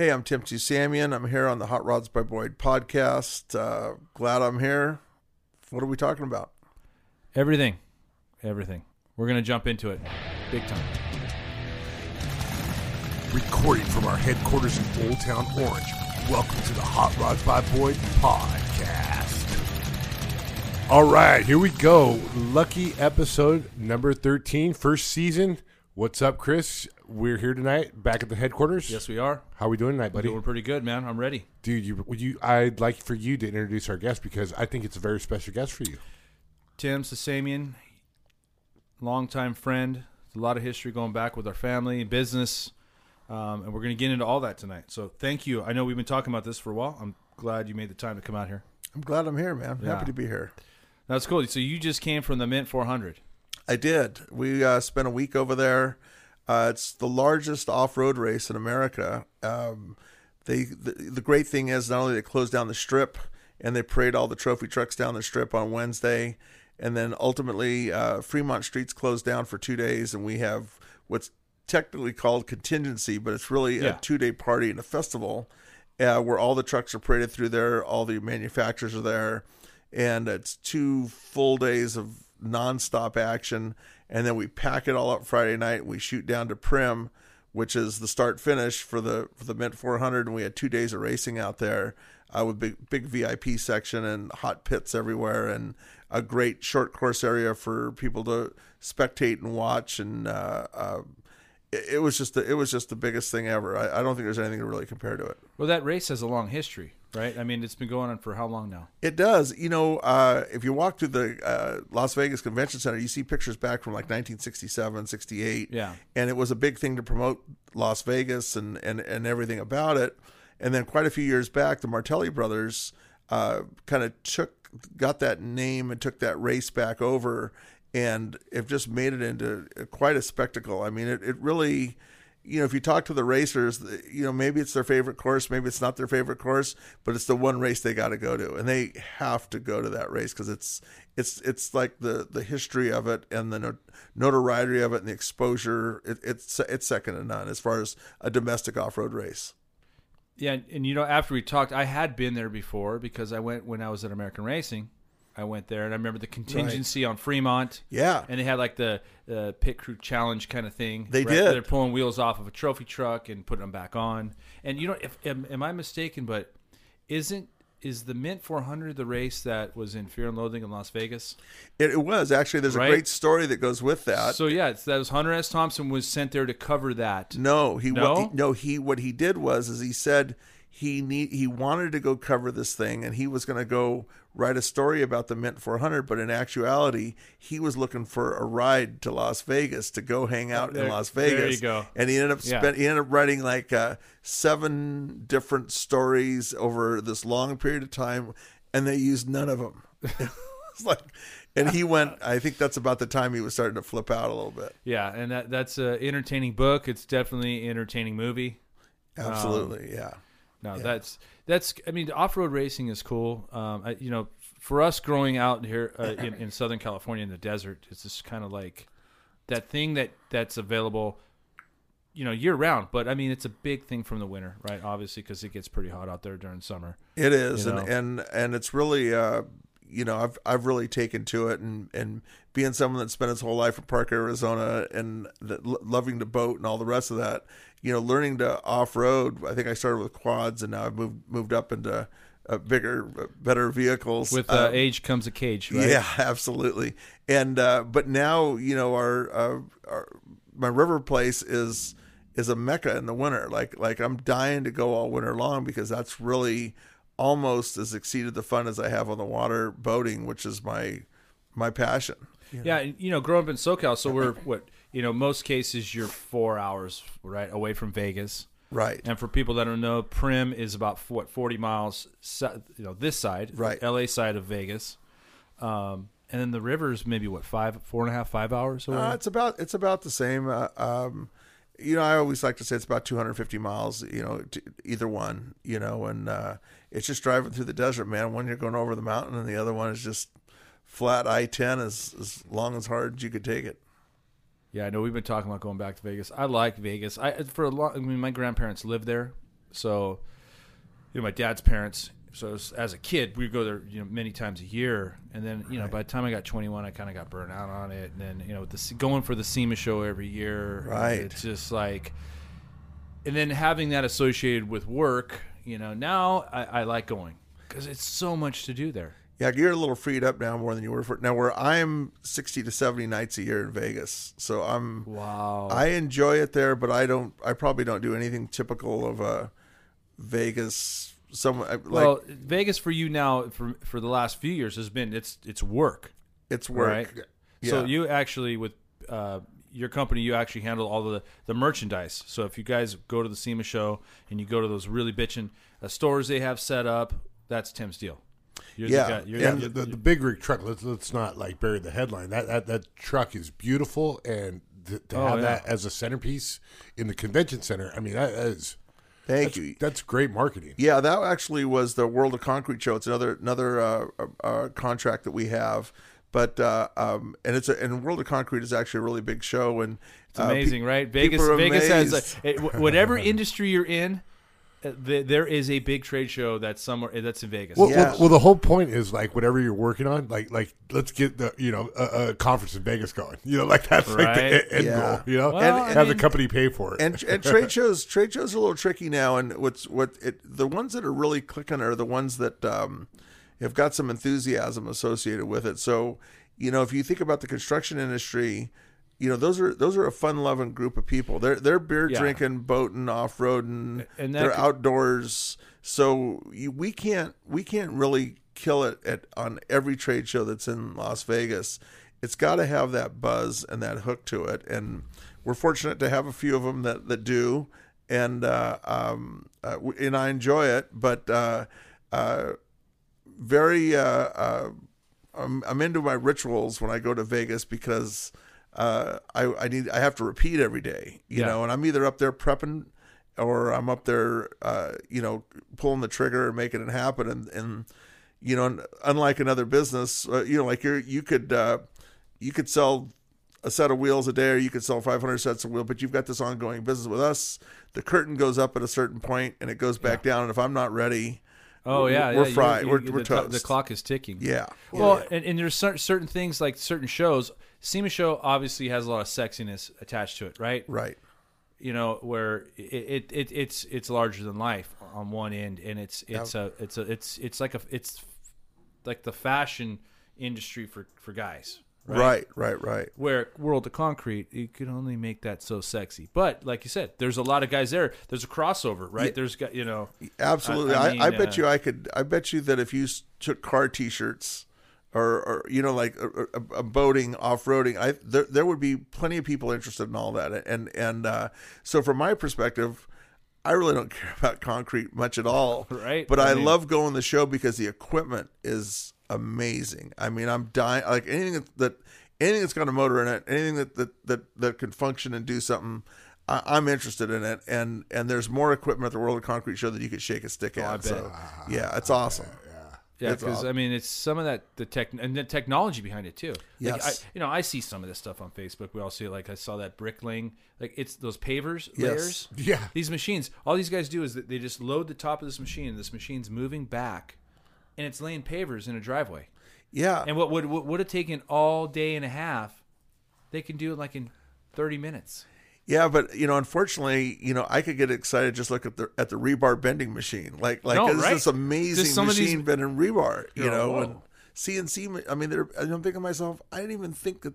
Hey, I'm Tim T. Samian. I'm here on the Hot Rods by Boyd podcast. Uh, glad I'm here. What are we talking about? Everything. Everything. We're going to jump into it big time. Recording from our headquarters in Old Town Orange. Welcome to the Hot Rods by Boyd podcast. All right, here we go. Lucky episode number 13, first season. What's up, Chris? We're here tonight, back at the headquarters. Yes, we are. How we doing tonight, buddy? Doing pretty good, man. I'm ready. Dude, you, would you? I'd like for you to introduce our guest because I think it's a very special guest for you. Tim Sasamian, longtime friend. A lot of history going back with our family, business, um, and we're going to get into all that tonight. So thank you. I know we've been talking about this for a while. I'm glad you made the time to come out here. I'm glad I'm here, man. Yeah. Happy to be here. That's cool. So you just came from the Mint 400. I did. We uh, spent a week over there. Uh, it's the largest off-road race in America. Um, they the, the great thing is not only they closed down the strip and they parade all the trophy trucks down the strip on Wednesday, and then ultimately uh, Fremont Street's closed down for two days, and we have what's technically called contingency, but it's really Yeah. a two-day party and a festival uh, where all the trucks are paraded through there, all the manufacturers are there, and it's two full days of nonstop action. And then we pack it all up Friday night. We shoot down to Primm, which is the start finish for the for the Mint 400, and we had two days of racing out there uh, with big big VIP section and hot pits everywhere, and a great short course area for people to spectate and watch. And uh, uh, it, it was just the, it was just the biggest thing ever. I, I don't think there's anything to really compare to it. Well, that race has a long history, right? I mean, it's been going on for how long now? It does. You know, uh, if you walk through the uh, Las Vegas Convention Center, you see pictures back from like 1967, 68. Yeah. And it was a big thing to promote Las Vegas and, and, and everything about it. And then quite a few years back, the Martelli brothers uh, kind of took, got that name and took that race back over and have just made it into quite a spectacle. I mean, it, it really, you know, if you talk to the racers, you know, maybe it's their favorite course, maybe it's not their favorite course, but it's the one race they got to go to, and they have to go to that race because it's it's it's like the the history of it and the notoriety of it and the exposure. It, it's it's second to none as far as a domestic off road race. Yeah, and you know, after we talked, I had been there before because I went when I was at American Racing. I went there, and I remember the contingency on Fremont. Yeah, and they had like the uh, pit crew challenge kind of thing. They did. They're pulling wheels off of a trophy truck and putting them back on. And you know, if am, am I mistaken? But isn't is the Mint 400 the race that was in Fear and Loathing in Las Vegas? it, it was actually. There's Right. a great story that goes with that. So yeah, it's, that was Hunter S. Thompson was sent there to cover that. No, he No? What, no he what he did was is he said he need he wanted to go cover this thing and he was going to go write a story about the Mint 400, but in actuality he was looking for a ride to Las Vegas to go hang out There- in Las Vegas. there you go. And he ended up Yeah. spent he ended up writing like uh, seven different stories over this long period of time, and they used none of them. it's like. And he went. I think that's about the time he was starting to flip out a little bit. Yeah, and that that's an entertaining book. It's definitely an entertaining movie. Absolutely, yeah. No, that's that's. I mean, off road racing is cool. Um, I, you know, for us growing out here uh, in, in Southern California in the desert, it's just kind of like that thing that that's available, you know, year round. But I mean, it's a big thing from the winter, right? Obviously, because it gets pretty hot out there during summer. It is, you and, and and it's really, uh, you know, I've I've really taken to it, and and being someone that spent his whole life in Parker, Arizona, and lo- loving to boat and all the rest of that, you know, learning to off road. I think I started with quads, and now I've moved moved up into uh, bigger, uh, better vehicles. With uh, Um, age comes a cage, right? yeah, absolutely. And uh, but now you know our, uh, our my river place is is a mecca in the winter. Like like I'm dying to go all winter long because that's really almost as exceeded the fun as I have on the water boating, which is my my passion. Yeah, and, you know, growing up in SoCal, so we're what you know, most cases you're four hours right away from Vegas. Right. And for people that don't know, Primm is about what forty miles, you know, this side, Right. L.A. side of Vegas, um, and then the river's maybe what five, four and a half, five hours away. Uh, it's about it's about the same. Uh, um, you know, I always like to say it's about 250 miles. You know, either one. You know, and uh, it's just driving through the desert, man. One you're going over the mountain, and the other one is just flat I-10 as as long as hard as you could take it. yeah, I know we've been talking about going back to Vegas. I like Vegas. I for a long. I mean, my grandparents lived there, So, you know, my dad's parents. So as, as a kid, we'd go there, you know, many times a year, and then you know, by the time I got 21, I kind of got burnt out on it, and then you know, with the going for the SEMA show every year, Right. It's just like, and then having that associated with work, you know, now I, I like going because it's so much to do there. Yeah, you're a little freed up now more than you were for now. Where I'm 60 to 70 nights a year in Vegas, so I'm Wow. I enjoy it there, but I don't. I probably don't do anything typical of a Vegas. Some like well, Vegas for you now for for the last few years has been it's it's work. it's work. Right. Yeah. So you actually with uh, your company, you actually handle all the the merchandise. So if you guys go to the SEMA show and you go to those really bitchin' uh, stores they have set up, that's Tim's deal. You're the Yeah. guy- you're- Yeah. And the, the, the big rig truck. Let's let's not like bury the headline. That that that truck is beautiful, and th- to Oh, have yeah. that as a centerpiece in the convention center. I mean, that is Thank you. that's great marketing. Yeah, that actually was the World of Concrete show. It's another another uh, uh, contract that we have, but uh, um, and it's a, and World of Concrete is actually a really big show, and It's uh, pe- amazing, right? Vegas, Vegas has a, it, whatever industry you're in. Uh, th- There is a big trade show that's somewhere uh, that's in Vegas. Well, Yeah. well, well, the whole point is like whatever you're working on, like like let's get the you know a, a conference in Vegas going. You know, like that's like the end Yeah. goal. You know, Well, and, I have mean- the company pay for it. and and trade shows trade shows are a little tricky now and what's what it the ones that are really clicking are the ones that um have got some enthusiasm associated with it so you know if you think about the construction industry you know those are those are a fun loving group of people. They're they're beer Yeah. drinking boating off-roading. And they're could- outdoors. So you, we can't we can't really kill it at on every trade show that's in Las Vegas. It's got to have that buzz and that hook to it. And we're fortunate to have a few of them that that do. And uh, um, uh, and I enjoy it but uh, uh, very uh, uh, I'm, I'm into my rituals when I go to Vegas because uh, I, I need I have to repeat every day, you Yeah. know, and I'm either up there prepping or I'm up there, uh, you know, pulling the trigger and making it happen. And, and you know, unlike another business, uh, you know, like you're you could uh, you could sell a set of wheels a day or you could sell 500 sets of wheels, but you've got this ongoing business with us. The curtain goes up at a certain point and it goes back down. And if I'm not ready, oh we're- yeah, we're yeah, you- fried. you- We're- the, we're to- toast. the clock is ticking. yeah. Well, and, and there's cer- certain things like certain shows. SEMA show obviously has a lot of sexiness attached to it, right? right. You know, where it, it, it it's it's larger than life on one end, and it's it's a it's a it's it's like a it's like the fashion industry for for guys, right? Right, right, right. Where World of Concrete, you could only make that so sexy. But like you said, there's a lot of guys there. There's a crossover, right? There's got you know, Absolutely. I- I, I I, bet uh, you I could. I bet you that if you took car T-shirts, or, or you know, like a, a, boating, off roading, I there there would be plenty of people interested in all that. And and uh, so from my perspective, I really don't care about concrete much at all. Right. But I I, mean- love going the show because the equipment is amazing. I mean, I'm dying. Like anything that, that anything that's got a motor in it, anything that that that, that could function and do something. I, I'm interested in it, and and there's more equipment at the World of Concrete show that you could shake a stick at. Oh, bet. So, yeah, it's awesome. Yeah, because. I mean, it's some of that the tech and the technology behind it too. Like, Yes. I, you know, I see some of this stuff on Facebook. We all see it. Like I saw that bricklaying. Like it's those pavers Yes. layers. Yeah. These machines. All these guys do is that they just load the top of this machine. and This machine's moving back, and it's laying pavers in a driveway. Yeah, And what would what would have taken all day and a half, they can do it like in thirty minutes. Yeah, but you know, unfortunately, you know, I could get excited just look at the at the rebar bending machine, like like No, it's right. this amazing machine these- bending rebar, you You're know, whoa. and CNC. I mean, they're, I'm thinking to myself, I didn't even think that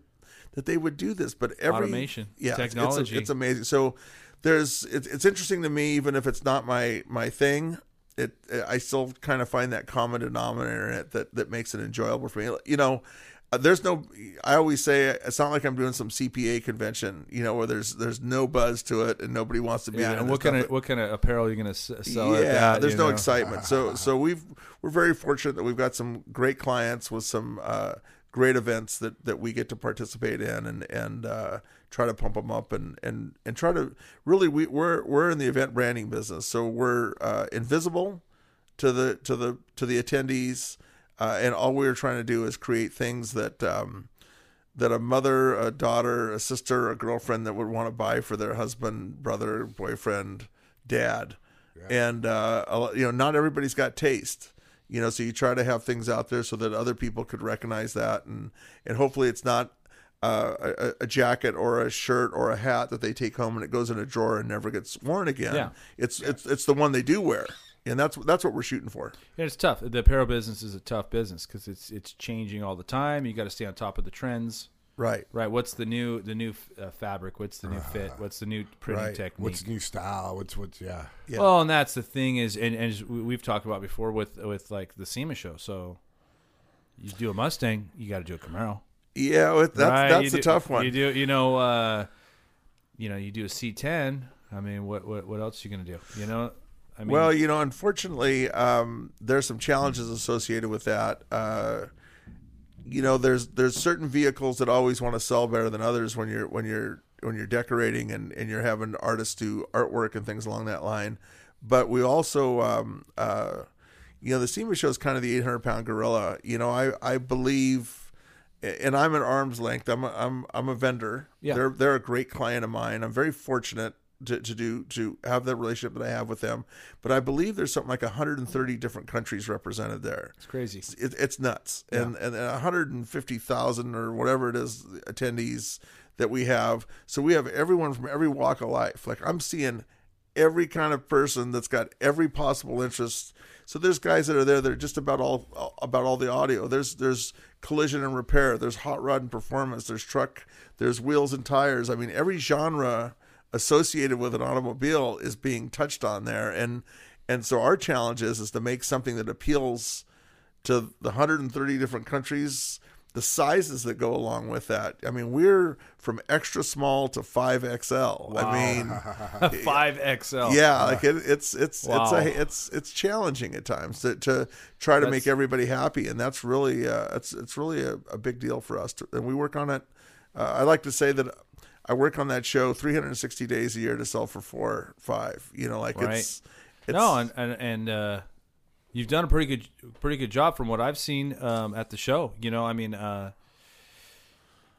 that they would do this, but every Automation, yeah, it's- technology. it's, it's amazing. So there's it's, it's interesting to me, even if it's not my my thing. It I still kind of find that common denominator in it that that makes it enjoyable for me. You know, there's no. I always say it's not like I'm doing some CPA convention. You know, where there's there's no buzz to it and nobody wants to be Yeah. there. And what kind of what kind of apparel are you going to sell? yeah, at that, there's no know? excitement. So so we've we're very fortunate that we've got some great clients with some uh, great events that, that we get to participate in and and uh, try to pump them up and, and, and try to really we we're we're in the event branding business. So we're uh, invisible to the to the to the attendees, uh, and all we're trying to do is create things that. Um, that a mother, a daughter, a sister, a girlfriend that would want to buy for their husband, brother, boyfriend, dad, and uh, you know, not everybody's got taste. You know, so you try to have things out there so that other people could recognize that, and and hopefully it's not uh, a, a jacket or a shirt or a hat that they take home and it goes in a drawer and never gets worn again. Yeah. It's it's it's the one they do wear, and that's that's what we're shooting for. Yeah, it's tough. The apparel business is a tough business because it's it's changing all the time. You got to stay on top of the trends. Right. Right. What's the new the new uh, fabric? What's the new fit? What's the new printing Right. technique? What's the new style? What's what's yeah. Yeah. Well, and that's the thing is, and, and we've talked about before with with like the SEMA show. So you do a Mustang, you got to do a Camaro. Yeah, well, that's right? that's You a do- tough one. You do, you know, uh, you know, you do a C10. I mean, what what what else are you gonna do? You know, I mean, well, you know, unfortunately, um, there's some challenges associated with that. Uh, you know, there's there's certain vehicles that always want to sell better than others when you're when you're when you're decorating and, and you're having artists do artwork and things along that line. But we also, um, uh, you know, the SEMA show is kind of the 800 pound gorilla. You know, I I believe, and I'm at arm's length. I'm a, I'm I'm a vendor. Yeah. They're they're a great client of mine. I'm very fortunate to, to do to have the relationship that I have with them. But I believe there's something like 130 different countries represented there. it's crazy. It, it's nuts, and and 150,000 or whatever it is attendees that we have. So we have everyone from every walk of life. Like I'm seeing every kind of person that's got every possible interest. So there's guys that are there that are just about all about all the audio. There's there's collision and repair. There's hot rod and performance. There's truck. There's wheels and tires. I mean, every genre associated with an automobile is being touched on there, and and so our challenge is is to make something that appeals to the 130 different countries, the sizes that go along with that. I mean, we're from extra small to 5XL. I mean, Five XL. yeah, like it, it's it's Wow. it's a, it's it's challenging at times to, to try to That's- make everybody happy, and that's really uh, it's it's really a, a big deal for us. To, and we work on it. Uh, I like to say that I work on that show 360 days a year to sell for four, five. You know, like Right. it's, it's no, and and, and uh, you've done a pretty good pretty good job from what I've seen um, at the show. You know, I mean, uh,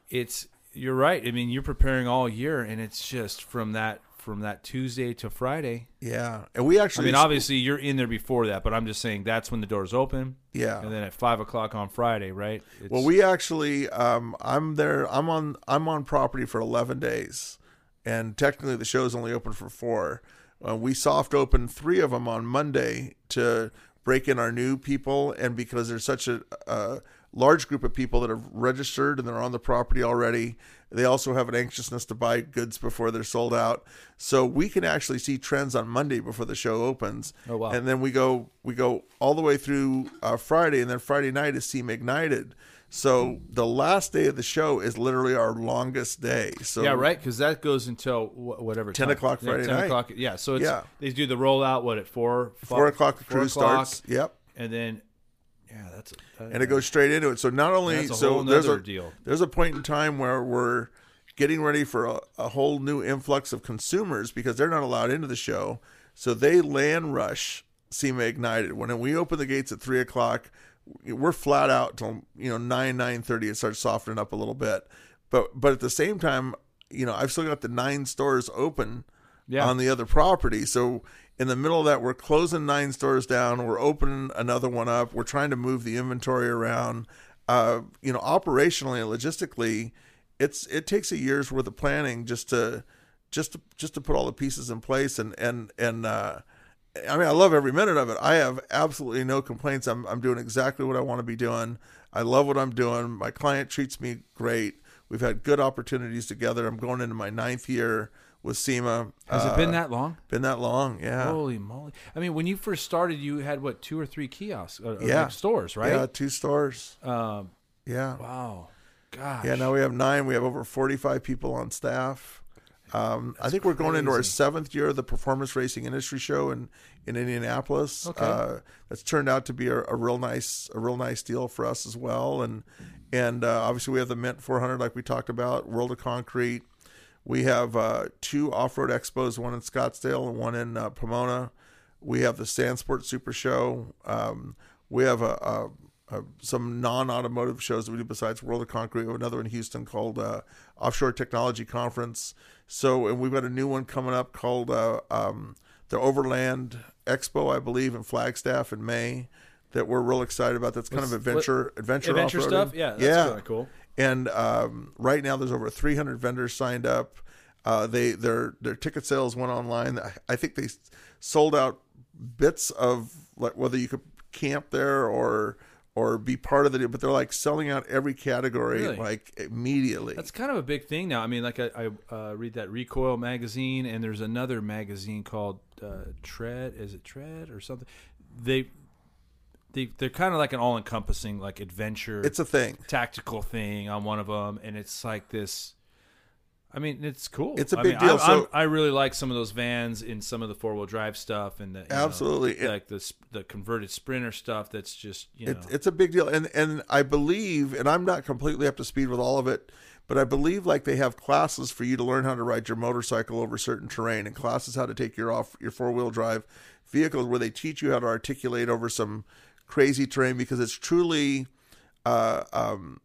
it's you're right. I mean, you're preparing all year, and it's just from that from that Tuesday to Friday. yeah, and we actually. I mean, obviously you're in there before that, but I'm just saying that's when the doors open, yeah. and then at five o'clock on Friday, right? It's, Well, we actually, um, I'm there. I'm on. I'm on property for 11 days, and technically the show's only open for four. Uh, we soft opened three of them on Monday to break in our new people, and because there's such a, a large group of people that have registered and they're on the property already, they also have an anxiousness to buy goods before they're sold out. So we can actually see trends on Monday before the show opens. Oh, wow. And then we go we go all the way through uh, Friday, and then Friday night is SEMA Ignited. So the last day of the show is literally our longest day. So yeah, right, because that goes until wh- whatever 10 time. o'clock Yeah, Friday 10 night. o'clock. Yeah, so it's Yeah. they do the rollout what at four Four o'clock the four crew o'clock, starts. Yep, and then yeah, that's that, and it goes straight into it. So not only so there's a deal. there's a point in time where we're getting ready for a, a whole new influx of consumers because they're not allowed into the show. So they land rush SEMA Ignited. When we open the gates at three o'clock, we're flat out till you know nine nine thirty. It starts softening up a little bit, but but at the same time, you know I've still got the nine stores open Yeah. on the other property. So in the middle of that, we're closing nine stores down. We're opening another one up. We're trying to move the inventory around. Uh, you know, operationally and logistically, it's it takes a year's worth of planning just to just to just to put all the pieces in place and and and. Uh, I mean, I love every minute of it. I have absolutely no complaints. I'm I'm doing exactly what I want to be doing. I love what I'm doing. My client treats me great. We've had good opportunities together. I'm going into my ninth year with SEMA. Has it Uh, been that long? been that long? Yeah. Holy moly! I mean, when you first started, you had what two or three kiosks, uh, uh, Yeah. like stores, right? Yeah, two stores. Um, Yeah. wow, gosh. Yeah, now we have nine. We have over 45 people on staff. Um, I think we're going into our seventh year of the Performance Racing Industry Show in, in Indianapolis. Okay. Uh, that's turned out to be a, a real nice a real nice deal for us as well. And and uh, obviously we have the Mint 400 like we talked about, World of Concrete. We have uh, two off road expos, one in Scottsdale and one in uh, Pomona. We have the Sandsport Super Show. Um, we have a, a, a some non-automotive shows that we do besides World of Concrete. We have another in Houston called uh, Offshore Technology Conference. So, and we've got a new one coming up called uh, um, the Overland Expo, I believe, in Flagstaff in May. That we're real excited about. That's kind What's- of adventure, adventure, Adventure off-roading. stuff. Yeah, that's yeah. cool. And um, right now, there's over 300 vendors signed up. Uh, they their their ticket sales went online. I- think they sold out bits of like whether you could camp there or or be part of the. But they're like selling out every category Really? like immediately. That's kind of a big thing now. I mean, like I, I uh, read that Recoil magazine, and there's another magazine called uh, Tread. Is it Tread or something? They they they're kind of like an all encompassing like adventure. it's a thing. tactical thing on one of them, and it's like this. I mean, it's cool. It's a I big mean, deal. I'm- So- I really like some of those vans in some of the four wheel drive stuff, and the, you know, Absolutely. It- like the sp- the converted Sprinter stuff. That's just you know, It, it's a big deal, and and I believe, and I'm not completely up to speed with all of it, but I believe like they have classes for you to learn how to ride your motorcycle over certain terrain, and classes how to take your off your four wheel drive vehicles where they teach you how to articulate over some crazy terrain because it's truly uh, um,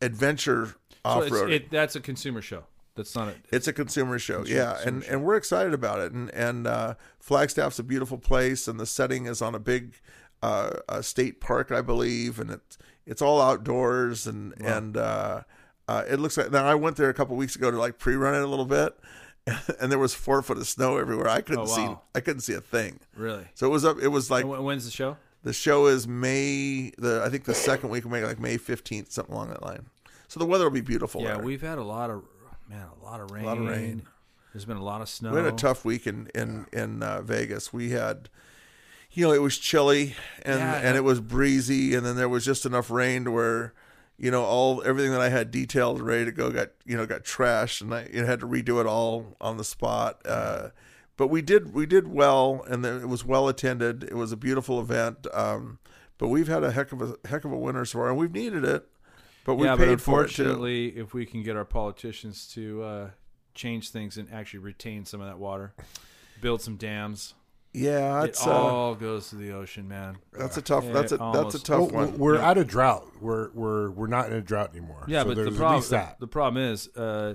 adventure so off it's, road. it, that's a consumer show. That's not a. It's a consumer show, Consumer- yeah, consumer and show. and we're excited about it. And and uh, Flagstaff's a beautiful place, and the setting is on a big uh, uh, state park, I believe, and it's it's all outdoors, and and uh, uh, it looks like. Now I went there a couple weeks ago to like pre-run it a little bit, and there was four foot of snow everywhere. I couldn't Oh, see. I couldn't see a thing. Really? So it was up. It was like when's the show? The show is May the I think the second week of May, like May fifteenth, something along that line. So the weather will be beautiful. Yeah, there. we've had a lot of man, a lot of rain. A lot of rain. There's been a lot of snow. We had a tough week in in in uh, Vegas. We had, you know, it was chilly and Yeah, and it was breezy, and then there was just enough rain to where, you know, all everything that I had detailed ready to go got you know got trashed, and I you know, had to redo it all on the spot. Uh, but we did we did well, and it was well attended. It was a beautiful event. Um, but we've had a heck of a heck of a winter so far, and we've needed it. But we yeah, paid but for it too. unfortunately, if we can get our politicians to uh, change things and actually retain some of that water, build some dams, Yeah, that's it it's uh, all goes to the ocean, man. that's a tough Yeah, that's a that's a almost. tough one. We're out of drought. We're we're we're not in a drought anymore. Yeah, So but the problem least that the problem is, uh,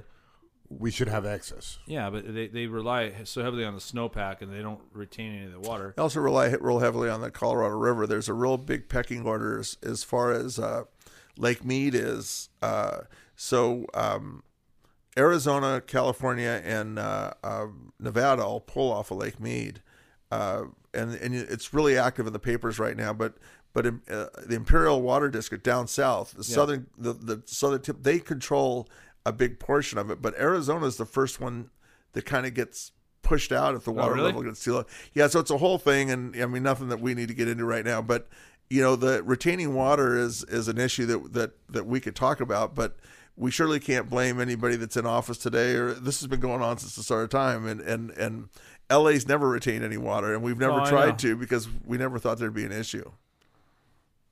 we should have access. yeah, but they, they rely so heavily on the snowpack and they don't retain any of the water. They also rely real heavily on the Colorado River. There's a real big pecking order as, as far as uh, Lake Mead is. Uh, so um, Arizona, California, and uh, uh, Nevada all pull off of Lake Mead, uh, and and it's really active in the papers right now. But but uh, the Imperial Water District down south, the southern the, the southern tip, they control a big portion of it. But Arizona is the first one that kind of gets pushed out if the oh, water really? level gets too low. Yeah, so it's a whole thing, and I mean nothing that we need to get into right now. But you know, the retaining water is is an issue that that that we could talk about, but. We surely can't blame anybody that's in office today, or this has been going on since the start of time. And and and LA's never retained any water, and we've never Oh, tried to because we never thought there'd be an issue.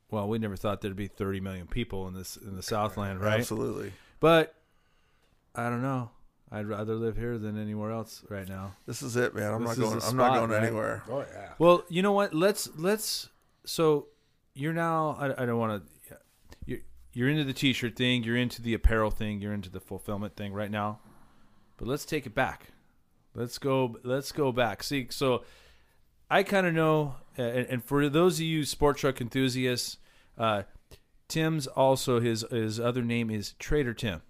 Well, we never thought there'd be 30 million people in this in the Southland, right? Absolutely. But I don't know. I'd rather live here than anywhere else right now. This is it, man. I'm This not is going. the I'm not spot, going right? anywhere. Oh yeah. Well, you know what? Let's let's. So you're now. I, I don't want to. You're you're into the t-shirt thing. You're into the apparel thing. You're into the fulfillment thing right now. But let's take it back. Let's go. Let's go back. See, so I kind of know, uh, and, and for those of you sport truck enthusiasts, uh, Tim's also his his other name is Trader Tim.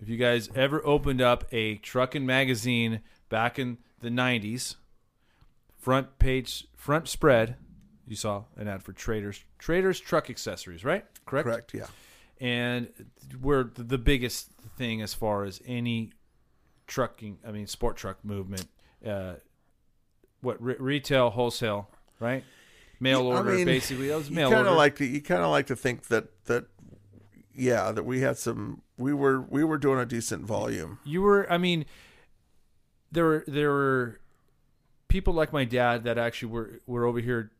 If you guys ever opened up a trucking magazine back in the '90s, front page, front spread, you saw an ad for Traders, Traders truck accessories, right? Correct. Correct. Yeah. And we're the biggest thing as far as any trucking, I mean, sport truck movement. Uh, what re- retail, wholesale, right? Mail I order, mean, basically. That was You mail kind order. of like to. You kind of like to think that that. Yeah, that we had some. We were we were doing a decent volume. you were i mean there were there were people like my dad that actually were were over here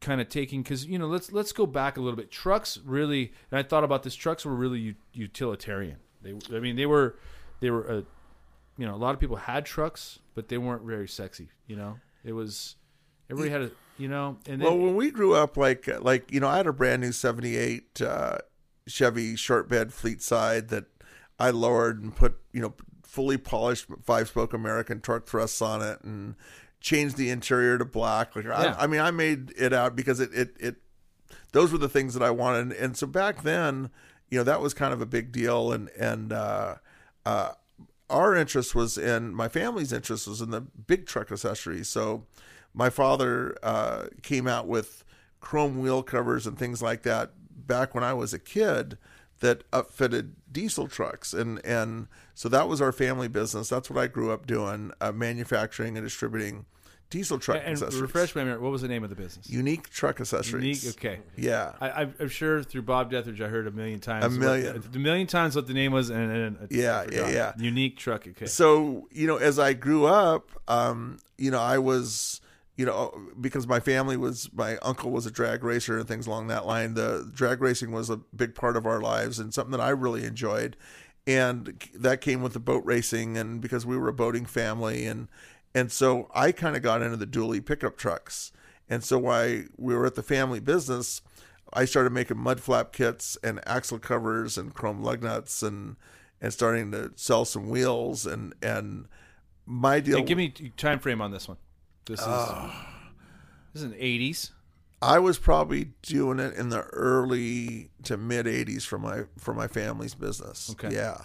kind of taking because you know let's let's go back a little bit trucks really and i thought about this trucks were really u- utilitarian they i mean they were they were a, you know a lot of people had trucks but they weren't very sexy you know it was everybody had a you know and then Well, when we grew up, like like you know, I had a brand new '78 uh, Chevy short bed fleet side that I lowered and put you know fully polished five spoke American torque thrusts on it and changed the interior to black. Like Yeah. I, I mean, I made it out because it it it those were the things that I wanted. And so back then, you know, that was kind of a big deal. And and uh, uh, our interest was in my family's interest was in the big truck accessories. So my father uh, came out with chrome wheel covers and things like that back when I was a kid that upfitted diesel trucks and and so that was our family business that's what I grew up doing uh, manufacturing and distributing diesel truck And accessories refresh my memory. What was the name of the business? unique truck accessories Unique. Okay. yeah I, I'm- I'm sure through Bob Deathridge, I heard a million times. A what- million. a million times what the name was, and, and I Yeah, yeah, yeah. Unique truck. Okay. so you know as i grew up um you know i was you know because my family was my uncle was a drag racer and things along that line the drag racing was a big part of our lives and something that i really enjoyed and that came with the boat racing and because we were a boating family and and so i kind of got into the dually pickup trucks and so while we were at the family business i started making mud flap kits and axle covers and chrome lug nuts and and starting to sell some wheels and and my deal Hey, give me time frame on this one. This is Ah. this is in the 80s. I was probably doing it in the early to mid '80s for my for my family's business. Okay. Yeah,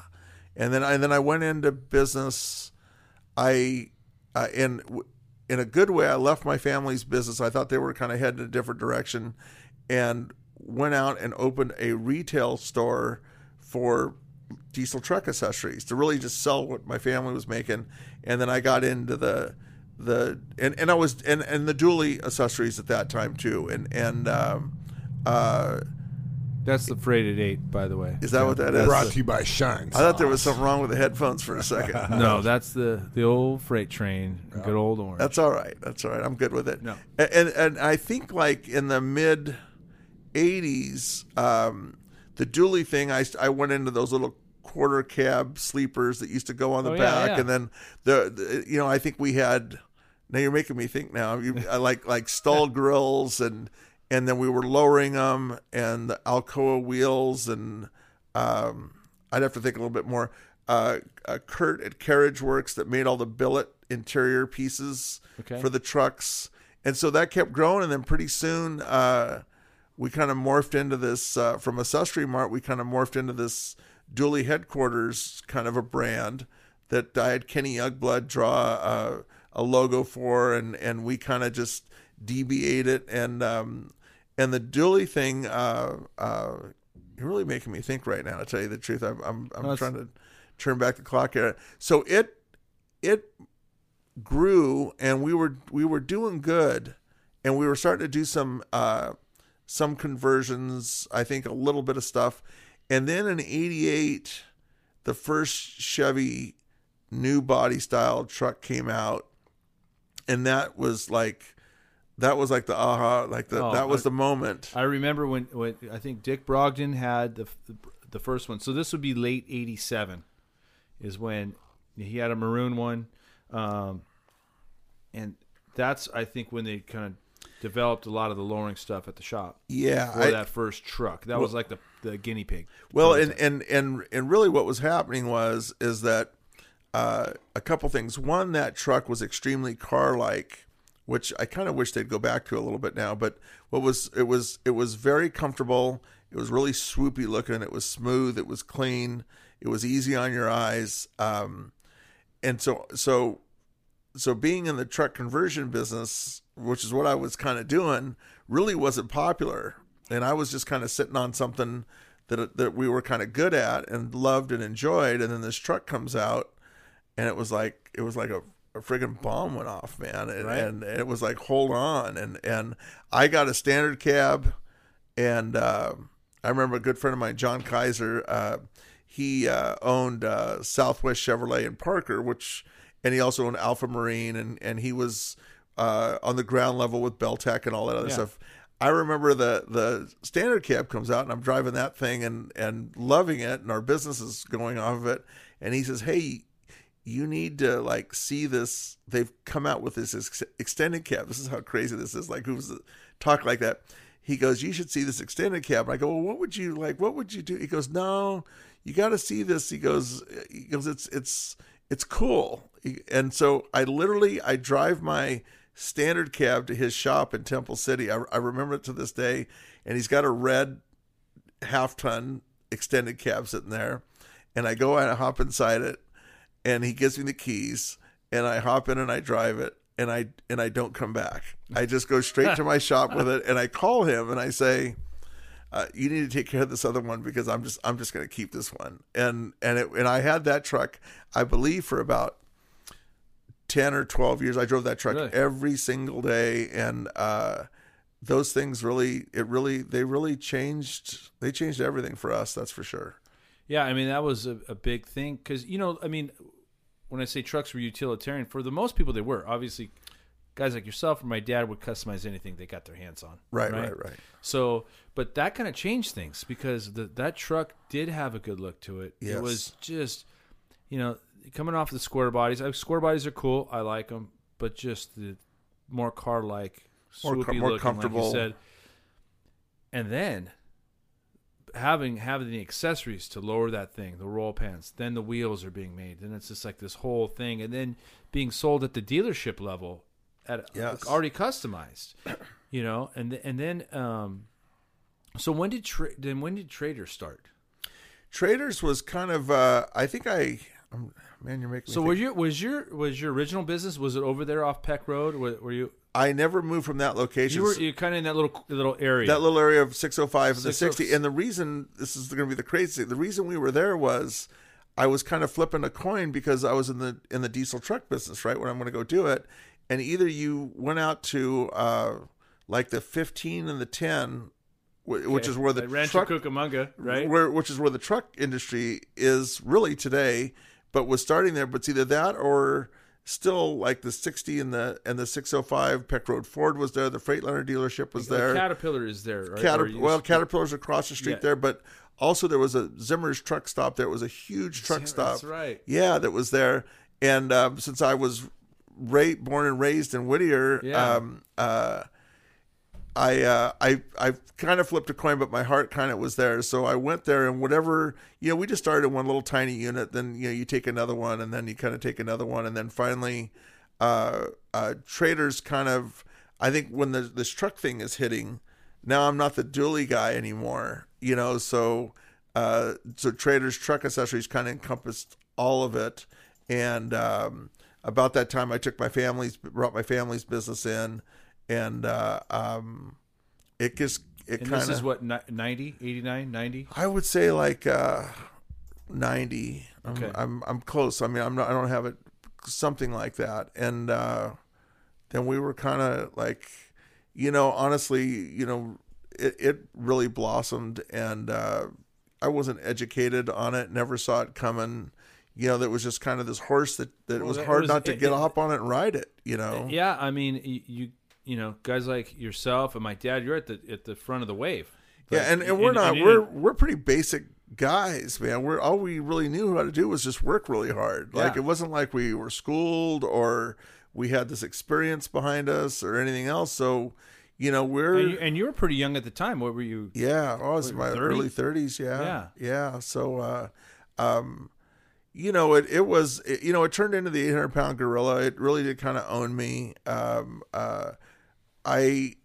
and then I and then I went into business. I uh, in in a good way. I left my family's business. I thought they were kind of heading in a different direction, and went out and opened a retail store for diesel truck accessories to really just sell what my family was making. And then I got into the the and, and I was and, and the dually accessories at that time too. And and um, uh, That's the freighted eight, by the way. is that what that is? Brought to you by Shine. I thought there was something wrong with the headphones for a second. No, that's the the old freight train. Good old orange. That's all right. That's all right. I'm good with it. No. And and, and I think like in the mid '80s, um, the dually thing, I I went into those little quarter cab sleepers that used to go on the Oh, yeah, back, yeah. and then the, the you know I think we had. Now you're making me think. Now you I like like stall grills and and then we were lowering them and the Alcoa wheels and um, I'd have to think a little bit more. Uh, uh, Kurt at Carriage Works that made all the billet interior pieces Okay. for the trucks, and so that kept growing. And then pretty soon, uh, we kind of morphed into this uh, from Accessory Mart. We kind of morphed into this Dooley headquarters kind of a brand that I had Kenny Youngblood draw uh, a logo for, and and we kind of just DBA'd it, and um, and the Dooley thing. Uh, uh, you're really making me think right now. To tell you the truth, I'm I'm, I'm trying to turn back the clock here. So it it grew, and we were we were doing good, and we were starting to do some uh, some conversions. I think a little bit of stuff, and then in '88, the first Chevy new body style truck came out, and that was like that was like the aha, like the Oh, that was I- the moment. I remember when, when I think Dick Brogdon had the, the the first one. So this would be late '87, is when he had a maroon one, um, and that's I think when they kind of developed a lot of the lowering stuff at the shop Yeah, for I- that first truck. That was like the the guinea pig. Well, and, and and and really, what was happening was is that uh, a couple things. One, that truck was extremely car-like, which I kind of wish they'd go back to a little bit now. But what was it was it was very comfortable. It was really swoopy looking. It was smooth. It was clean. It was easy on your eyes. Um, and so so so being in the truck conversion business, which is what I was kind of doing, really wasn't popular. And I was just kind of sitting on something that that we were kind of good at and loved and enjoyed. And then this truck comes out, and it was like it was like a, a friggin' bomb went off, man. And, Right. and it was like, hold on. And and I got a standard cab, and uh, I remember a good friend of mine, John Kaiser. Uh, he uh, owned uh, Southwest Chevrolet in Parker, which and he also owned Alpha Marine, and and he was uh, on the ground level with Belltech and all that other Yeah. stuff. I remember the the standard cab comes out, and I'm driving that thing and and loving it, and our business is going off of it. And he says, "Hey, you need to like see this. They've come out with this ex- extended cab. This is how crazy this is. Like who's talk like that?" He goes, "You should see this extended cab." And I go, "Well, what would you like? What would you do?" He goes, "No, you got to see this." He goes, "He goes, it's it's." it's cool. And so I literally I drive my standard cab to his shop in Temple City. I, I remember it to this day, and he's got a red half ton extended cab sitting there, and I go and I hop inside it, and he gives me the keys, and I hop in and I drive it, and I and I don't come back. I just go straight to my shop with it, and I call him and I say. Uh, you need to take care of this other one because I'm just I'm just going to keep this one and and it and I had that truck I believe for about 10 or 12 years. I drove that truck Really? every single day. And, uh, those things really, it really, they really changed, they changed everything for us. That's for sure. Yeah, I mean that was a, a big thing because you know, I mean, when I say trucks were utilitarian, for the most people they were. Obviously, guys like yourself or my dad would customize anything they got their hands on. Right, right, right. So, but that kind of changed things because the, that truck did have a good look to it. Yes. It was just, you know, coming off the square bodies. Uh, Square bodies are cool. I like them, but just the more car like, More swoopy com- more looking, comfortable. Like you said. And then having having the accessories to lower that thing, the roll pans, then the wheels are being made, then it's just like this whole thing, and then being sold at the dealership level, at Yes. already customized, you know, and and then um, so when did tra- then when did Trader start? Traders was kind of, uh, I think I, um, man, you're making So were your was your was your original business was it over there off Peck Road? Were, were you I never moved from that location. you were you kind of in that little little area? that little area of 605 and the 60 and the reason this is going to be the crazy the reason we were there was i was kind of flipping a coin because i was in the in the diesel truck business right when i'm going to go do it and either you went out to uh like the 15 and the 10 wh- which is where the Rancho truck Cucamonga, right? where which is where the truck industry is really today but was starting there but it's either that or still like the 60 and the and the 605 peck road ford was there the freightliner dealership was The there Caterpillar is there, right? Caterp- well, just- Caterpillar's across the street Yeah. there, but also there was a Zimmer's truck stop there. It was a huge truck Zimmer, stop. that's right. Yeah, that was there. And um, since I was ra- born and raised in Whittier, Yeah. um, uh, I uh, I I kind of flipped a coin, but my heart kind of was there. So I went there, and whatever you know, we just started one little tiny unit. Then you know, you take another one, and then you kind of take another one, and then finally, uh, uh, traders kind of. I think when the, this truck thing is hitting, now I'm not the dually guy anymore. You know, so uh, so traders truck accessories kind of encompassed all of it, and um, about that time I took my family's brought my family's business in, and uh, um, it just it kind this is what ni- 90, 89, 90? I would say like uh, ninety. I'm, Okay. I'm I'm close. I mean, I'm not. I don't have it something like that, and uh, then we were kind of like, you know, honestly, you know, it it really blossomed, and uh, I wasn't educated on it. Never saw it coming. You know, that was just kind of this horse that, that it Well, was hard was- not to it- get it- up on it and ride it. You know, Yeah, I mean, you you know, guys like yourself and my dad, you're at the at the front of the wave. Yeah, and, and we're not you we're we're pretty basic guys, man. We're all we really knew how to do was just work really hard. Like Yeah. it wasn't like we were schooled or we had this experience behind us or anything else. So, you know, we're and you, and you were pretty young at the time. What were you? yeah, I was in my 30? early thirties. Yeah, Yeah. yeah. So, uh, um, you know, it it was it, you know it turned into the eight hundred pound gorilla. It really did kind of own me. Um, uh, I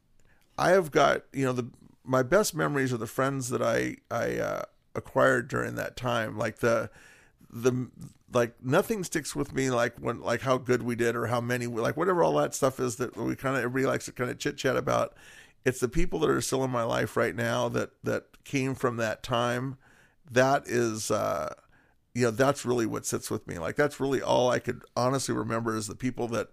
I have got you know the my best memories are the friends that I I uh, acquired during that time. Like the the like nothing sticks with me like when like how good we did or how many like whatever all that stuff is that we kind of everybody likes to kind of chit chat about. It's the people that are still in my life right now that that came from that time. That is. uh you know that's really what sits with me like that's really all i could honestly remember is the people that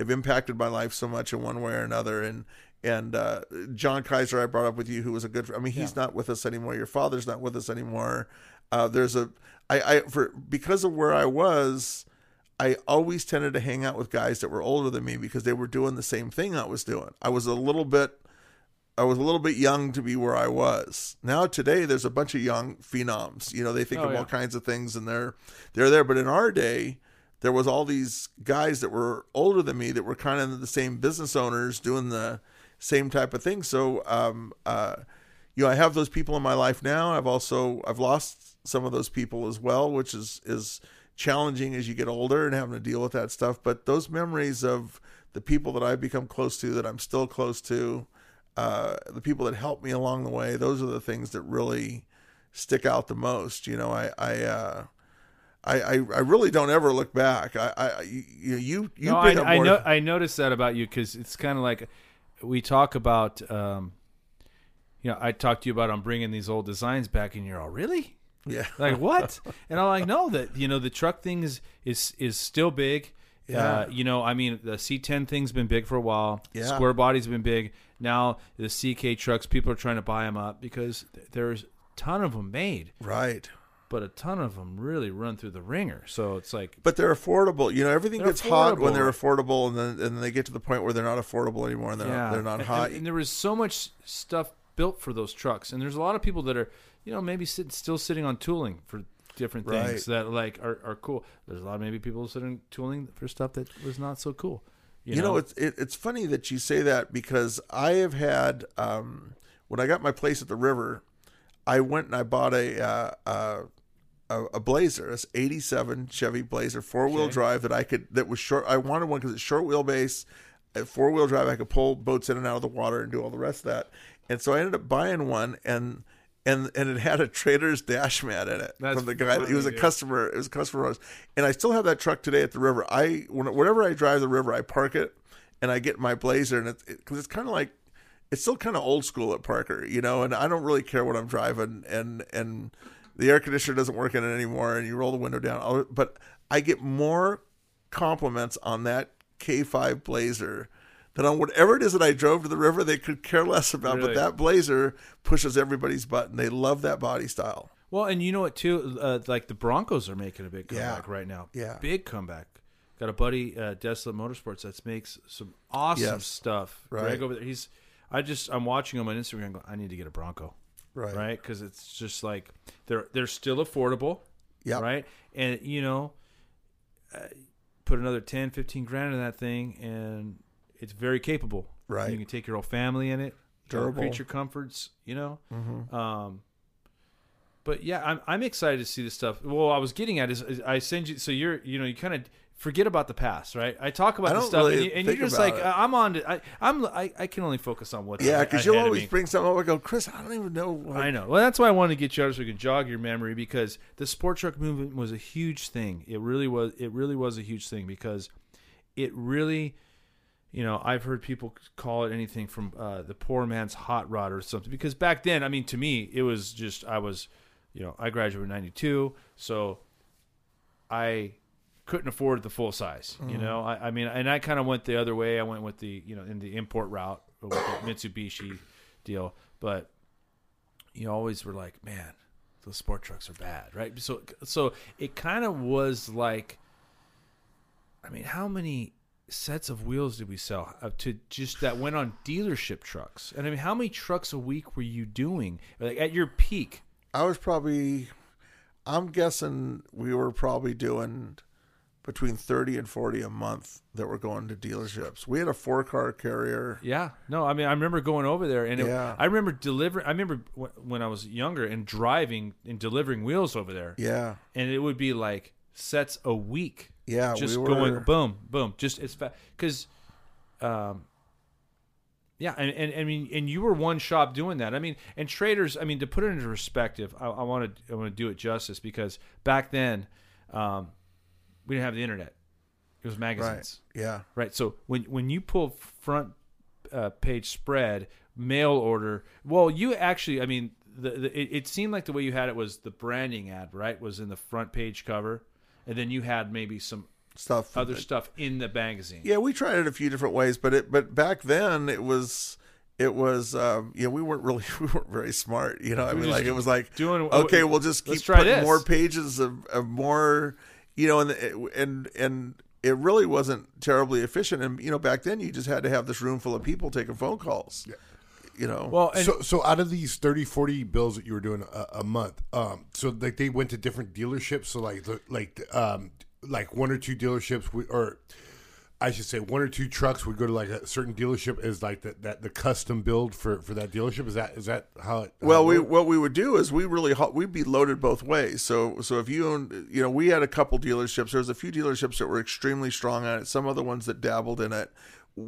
have impacted my life so much in one way or another and and uh, john kaiser i brought up with you who was a good i mean he's not with us anymore your father's not with us anymore uh, there's a I, I for because of where i was i always tended to hang out with guys that were older than me because they were doing the same thing i was doing i was a little bit I was a little bit young to be where I was. Now today there's a bunch of young phenoms. You know, they think Oh, of yeah. all kinds of things and they're they're there. But in our day, there was all these guys that were older than me that were kind of the same business owners doing the same type of thing. So um uh you know, I have those people in my life now. I've also I've lost some of those people as well, which is is challenging as you get older and having to deal with that stuff. But those memories of the people that I've become close to, that I'm still close to, uh, the people that helped me along the way, those are the things that really stick out the most. You know, I, I, uh, I, I, I really don't ever look back. I, I you, you, you no, I, I, know, I noticed that about you because it's kind of like we talk about. Um, you know, I talked to you about I'm bringing these old designs back, and you're all really yeah, like what? and I'm like, no, that you know the truck thing is is is still big. Yeah. Uh, you know, I mean, the C10 thing's been big for a while. Yeah. Square body's been big. Now the CK trucks, people are trying to buy them up because there's a ton of them made, right. But a ton of them really run through the ringer. So it's like, But they're affordable. You know, everything gets hot when they're affordable, and then and then they get to the point where they're not affordable anymore, and they're yeah, they're not And- hot. And, and there was so much stuff built for those trucks, and there's a lot of people that are, you know, maybe sit, still sitting on tooling for different things Right. that like are, are cool. There's a lot of maybe people sitting tooling for stuff that was not so cool. You, You know, it's it, it's funny that you say that because I have had um, when I got my place at the river, I went and I bought a uh, uh, a, a Blazer, it's '87 Chevy Blazer, four wheel Okay. drive that I could that was short. I wanted one because it's short wheelbase, four wheel drive. I could pull boats in and out of the water and do all the rest of that. And so I ended up buying one and. And, and it had a trader's dash mat in it That's from the guy. he was a customer. It was a customer of ours, and I still have that truck today at the river. I whenever I drive the river, I park it and I get my blazer, and it's because it's kind of like it's still kind of old school at Parker, you know. And I don't really care what I'm driving, and and the air conditioner doesn't work in it anymore, and you roll the window down. But I get more compliments on that K5 Blazer than on whatever it is that I drove to the river. They could care less about, Really? but that Blazer pushes everybody's button. They love that body style. well, and you know what too? Uh, like the Broncos are making a big Yeah. comeback right now. Yeah. big comeback. Got a buddy, uh, Desolate Motorsports, that makes some awesome Yes. stuff. Right. Greg over there, he's. I just I'm watching him on Instagram. and go, I need to get a Bronco. Right. right? Because it's just like they're they're still affordable, Yep. right? And you know, uh, put another 10, 15 grand in that thing, and it's very capable. Right. You can take your whole family in it. Durable. creature comforts, you know. Mhm. Um, but yeah, I'm I'm excited to see this stuff. Well, I was getting at is, is I send you so you're you know you kind of forget about the past, right? I talk about the stuff, really and, you, and you're just like it. I'm on. To, I I'm I, I can only focus on what's Yeah, because you'll always bring something up. I go, Chris, I don't even know. Like, I know. Well, that's why I wanted to get you out so we can jog your memory because the sport truck movement was a huge thing. It really was. It really was a huge thing because it really, you know, I've heard people call it anything from uh, the poor man's hot rod or something. Because back then, I mean, to me, it was just I was, you know, I graduated in '92, so I couldn't afford the full size. You know, I, I mean, and I kind of went the other way. I went with the you know in the import route with the Mitsubishi deal, but you always were like, man, those sport trucks are bad, right? So, so it kind of was like, I mean, how many sets of wheels did we sell uh, to just that went on dealership trucks? And I mean, how many trucks a week were you doing like at your peak? I was probably, I'm guessing we were probably doing between 30 and 40 a month that were going to dealerships. We had a four car carrier. Yeah, no, I mean, I remember going over there, and it, Yeah. I remember delivering. I remember w- when I was younger and driving and delivering wheels over there, Yeah. and it would be like sets a week. Yeah. just we were, going boom, boom. Just it's fast because, um, yeah, and, and I mean, and you were one shop doing that. I mean, and traders. I mean, to put it into perspective, I, I want to I want to do it justice because back then, um, we didn't have the internet. It was magazines, Yeah. right? So when when you pull front uh, page spread mail order, well, you actually, I mean, the, the it, it seemed like the way you had it was the branding ad, right? Was in the front page cover, and then you had maybe some Stuff. other stuff in the magazine. Yeah, we tried it a few different ways, but it but back then it was it was um you know we weren't really we weren't very smart you know I mean like it was like doing- okay we'll just keep putting this. more pages of, of more you know and and and it really wasn't terribly efficient and you know back then you just had to have this room full of people taking phone calls Yeah. you know Well, and so, so out of these 30, 40 bills that you were doing a, a month, um, so like they went to different dealerships. So like, the, like, um, like one or two dealerships, we, or I should say one or two trucks would go to like a certain dealership is like that that the custom build for for that dealership. Is that is that how it? Well, it we what we would do is we really we'd be loaded both ways. So so if you own, you know, we had a couple dealerships. There was a few dealerships that were extremely strong on it. Some other ones that dabbled in it.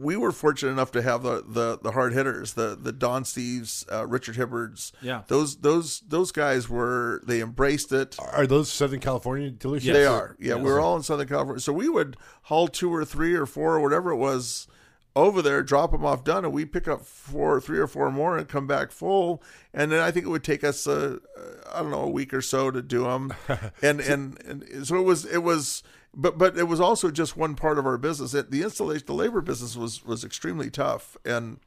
We were fortunate enough to have the the, the hard hitters, the the Don Steves, uh, Richard Hibbards. Yeah. those those those guys were they embraced it. are those Southern California dealerships? They are. Yeah, we were all in Southern California. So we would haul two or three or four or whatever it was over there, drop them off done, and we pick up four, three or four more and come back full. And then I think it would take us, uh, I don't know, a week or so to do them. and, and and so it was it was, but but it was also just one part of our business. It, the installation, the labor business was was extremely tough and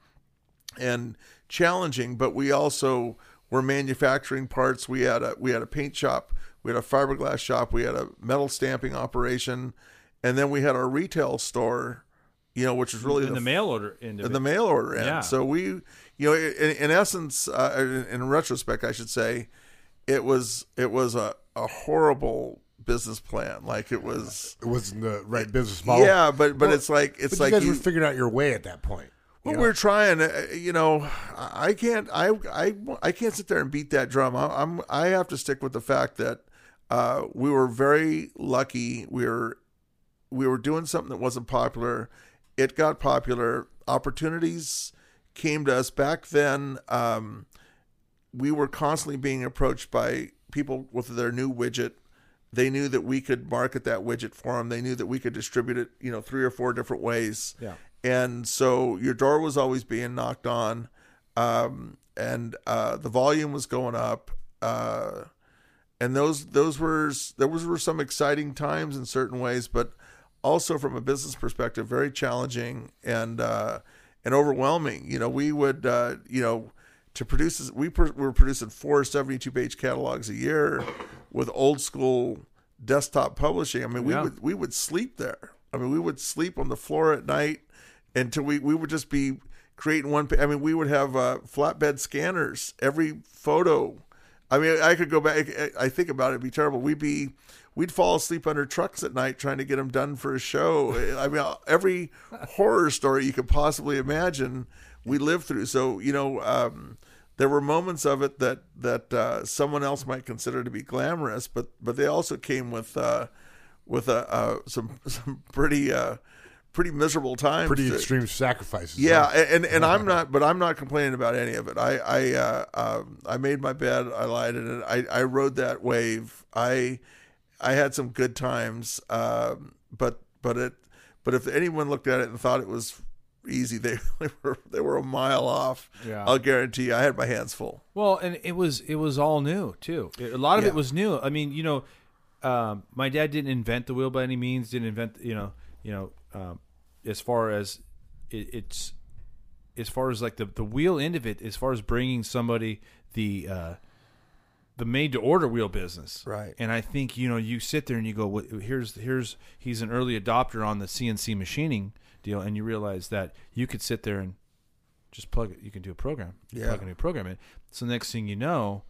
and challenging, but we also were manufacturing parts. We had a we had a paint shop, we had a fiberglass shop, we had a metal stamping operation, and then we had our retail store, you know, which is really in the mail order end of in it. the mail order end. Yeah. So we, you know, in, in essence, uh, in, in retrospect, I should say, it was it was a, a horrible business plan. Like it was, It wasn't the right business model. yeah, but but Well, it's like it's but like you guys you, were figuring out your way at that point. you well, know? we're trying. uh, You know, I can't. I I I can't sit there and beat that drum. I, I'm. I have to stick with the fact that uh, we were very lucky. We were we were doing something that wasn't popular. It got popular. Opportunities came to us back then. Um, we were constantly being approached by people with their new widget. They knew that we could market that widget for them. They knew that we could distribute it, you know, three or four different ways. Yeah. And so your door was always being knocked on, um, and uh, the volume was going up. Uh, and those those were those were some exciting times in certain ways, but also from a business perspective, very challenging and uh, and overwhelming. You know, we would uh, you know to produce we, pr- were producing four 72 page catalogs a year with old school desktop publishing. I mean, we Yeah. would we would sleep there. I mean, we would sleep on the floor at night until we we would just be creating one. I mean, we would have uh, flatbed scanners every photo. I mean, I could go back. I think about it; it'd be terrible. We'd be, we'd fall asleep under trucks at night trying to get them done for a show. I mean, every horror story you could possibly imagine, we lived through. So you know, um, there were moments of it that that uh, someone else might consider to be glamorous, but but they also came with uh, with uh, some some pretty uh, pretty miserable times. Pretty to- extreme sacrifices. yeah, and and I'm not, but I'm not complaining about any of it. I I uh, um, I made my bed. I lied in it. I I rode that wave. I I had some good times. Um, but but it but if anyone looked at it and thought it was easy, they, they were they were a mile off. Yeah. I'll guarantee. You, I had my hands full. Well, and it was it was all new too. A lot of Yeah. it was new. I mean, you know, um, my dad didn't invent the wheel by any means. Didn't invent, you know, you know, um, as far as it, it's as far as like the the wheel end of it, as far as bringing somebody the uh, the made to order wheel business, Right. And I think you know you sit there and you go, "What- here's here's he's an early adopter on the CNC machining deal, and you realize that you could sit there and just plug it. You can do a program. Yeah. Plug a new program in. So next thing you know,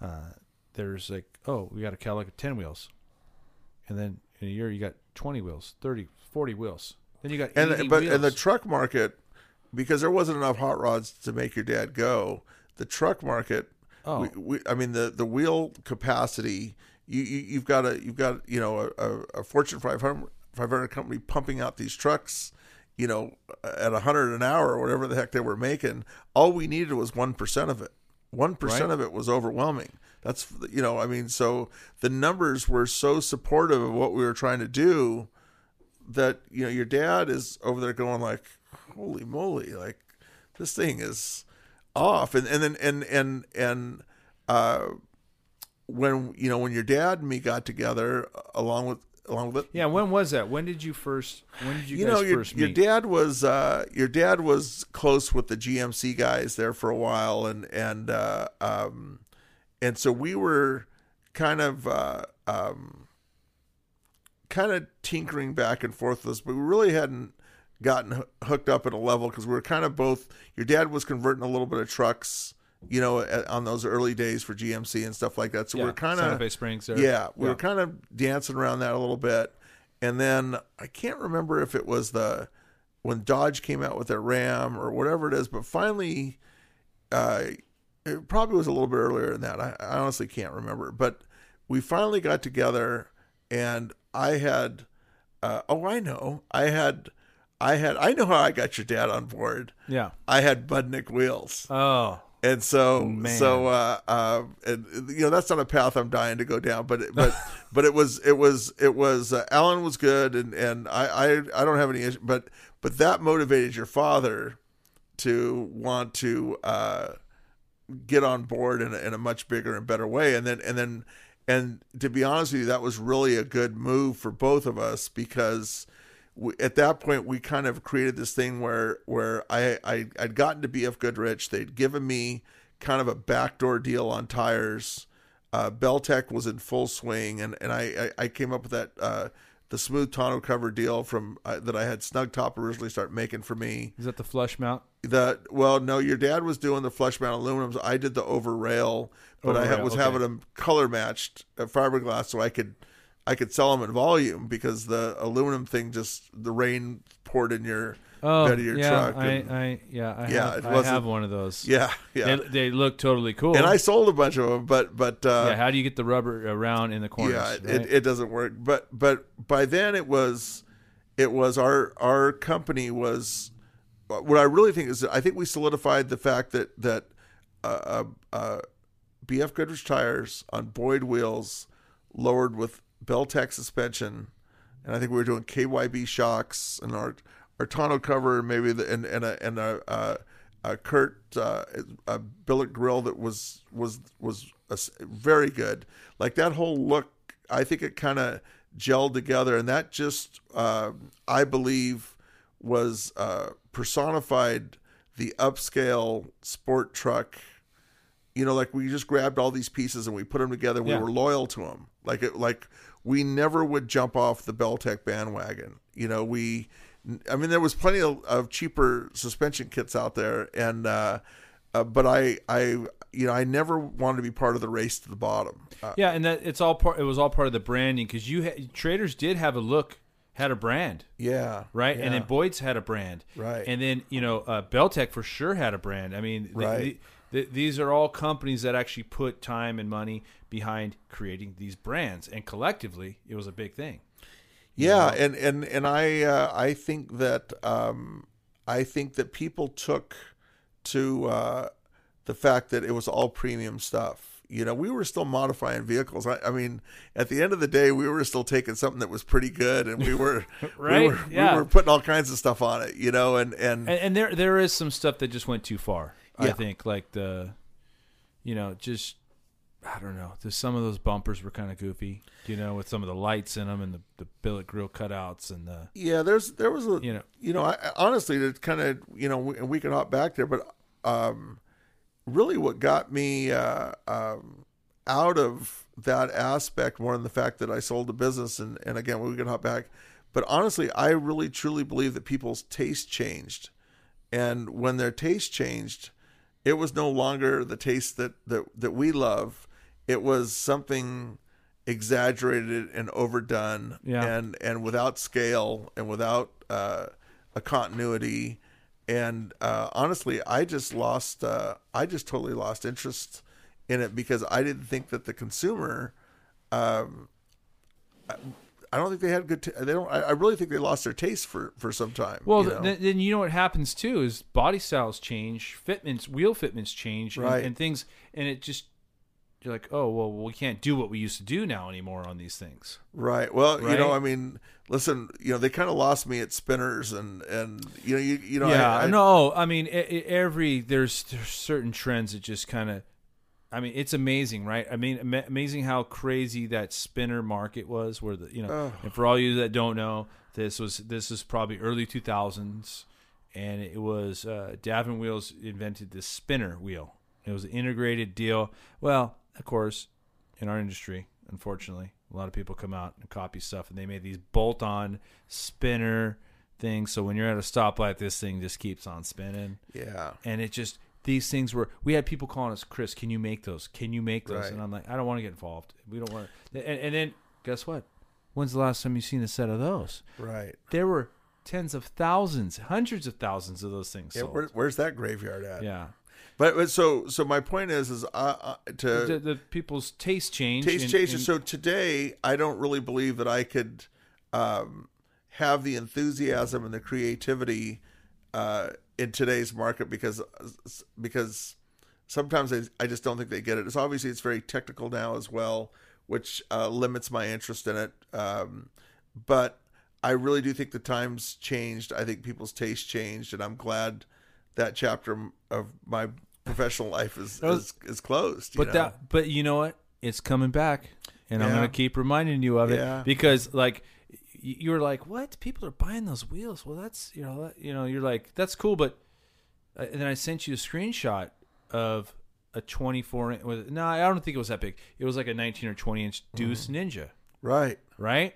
uh, there's like, oh, we got a Cadillac of 10 wheels. And then in a year, you got 20 wheels, 30, 40 wheels. Then you got And but wheels. and the truck market, because there wasn't enough hot rods to make your dad go. The truck market Oh. we, we, I mean the the wheel capacity. You, you you've got a you've got you know a, a, a Fortune 500, 500 company pumping out these trucks, you know, at hundred an hour or whatever the heck they were making. All we needed was one percent of it. One percent Right. of it was overwhelming. That's you know I mean so the numbers were so supportive of what we were trying to do that you know your dad is over there going like, holy moly, like this thing is off. And and then and and and uh when you know when your dad and me got together along with along with yeah, when was that? When did you first, when did you, you guys know your, first your dad was uh your dad was close with the GMC guys there for a while and and uh um and so we were kind of uh um kind of tinkering back and forth with this but we really hadn't gotten hooked up at a level because we were kind of both your dad was converting a little bit of trucks you know at, on those early days for GMC and stuff like that so yeah, we we're kind Santa of Fe Springs there. yeah, we Yeah. were kind of dancing around that a little bit, and then I can't remember if it was the when Dodge came out with their Ram or whatever it is, but finally, uh, it probably was a little bit earlier than that. I, I honestly can't remember, but we finally got together, and I had, uh, oh, I know, I had, I had, I know how I got your dad on board. Yeah. I had Budnik wheels. Oh. And so, Man. so, uh, uh, and, you know, that's not a path I'm dying to go down, but, but, but it was, it was, it was, uh, Alan was good. And, and I, I, I don't have any issue, but, but that motivated your father to want to, uh, get on board in a, in a much bigger and better way. And then, and then, and to be honest with you, that was really a good move for both of us because, we, at that point we kind of created this thing where where I, I I'd gotten to BF Goodrich. They'd given me kind of a backdoor deal on tires. Uh, Belltech was in full swing, and and I I, I came up with that uh, the smooth tonneau cover deal from uh, that I had Snug Top originally start making for me. Is that the flush mount? The well, no, your dad was doing the flush mount aluminums. I did the over rail, but I Over ha- rail, was okay. having them color matched uh, fiberglass so I could I could sell them in volume because the aluminum thing just the rain poured in your Oh, bed of your yeah, truck. I, and- I, yeah, I, Yeah, have, I have one of those. yeah, yeah. They, they look totally cool. and I sold a bunch of them, but but uh, yeah, how do you get the rubber around in the corners? yeah, right? it, it doesn't work. But but by then it was it was our our company was what I really think is that I think we solidified the fact that that uh, uh, uh, BF Goodrich tires on Boyd wheels lowered with Belltech suspension, and I think we were doing KYB shocks and our our tonneau cover, maybe the, and and a and a, uh, a Kurt uh, a billet grill that was was was a very good. Like that whole look, I think it kind of gelled together, and that just uh, I believe was uh, personified the upscale sport truck you know, like we just grabbed all these pieces and we put them together. And Yeah. We were loyal to them. Like it, like we never would jump off the Belltech bandwagon. You know, we, I mean, there was plenty of, of cheaper suspension kits out there, and uh, uh, but I, I, you know, I never wanted to be part of the race to the bottom. Uh, yeah, and that it's all part. It was all part of the branding because you ha- traders did have a look, had a brand, yeah, right? yeah. And then Boyd's had a brand, Right. And then you know uh, Belltech for sure had a brand. I mean, Right. th- th- these are all companies that actually put time and money behind creating these brands, and collectively, it was a big thing. Yeah, and and and I uh, I think that um, I think that people took to uh, the fact that it was all premium stuff. You know, we were still modifying vehicles. I, I mean, at the end of the day, we were still taking something that was pretty good, and we were Right? we were, Yeah. we were putting all kinds of stuff on it. You know, and and, and, and there there is some stuff that just went too far. I think like the, you know, just I don't know. There's some of those bumpers were kind of goofy, you know, with some of the lights in them and the the billet grill cutouts and the yeah, there's there was a you know you know, I, honestly, to kind of, you know, we, and we can hop back there, but um, really what got me uh, um, out of that aspect more than the fact that I sold the business, and, and again, we can hop back, but honestly, I really truly believe that people's taste changed. And when their taste changed, it was no longer the taste that, that, that we love. It was something exaggerated and overdone Yeah. and and without scale and without uh, a continuity and uh, honestly i just lost uh, i just totally lost interest in it because i didn't think that the consumer um, I, I don't think they had good t- they don't I, I really think they lost their taste for for some time Well, you know? then, then you know what happens too is body styles change, fitments, wheel fitments change, and, and things, and it just you're like, oh well, we can't do what we used to do now anymore on these things. Right. Well, you know, I mean, listen, you know, they kind of lost me at spinners, and and you know, you you know, yeah, I, I, no, I mean, every there's there's certain trends that just kind of, I mean, it's amazing, right? I mean, amazing how crazy that spinner market was. Where the you know, Oh. and for all you that don't know, this was this is probably early two thousands, and it was uh, Davin Wheels invented this spinner wheel. It was an integrated deal. Well, of course, in our industry, unfortunately, a lot of people come out and copy stuff, and they made these bolt-on spinner things. So when you're at a stoplight, this thing just keeps on spinning, yeah, and it just these things were. We had people calling us, Chris, can you make those? Can you make those? Right. And I'm like, I don't want to get involved. We don't want. to. And, and then guess what? When's the last time you've seen a set of those? Right. There were tens of thousands, hundreds of thousands of those things Yeah, sold. where, where's that graveyard at? yeah. But, but so so my point is is uh, uh, to the, the people's taste change. taste and- changes. and- So today, I don't really believe that I could um, have the enthusiasm and the creativity uh, in today's market because because sometimes I, I just don't think they get it. It's obviously it's very technical now as well, which uh, limits my interest in it. Um, but I really do think the times changed. I think people's taste changed, and I'm glad that chapter of my professional life is is, is closed. you But know? that, but you know what? It's coming back, and I'm gonna keep reminding you of it Yeah. because, like, you were like, "What? People are buying those wheels?" Well, that's you know, that, you know, you're like, "That's cool," but uh, and then I sent you a screenshot of a 24 inch. No, I don't think it was that big. It was like a 19 or 20 inch Deuce Mm-hmm. Ninja, right. right?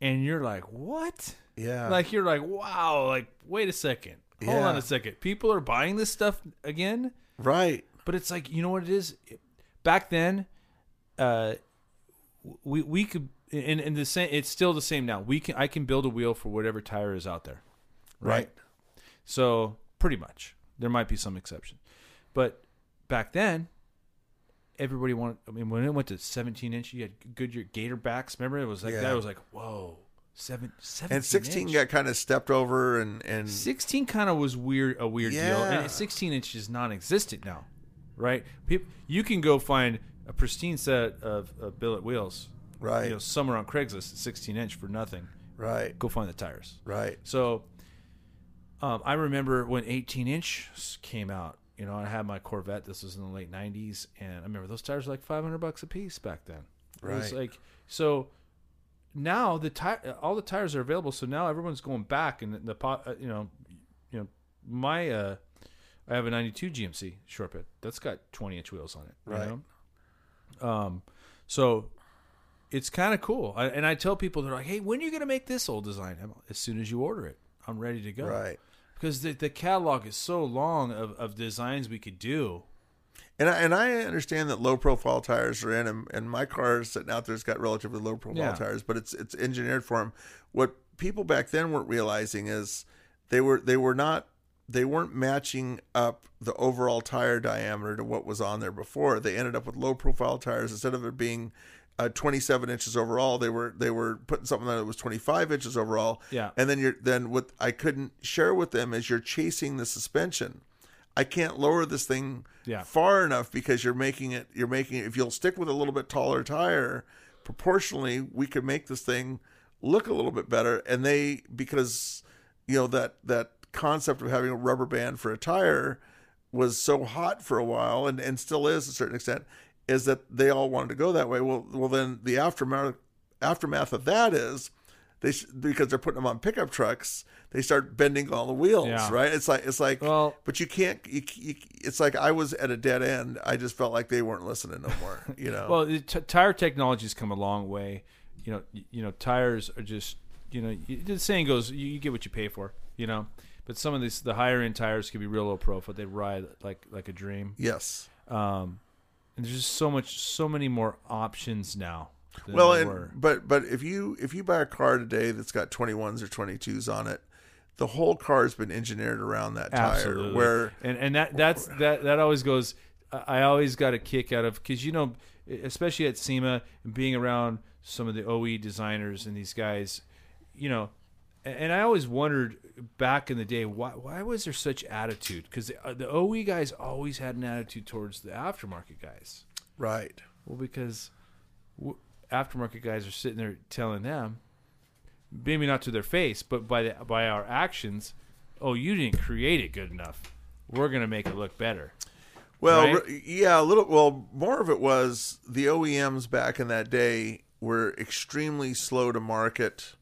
And you're like, "What?" Yeah. Like you're like, "Wow!" Like, wait a second. Hold Yeah. on a second. People are buying this stuff again. right. But it's like you know what it is. Back then, uh, we we could and, and the same. It's still the same now. We can I can build a wheel for whatever tire is out there. Right. So pretty much, there might be some exception, but back then, everybody wanted. I mean, when it went to 17 inch, you had Goodyear Gator backs. Remember, it was like Yeah. that. was like whoa, seven, 17 And 16 inch. got kind of stepped over and and 16 kind of was weird a weird deal and 16 inch is non-existent now right Peop you can go find a pristine set of, of billet wheels right. you know somewhere on craigslist 16 inch for nothing right. go find the tires Right. so um, i remember when 18 inch came out you know i had my corvette this was in the late 90s and i remember those tires were like 500 bucks a piece back then it was Right. like so now the tire all the tires are available so now everyone's going back and the, pot, uh, you know you know my uh i have a 92 gmc short bit that's got 20 inch wheels on it you Right. know? um so it's kind of cool I, and i tell people they're like hey when are you going to make this old design I'm, as soon as you order it i'm ready to go Right. because the, the catalog is so long of, of designs we could do And I, and I understand that low profile tires are in, and, and my car is sitting out there. It's got relatively low profile Yeah. tires, but it's it's engineered for them. What people back then weren't realizing is they were they were not they weren't matching up the overall tire diameter to what was on there before. They ended up with low profile tires instead of it being uh, 27 inches overall. They were they were putting something that was 25 inches overall. Yeah. And then you're then what I couldn't share with them is you're chasing the suspension. I can't lower this thing Yeah. far enough because you're making it you're making it if you'll stick with a little bit taller tire proportionally we could make this thing look a little bit better and they because you know that that concept of having a rubber band for a tire was so hot for a while and and still is to a certain extent is that they all wanted to go that way well well then the aftermath aftermath of that is they sh- because they're putting them on pickup trucks they start bending all the wheels Yeah. right it's like it's like Well- but you can't you, you, it's like i was at a dead end i just felt like they weren't listening no more you know Well, the t- tire technology's come a long way. You know, y- you know, tires are just you know y- the saying goes, you, you get what you pay for. You know, but some of these the higher end tires can be real low profile. They ride like like a dream. yes Um, and there's just so much, so many more options now. Well and, were. but but if you if you buy a car today that's got 21s or 22s on it the whole car has been engineered around that tire Absolutely. where and and that that's that that always goes. I always got a kick out of because you know, especially at SEMA and being around some of the OE designers and these guys, you know, and- and I always wondered back in the day why why was there such attitude? Because the, uh, the OE guys always had an attitude towards the aftermarket guys. right Well, because w- aftermarket guys are sitting there telling them, maybe not to their face, but by the, by our actions, oh, you didn't create it good enough. We're gonna make it look better. Well, Right? r- yeah, a little. Well, more of it was the OEMs back in that day were extremely slow to market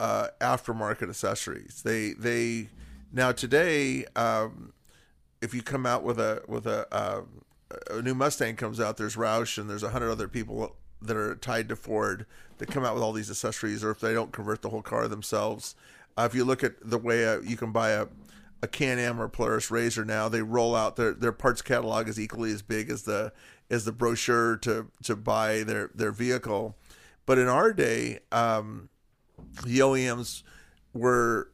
uh, aftermarket accessories. They they now today, um, if you come out with a with a uh, a new Mustang comes out, there's Roush and there's a hundred other people that are tied to Ford that come out with all these accessories, or if they don't convert the whole car themselves. Uh, if you look at the way uh, you can buy a a Can-Am or Polaris Razor now, they roll out their their parts catalog is equally as big as the as the brochure to to buy their their vehicle. But in our day, um, the OEMs were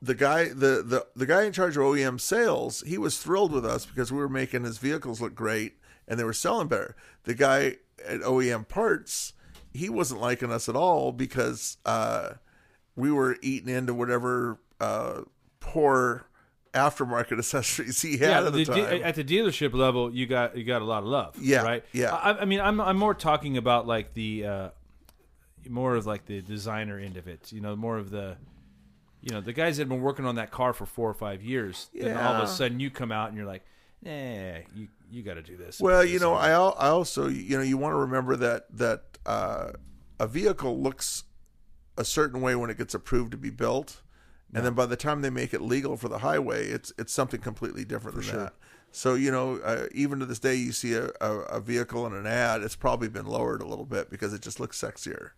the guy the, the the guy in charge of OEM sales, he was thrilled with us because we were making his vehicles look great and they were selling better. The guy at OEM parts, he wasn't liking us at all because uh, we were eating into whatever uh, poor aftermarket accessories he had at the, the de- at the dealership level, you got you got a lot of love. Yeah, right. yeah. I, I mean, I'm I'm more talking about like the uh, more of like the designer end of it. You know, more of the you know the guys that have been working on that car for four or five years. Yeah. Then all of a sudden you come out and you're like, nah, you you got to do this. Well, you know, I I also you know you want to remember that that uh, a vehicle looks a certain way when it gets approved to be built, and then by the time they make it legal for the highway, it's it's something completely different than that. So you know, uh, even to this day, you see a, a, a vehicle in an ad, it's probably been lowered a little bit because it just looks sexier,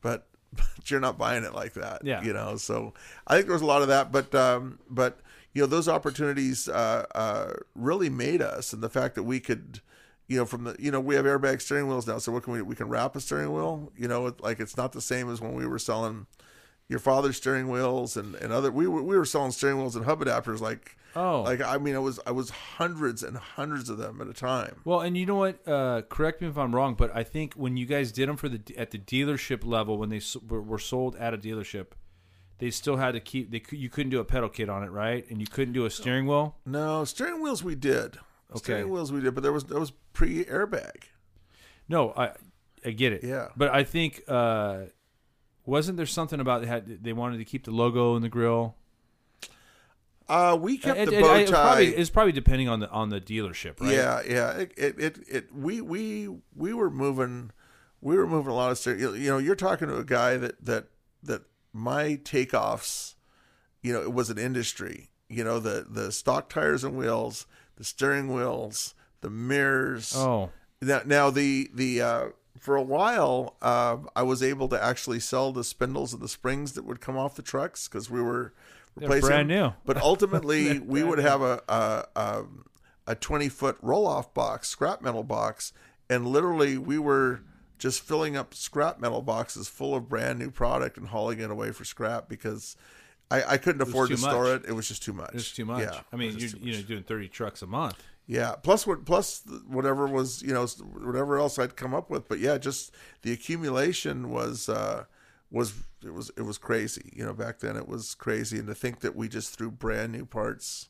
but. But you're not buying it like that, Yeah. You know, so I think there was a lot of that, but um, but you know, those opportunities uh, uh, really made us, and the fact that we could, you know, from the you know we have airbag steering wheels now, so what can we we can wrap a steering wheel? You know, it, like it's not the same as when we were selling your father's steering wheels and, and other we were we were selling steering wheels and hub adapters like Oh. like I mean it was I was hundreds and hundreds of them at a time. Well, and you know what? Uh, correct me if I'm wrong, but I think when you guys did them for the at the dealership level, when they were sold at a dealership, they still had to keep. They you couldn't do a pedal kit on it, right? And you couldn't do a steering wheel. No steering wheels we did. Okay. Steering wheels we did, but there was that was pre airbag. No, I I get it. Yeah. but I think uh, wasn't there something about they had they wanted to keep the logo in the grill? Uh, we kept It- the bow it tie. probably, it's probably depending on the on the dealership, right? Yeah, yeah. It, it, it, it, we, we, we were moving, we were moving a lot of steering. You know, you're talking to a guy that, that, that my takeoffs, you know, it was an industry. You know, the, the stock tires and wheels, the steering wheels, the mirrors. Oh, Now, now the, the, uh, for a while, uh, I was able to actually sell the spindles and the springs that would come off the trucks because we were They're replacing brand new. But ultimately, we would have a a, a, a 20 foot roll off box, scrap metal box, and literally we were just filling up scrap metal boxes full of brand new product and hauling it away for scrap because I, I couldn't afford to too store it. It was just too much. it's too much. Yeah, I mean, you're you know doing thirty trucks a month. Yeah. Plus what? Plus whatever was you know whatever else I'd come up with. But yeah, just the accumulation was uh, was it was it was crazy. You know, back then it was crazy, and to think that we just threw brand new parts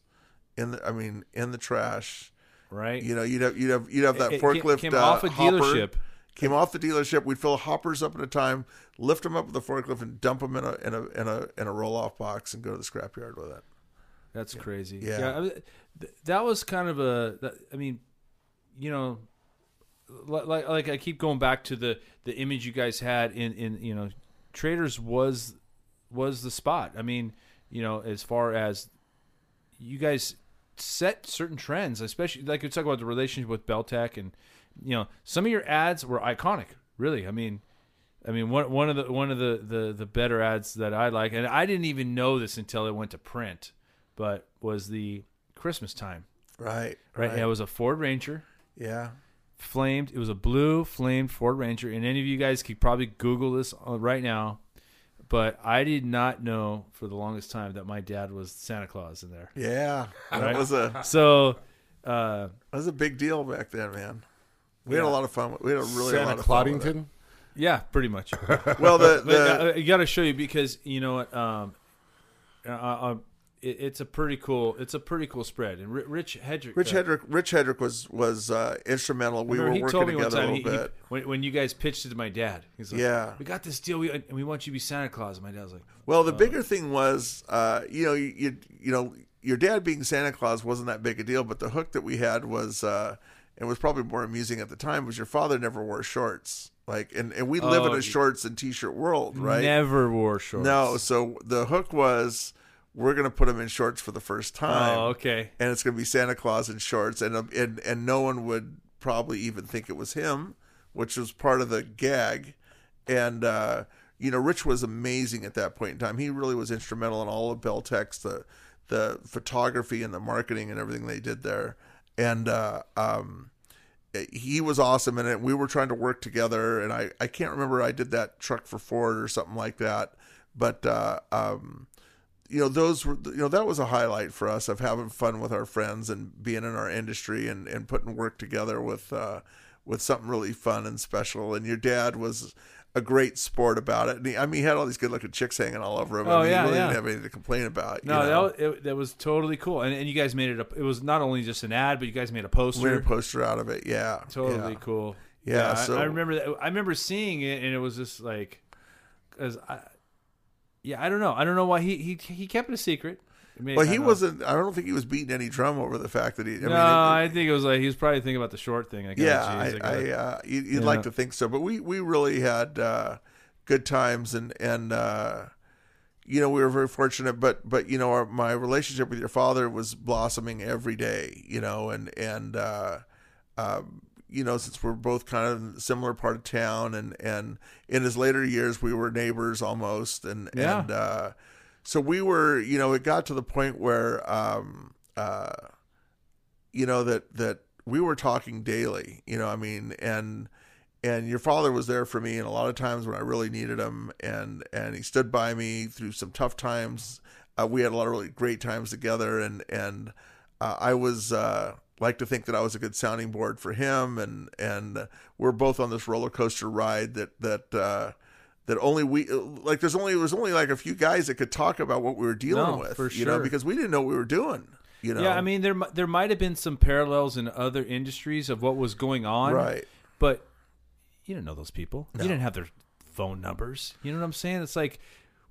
in the I mean in the trash. Right. You know, you'd have you'd have you'd have that It- it came- forklift came uh, off a hopper. dealership. Came off the dealership. We'd fill hoppers up at a time, lift them up with a forklift, and dump them in a in a in a in a roll off box, and go to the scrapyard with it. That's crazy. Yeah. I mean, th- that was kind of a. That, I mean, you know, like like I keep going back to the the image you guys had in in you know, traders was was the spot. I mean, you know, as far as you guys set certain trends, especially like you talk about the relationship with Belltech, and you know, some of your ads were iconic. Really, I mean. I mean, one one of the one of the, the, the better ads that I like, and I didn't even know this until it went to print, but was the Christmas time. Right. Right, And it was a Ford Ranger, Yeah. flamed. It was a blue flamed Ford Ranger, and any of you guys could probably Google this uh, right now. But I did not know for the longest time that my dad was Santa Claus in there. Yeah. That was a So, uh, That was a big deal back then, man. We had a lot of fun. with- We had a really a lot of fun with Coddington. yeah, pretty much. Well, the, But, the uh, you got to show you because you know what? Um, uh, uh, it, it's a pretty cool. It's a pretty cool spread. And Ri- Rich Hedrick, Rich uh, Hedrick, Rich Hedrick was was uh, instrumental. We were working told me one together a little he, he- bit. when, when you guys pitched it to my dad. He's like, Yeah. we got this deal. We and we want you to be Santa Claus. And my dad's like, well, the bigger thing was, uh, you know, you, you you know, your dad being Santa Claus wasn't that big a deal, but the hook that we had was, uh, and was probably more amusing at the time, was your father never wore shorts. Like, and, and we live in Oh, a shorts and t-shirt world, right? never wore shorts. No, so the hook was, we're gonna put him in shorts for the first time. Oh, okay. and it's going to be Santa Claus in shorts, and um, and and no one would probably even think it was him, which was part of the gag. And uh, you know, Rich was amazing at that point in time. He really was instrumental in all of Belltech's, the the photography and the marketing and everything they did there. And uh, um, he was awesome in it. We were trying to work together, and I I can't remember I did that truck for Ford or something like that, but uh, um, you know those were you know that was a highlight for us of having fun with our friends and being in our industry and and putting work together with uh, with something really fun and special. And your dad was a great sport about it. And he, I mean, he had all these good looking chicks hanging all over him. Oh, I mean, yeah, he really yeah. didn't have anything to complain about. you No, know? that was, it, that was totally cool, and, and you guys made it. A, it was not only just an ad, but you guys made a poster. we made a poster out of it. Yeah, totally yeah. cool. Yeah, I- so- I, remember that. I remember seeing it, and it was just like, because I, yeah, I don't know. I don't know why he he he kept it a secret. I Well, I he wasn't. I don't think he was beating any drum over the fact that he. I no, mean, it- I think it was like he was probably thinking about the short thing. Like, yeah, oh, geez, I, gotta- I uh, you'd, you'd Yeah. like to think so, but we we really had uh, good times and and uh, you know we were very fortunate. But but you know our, my relationship with your father was blossoming every day. You know, and and uh, um, you know since we're both kind of in a similar part of town, and and in his later years we were neighbors almost, and Yeah. and uh, so we were you know it got to the point where. Um, uh, you know that that we were talking daily you know i mean and and your father was there for me and a lot of times when i really needed him and and he stood by me through some tough times uh, we had a lot of really great times together and and uh, i was uh like to think that i was a good sounding board for him and and we're both on this roller coaster ride that that uh that only we uh, like there's only there was only like a few guys that could talk about what we were dealing No, with for you know because we didn't know what we were doing you know Yeah, I mean there there might have been some parallels in other industries of what was going on, right But you didn't know those people. You didn't have their phone numbers. You know what I'm saying? It's like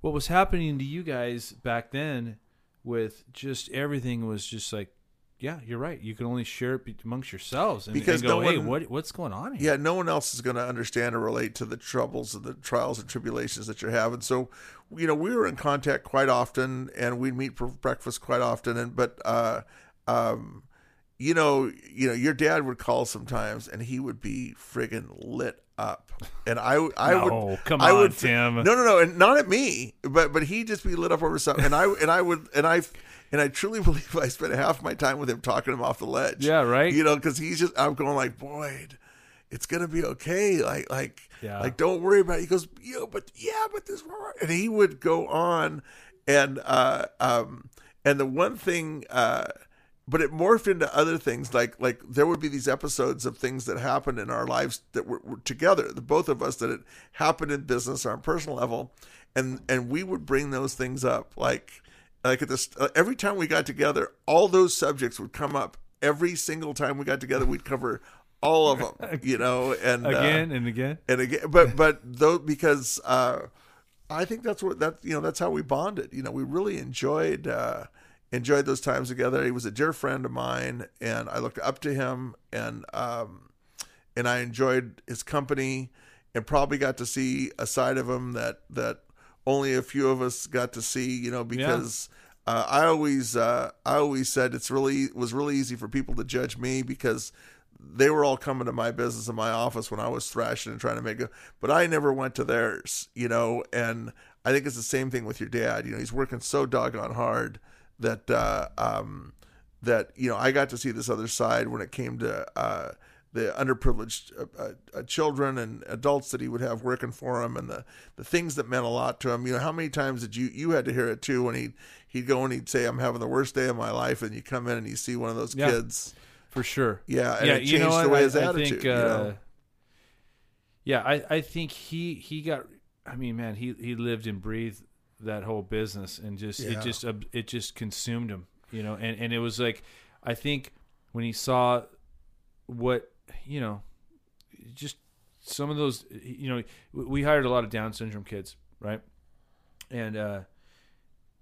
what was happening to you guys back then with just everything was just like, yeah, you're right. You can only share it amongst yourselves and, Because and go, no hey, one- what what's going on here? yeah, no one else is going to understand or relate to the troubles and the trials and tribulations that you're having. So, you know, we were in contact quite often, and we'd meet for breakfast quite often. And but, uh, um, you know, you know, your dad would call sometimes, and he would be friggin' lit up, and I, I No, would, come I on, would, Tim. No, no, no, and not at me, but but he'd just be lit up over something, and I and I would and I. And I truly believe I spent half my time with him talking him off the ledge. Yeah, right? You know, because he's just I'm going like, Boyd, it's gonna be okay. Like, like, Yeah. like, don't worry about it. He goes, yeah, but yeah, but this, and he would go on, and uh, um, and the one thing, uh, but it morphed into other things. Like, like there would be these episodes of things that happened in our lives that were, were together, the both of us, that it happened in business or on personal level, and and we would bring those things up, like. Like at this, uh, every time we got together, all those subjects would come up. Every single time we got together, we'd cover all of them, you know. And uh, Again and again. and again but but though because uh i think that's what that you know that's how we bonded you know we really enjoyed uh enjoyed those times together he was a dear friend of mine and i looked up to him and um and i enjoyed his company and probably got to see a side of him that that only a few of us got to see you know because uh, I always uh, I always said it's really it was really easy for people to judge me because they were all coming to my business in my office when I was thrashing and trying to make it, but I never went to theirs, you know. And I think it's the same thing with your dad. You know, he's working so doggone hard that uh, um, that you know I got to see this other side when it came to uh, the underprivileged uh, uh, children and adults that he would have working for him, and the the things that meant a lot to him. You know, how many times did you you had to hear it too when he he'd go and he'd say, "I'm having the worst day of my life," and you come in and you see one of those Yeah. kids. For sure. Yeah, and yeah, it you know the way I, his I attitude, think, you uh, know? Yeah, I, I think he he got. I mean, man, he he lived and breathed that whole business, and just Yeah. it just uh, it just consumed him, you know. And and it was like, I think when he saw what you know, just some of those, you know, we- hired a lot of Down syndrome kids, right? And uh,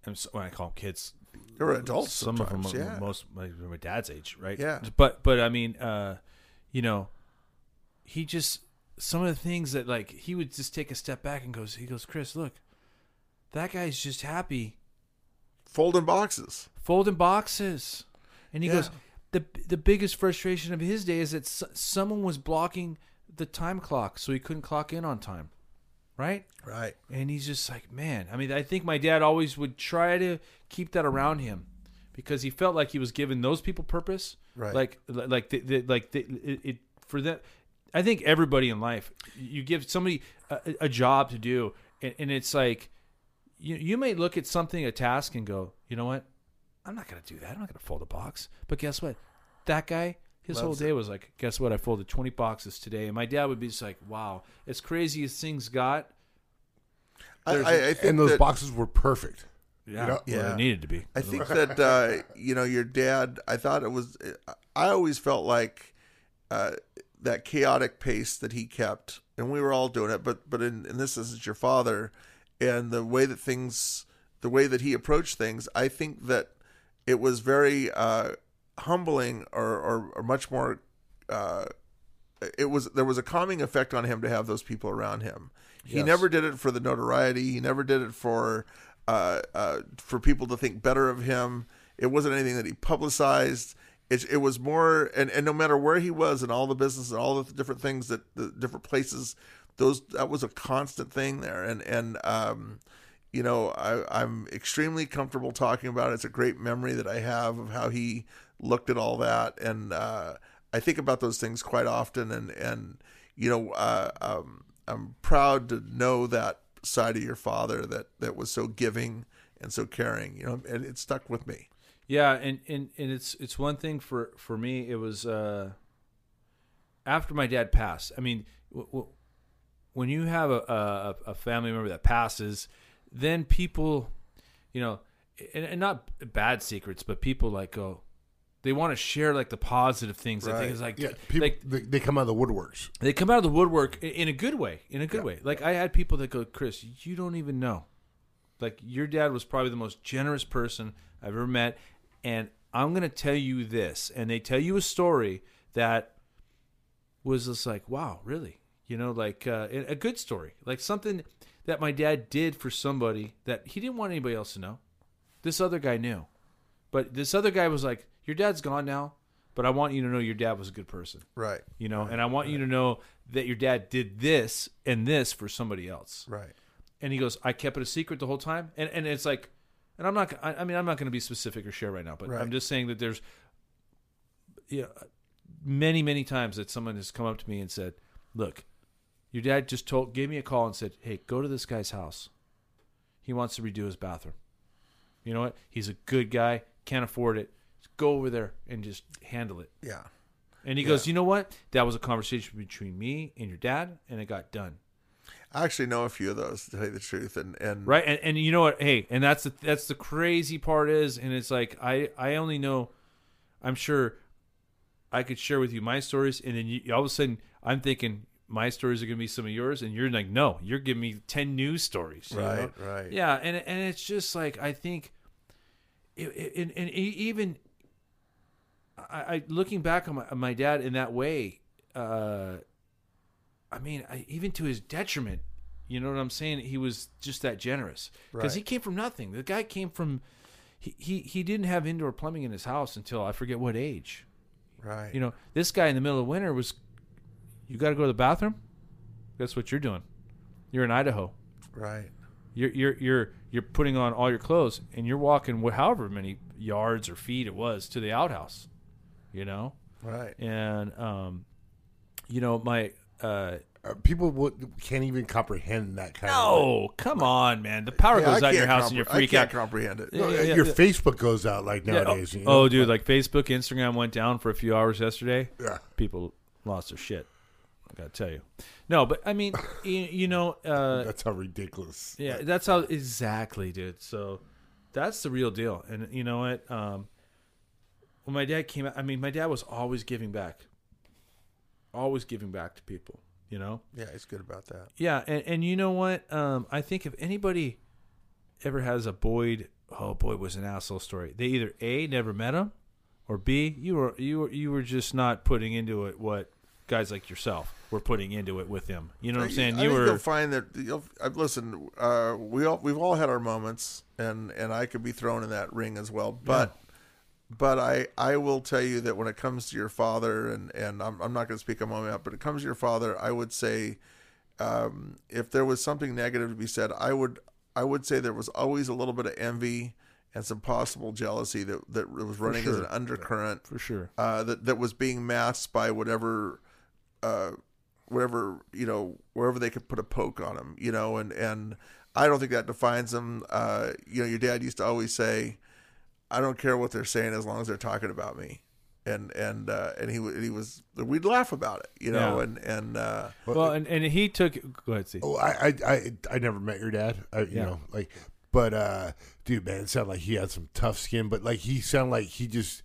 and so, when I call them kids, They were adults some of them yeah. most like my dad's age right Yeah. but but i mean uh you know he just some of the things that like he would just take a step back and goes he goes chris look that guy's just happy Folding boxes. folding boxes and he Yeah. goes the the biggest frustration of his day is that s- someone was blocking the time clock so he couldn't clock in on time right Right. and he's just like, man. I mean, I think my dad always would try to keep that around him because he felt like he was giving those people purpose. Right. Like, like, the, the, like the, it, it for them. I think everybody in life, you give somebody a, a job to do, and, and it's like you you may look at something, a task, and go, you know what, I'm not gonna do that. I'm not gonna fold a box. But guess what, that guy. His whole Loves day was like, guess what? I folded 20 boxes today. And my dad would be just like, wow, as crazy as things got, I, I, I think And those that, boxes were perfect. yeah, know, yeah. yeah. it needed to be. I think that uh, you know your dad. I thought it was. I always felt like uh, that chaotic pace that he kept, and we were all doing it. But but in, in this instance, your father, and the way that things, the way that he approached things, I think that it was very uh, humbling, or, or or much more. Uh, it was there was a calming effect on him to have those people around him. He Yes. never did it for the notoriety. He never did it for uh, uh, for people to think better of him. It wasn't anything that he publicized. It, it was more, and, and no matter where he was and all the business and all the different things that the different places, those that was a constant thing there. And and um, you know, I, I'm extremely comfortable talking about it. It's a great memory that I have of how he looked at all that, and uh, I think about those things quite often. And and you know, uh, um, I'm proud to know that side of your father that that was so giving and so caring. You know, and it stuck with me. Yeah, and, and, and it's it's one thing for for me. It was uh, after my dad passed. I mean, w- w- when you have a, a a family member that passes, then people, you know, and, and not bad secrets, but people like go, they want to share like the positive things. I think it's like Yeah, people like they, they come out of the woodworks. they come out of the woodwork i- in a good way in a good way. Like i had people that go chris you don't even know. Like your dad was probably the most generous person i've ever met and i'm going to tell you this and they tell you a story that was just like wow really? You know like uh, a good story like something that my dad did for somebody that he didn't want anybody else to know this other guy knew but this other guy was like your dad's gone now but i want you to know your dad was a good person Right. you know and i want you to know that your dad did this and this for somebody else Right. and he goes i kept it a secret the whole time and and it's like and i'm not i, I mean i'm not going to be specific or share right now but Right. i'm just saying that there's you know, many many times that someone has come up to me and said look your dad just told gave me a call and said hey go to this guy's house he wants to redo his bathroom you know what he's a good guy can't afford it go over there and just handle it Yeah. and he goes, you know what? That was a conversation between me and your dad, and it got done. I actually know a few of those to tell you the truth, and and Right. And, and you know what? Hey, and that's the that's the crazy part is, and it's like I I only know, I'm sure, I could share with you my stories, and then you, all of a sudden I'm thinking my stories are gonna be some of yours, and you're like, no, you're giving me ten new stories. you know? right, right. Yeah, and and it's just like I think, it, it, and, and even I, I looking back on my, on my dad in that way, uh, I mean, I, even to his detriment, you know what I'm saying? He was just that generous because Right. he came from nothing. The guy came from. He, he, he didn't have indoor plumbing in his house until I forget what age. Right. You know, this guy in the middle of winter was, you got to go to the bathroom. Guess what you're doing? You're in Idaho Right. you're you're you're you're putting on all your clothes and you're walking however many yards or feet it was to the outhouse you know Right. and um you know my uh Uh, people would, can't even comprehend that kind of. no come on man the power Yeah, I goes out in your house and you compre- freak I can't out comprehend it. Uh, yeah, yeah, your. Facebook goes out like Yeah, nowadays. oh, you know? oh, dude like facebook instagram went down for a few hours yesterday Yeah. people lost their shit gotta tell you no but i mean you, you know uh That's how ridiculous. Yeah, that's how exactly, dude. So that's the real deal. And you know what? Um, when my dad came out, I mean, my dad was always giving back, always giving back to people. You know? Yeah, he's good about that. Yeah, and and you know what? Um, I think if anybody ever has a Boyd, oh Boyd was an asshole story, they either a never met him, or b you were you were you were just not putting into it what guys like yourself were putting into it with him. You know what I'm saying? I You think were you'll find that you'll uh, listen. Uh, we all we've all had our moments, and and I could be thrown in that ring as well. But but I I will tell you that when it comes to your father, and and I'm I'm not going to speak a moment out, but it comes to your father, I would say, um, if there was something negative to be said, I would I would say there was always a little bit of envy and some possible jealousy that that was running as an sure. undercurrent for sure. uh, that that was being masked by whatever uh, whatever you know, wherever they could put a poke on him, you know, and and I don't think that defines them. Uh, you know, your dad used to always say, "I don't care what they're saying as long as they're talking about me." And and uh, and he wa- he was we'd laugh about it, you know, Yeah. and and uh, Well, and, and he took. Go ahead, see. Oh, I, I, I, I never met your dad. I, you Yeah. know, like, but uh, dude, man, it sounded like he had some tough skin. But like, he sounded like he just,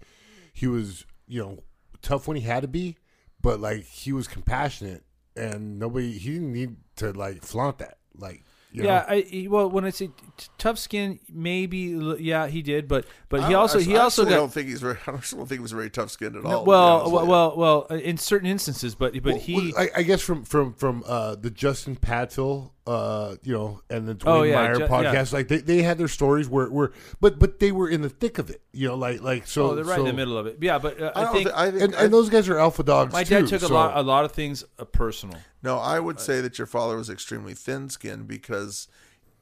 he was, you know, tough when he had to be, but like he was compassionate, and nobody, he didn't need to like flaunt that. Like, you yeah, know? I well when I say t- tough skin, maybe yeah he did, but but he also I, he I also actually got don't think he's very. I don't think he was very tough skinned at all. No, well, well, well, well, uh, in certain instances, but but Well, he, well, I, I guess from from from uh, the Justin Padfill, uh, you know, and the Dwayne Oh, yeah, Meyer Ju- podcast, like they, they had their stories where, where, but but they were in the thick of it, you know, like like so. oh, they're right in the middle of it. Yeah, but uh, I I, think thi- I think and, I- and those guys are alpha dogs. my too, dad took a lot a lot of things uh, personal. No, I would say that your father was extremely thin skinned because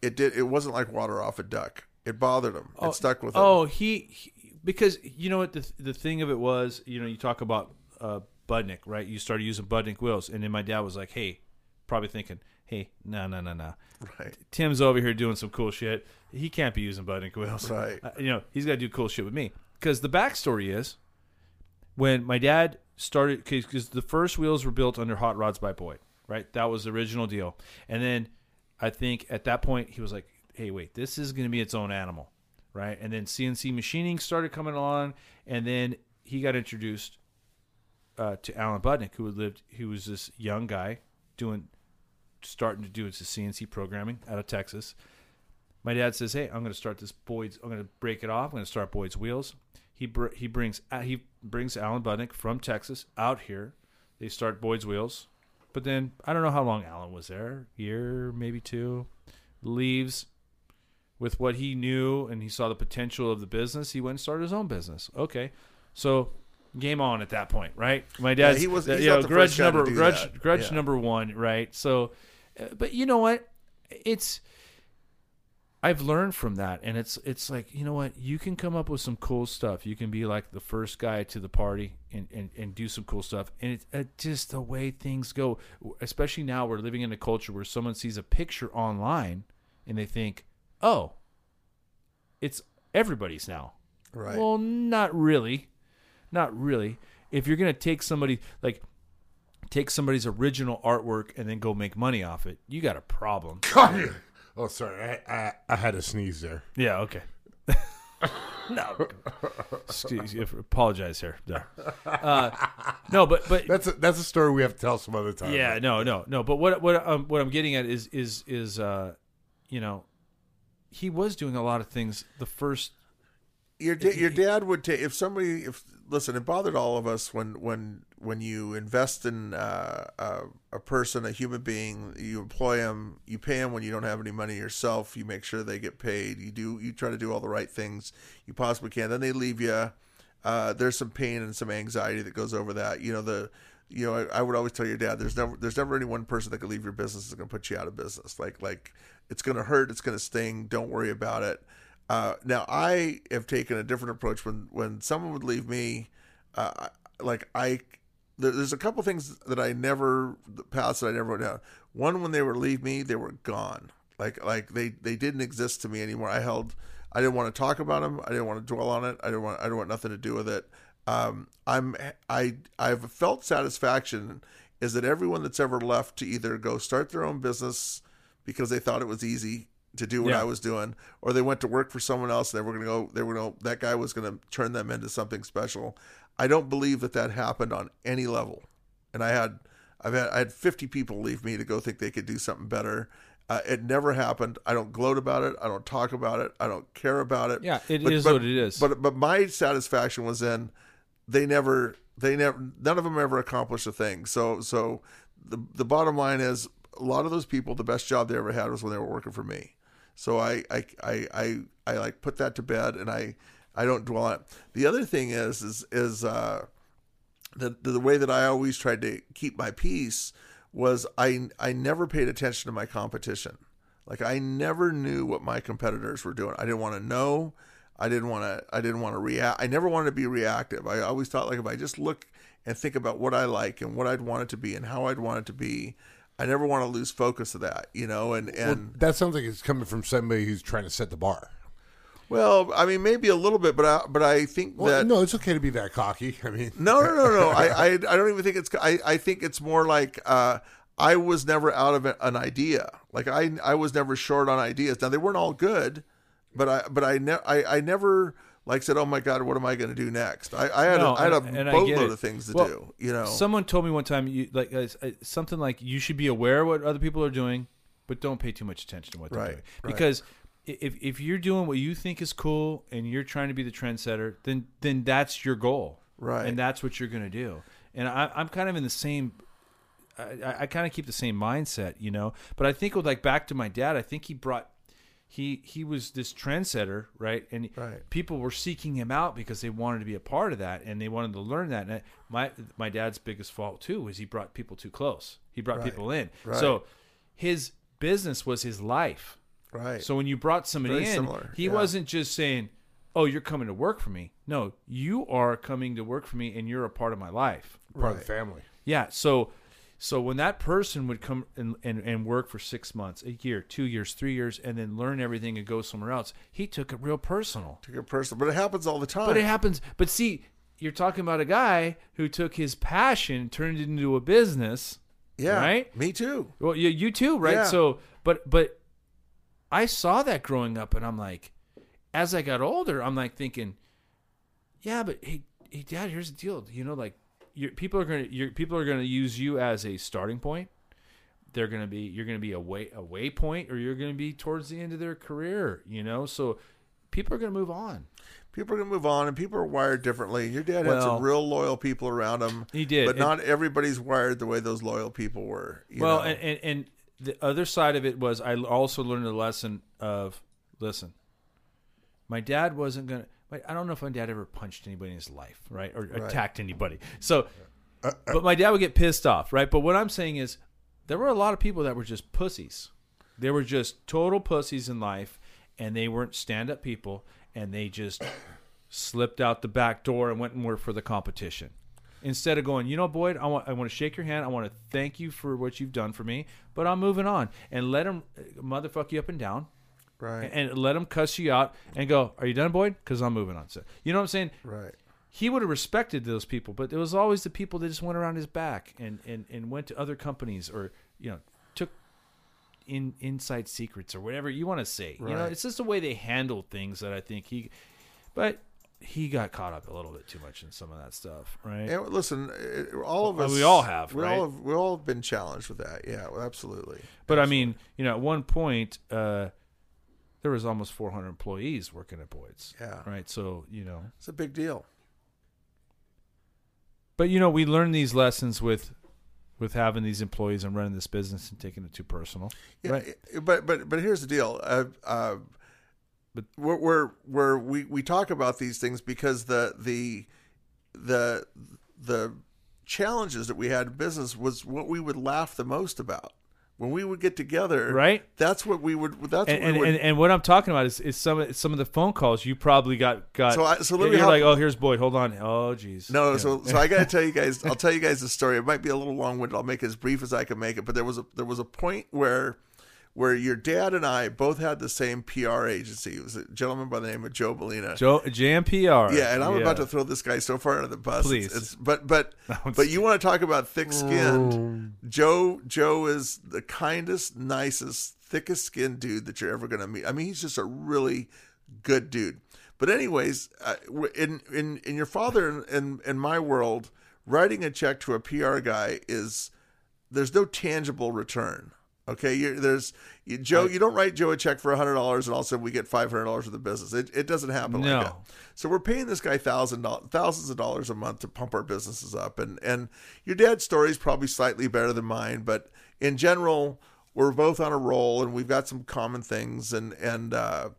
it did. It wasn't like water off a duck. It bothered him. It stuck with him. Oh, he, he because you know what the the thing of it was, you know, you talk about uh, Budnik, right? You started using Budnik wheels, and then my dad was like, "Hey," probably thinking, "Hey, no, no, no, no." right. Tim's over here doing some cool shit. He can't be using Budnik wheels. Right. Uh, you know, he's got to do cool shit with me. Because the backstory is when my dad started, because the first wheels were built under Hot Rods by Boyd, right? That was the original deal. And then I think at that point, he was like, hey, wait, this is going to be its own animal, right? And then CNC machining started coming along. And then he got introduced uh, to Alan Budnik, who lived, who was this young guy doing, starting to do it's a CNC programming out of Texas my dad says, "Hey, I'm going to start this Boyd's. I'm going to break it off. I'm going to start Boyd's wheels." He br- he brings uh, he brings Alan Budnik from Texas out here. They start Boyd's wheels, but then I don't know how long Alan was there, year maybe two. Leaves with what he knew, and he saw the potential of the business. He went and started his own business. Okay, so game on at that point, right? My dad, he was- he's you know, grudge first guy to number grudge that. grudge Yeah. number one, right? So, uh, but you know what? It's I've learned from that, and it's it's like you know what you can come up with some cool stuff. You can be like the first guy to the party and and, and do some cool stuff, and it's uh, just the way things go. Especially now, we're living in a culture where someone sees a picture online and they think, "Oh, it's everybody's now." Right. Well, not really, not really. If you're gonna take somebody like take somebody's original artwork and then go make money off it, you got a problem. Oh, sorry, I, I I had a sneeze there. Yeah. Okay. no. Excuse, apologize here. No. Uh, no, but but That's a, that's a story we have to tell some other time. yeah, no, no, no. But what what um, what I'm getting at is is is uh, you know, he was doing a lot of things. The first your da- your dad would take if somebody if listen it bothered all of us when when when you invest in uh, uh, a person a human being you employ them you pay them when you don't have any money yourself you make sure they get paid you do you try to do all the right things you possibly can then they leave you uh, there's some pain and some anxiety that goes over that you know the you know I, I would always tell your dad there's never there's never any one person that can leave your business that's going to put you out of business. Like like it's going to hurt it's going to sting don't worry about it uh, now I have taken a different approach when when someone would leave me, uh, like I, there, there's a couple things that I never the that I never wrote down. One when they would leave me, they were gone. Like like they they didn't exist to me anymore. I held. I didn't want to talk about them. I didn't want to dwell on it. I didn't want. I didn't want nothing to do with it. Um, I'm I I've felt satisfaction is that everyone that's ever left to either go start their own business because they thought it was easy to do what Yeah. I was doing, or they went to work for someone else and they were going to go, they were going to, that guy was going to turn them into something special. I don't believe that that happened on any level. And I had, I've had, I had 50 people leave me to go think they could do something better. Uh, it never happened. I don't gloat about it. I don't talk about it. I don't care about it. Yeah, it it is is what it is. But but my satisfaction was in they never they never none of them ever accomplished a thing. So so the the bottom line is a lot of those people the best job they ever had was when they were working for me. So I I I I, I like put that to bed and I I don't dwell on it. The other thing is is is uh the the way that I always tried to keep my peace was I I never paid attention to my competition. Like I never knew what my competitors were doing. I didn't want to know. I didn't want to. I didn't want to react. I never wanted to be reactive. I always thought like if I just look and think about what I like and what I'd want it to be and how I'd want it to be, I never want to lose focus of that. You know, and and That sounds like it's coming from somebody who's trying to set the bar. well, I mean maybe a little bit, but I but I think Well, that no, it's okay to be that cocky. I mean, No, no, no, no. I, I, I don't even think it's. I, I think it's more like uh, I was never out of an idea. Like I, I was never short on ideas. Now they weren't all good, but I, but I, ne- I, I never like said, "Oh my God, what am I going to do next?" I, I had, No, a, I had a boatload of things to Well, do. You know, Someone told me one time, you like uh, uh, something like you should be aware of what other people are doing, but don't pay too much attention to what they're Right, doing. right. Because if if you're doing what you think is cool and you're trying to be the trendsetter, then then that's your goal, Right. And that's what you're going to do. And I, I'm kind of in the same. I, I kind of keep the same mindset, you know. But I think with like back to my dad, I think he brought he he was this trendsetter, right? And Right. people were seeking him out because they wanted to be a part of that and they wanted to learn that. And my my dad's biggest fault too was he brought people too close. He brought Right. people in. Right. So his business was his life. right? So when you brought somebody Very in, similar, he yeah. wasn't just saying, "Oh, you're coming to work for me." No, you are coming to work for me and you're a part of my life. part of the family. Yeah. So, so when that person would come and, and, and work for six months, a year, two years, three years, and then learn everything and go somewhere else, he took it real personal. Took it personal, but it happens all the time. But it happens. But see, you're talking about a guy who took his passion, turned it into a business. yeah, right? Me too. Well, you, you too, right? Yeah. So, but but I saw that growing up, and I'm like, as I got older, I'm like thinking, yeah, but hey, hey, Dad, here's the deal. You know, like, your people are gonna, people are gonna use you as a starting point. They're gonna be, you're gonna be a way, a waypoint, or you're gonna be towards the end of their career. You know, so people are gonna move on. People are gonna move on, and people are wired differently. Your dad had some real loyal people around him. He did, but and- not everybody's wired the way those loyal people were. you well, know? and, and and the other side of it was I also learned the lesson of listen. My dad wasn't gonna. My- I don't know if my dad ever punched anybody in his life, right, or attacked anybody. So, uh, uh, but my dad would get pissed off, right? But what I'm saying is, there were a lot of people that were just pussies. They were just total pussies in life, and they weren't stand-up people, and they just slipped out the back door and went and worked for the competition instead of going, you know, Boyd, I want I want to shake your hand. I want to thank you for what you've done for me, but I'm moving on and let him uh, motherfuck you up and down right, and let him cuss you out and go, are you done, Boyd? Because I'm moving on. So you know what I'm saying? right. He would have respected those people, but it was always the people that just went around his back and and and went to other companies or you know took in inside secrets or whatever you want to say. You know, it's just the way they handled things that I think he, but. He got caught up a little bit too much in some of that stuff, right? And listen, all of us. we all have, We right? all have. We all have been challenged with that. Yeah, absolutely. But I mean, you know, at one point, uh, there was almost 400 employees working at Boyd's. Yeah. Right. So you know, It's a big deal. but you know, we learn these lessons with with having these employees and running this business and taking it too personal. Yeah, Right. But but but here's the deal. Uh, uh, But- we're, we're we're we we talk about these things because the the the the challenges that we had in business was what we would laugh the most about when we would get together. Right. That's what we would. That's And what and, we would. and, and what I'm talking about is, is some of, some of the phone calls you probably got got. So I- so let you're me like, oh, here's Boyd. Hold on. Oh, geez. No, Yeah. so so I got to tell you guys. I'll tell you guys the story. It might be a little long winded. I'll make it as brief as I can make it. But there was a there was a point where where your dad and I both had the same PR agency. It was a gentleman by the name of Joe Molina. Joe JMPR. Yeah, and I'm Yeah. about to throw this guy so far under the bus. Please. it's, but but but you want to talk about thick skinned? Joe Joe is the kindest, nicest, thickest skinned dude that you're ever going to meet. I mean, he's just a really good dude. But anyways, uh, in in in your father and in, in my world, writing a check to a PR guy is there's no tangible return. Okay, You're, there's you, Joe. You don't write Joe a check for hundred dollars and all of a sudden we get five hundred dollars for the business. It, it doesn't happen No. like that. So we're paying this guy thousands of dollars a month to pump our businesses up. And and your dad's story is probably slightly better than mine, but in general, we're both on a roll and we've got some common things. And and uh,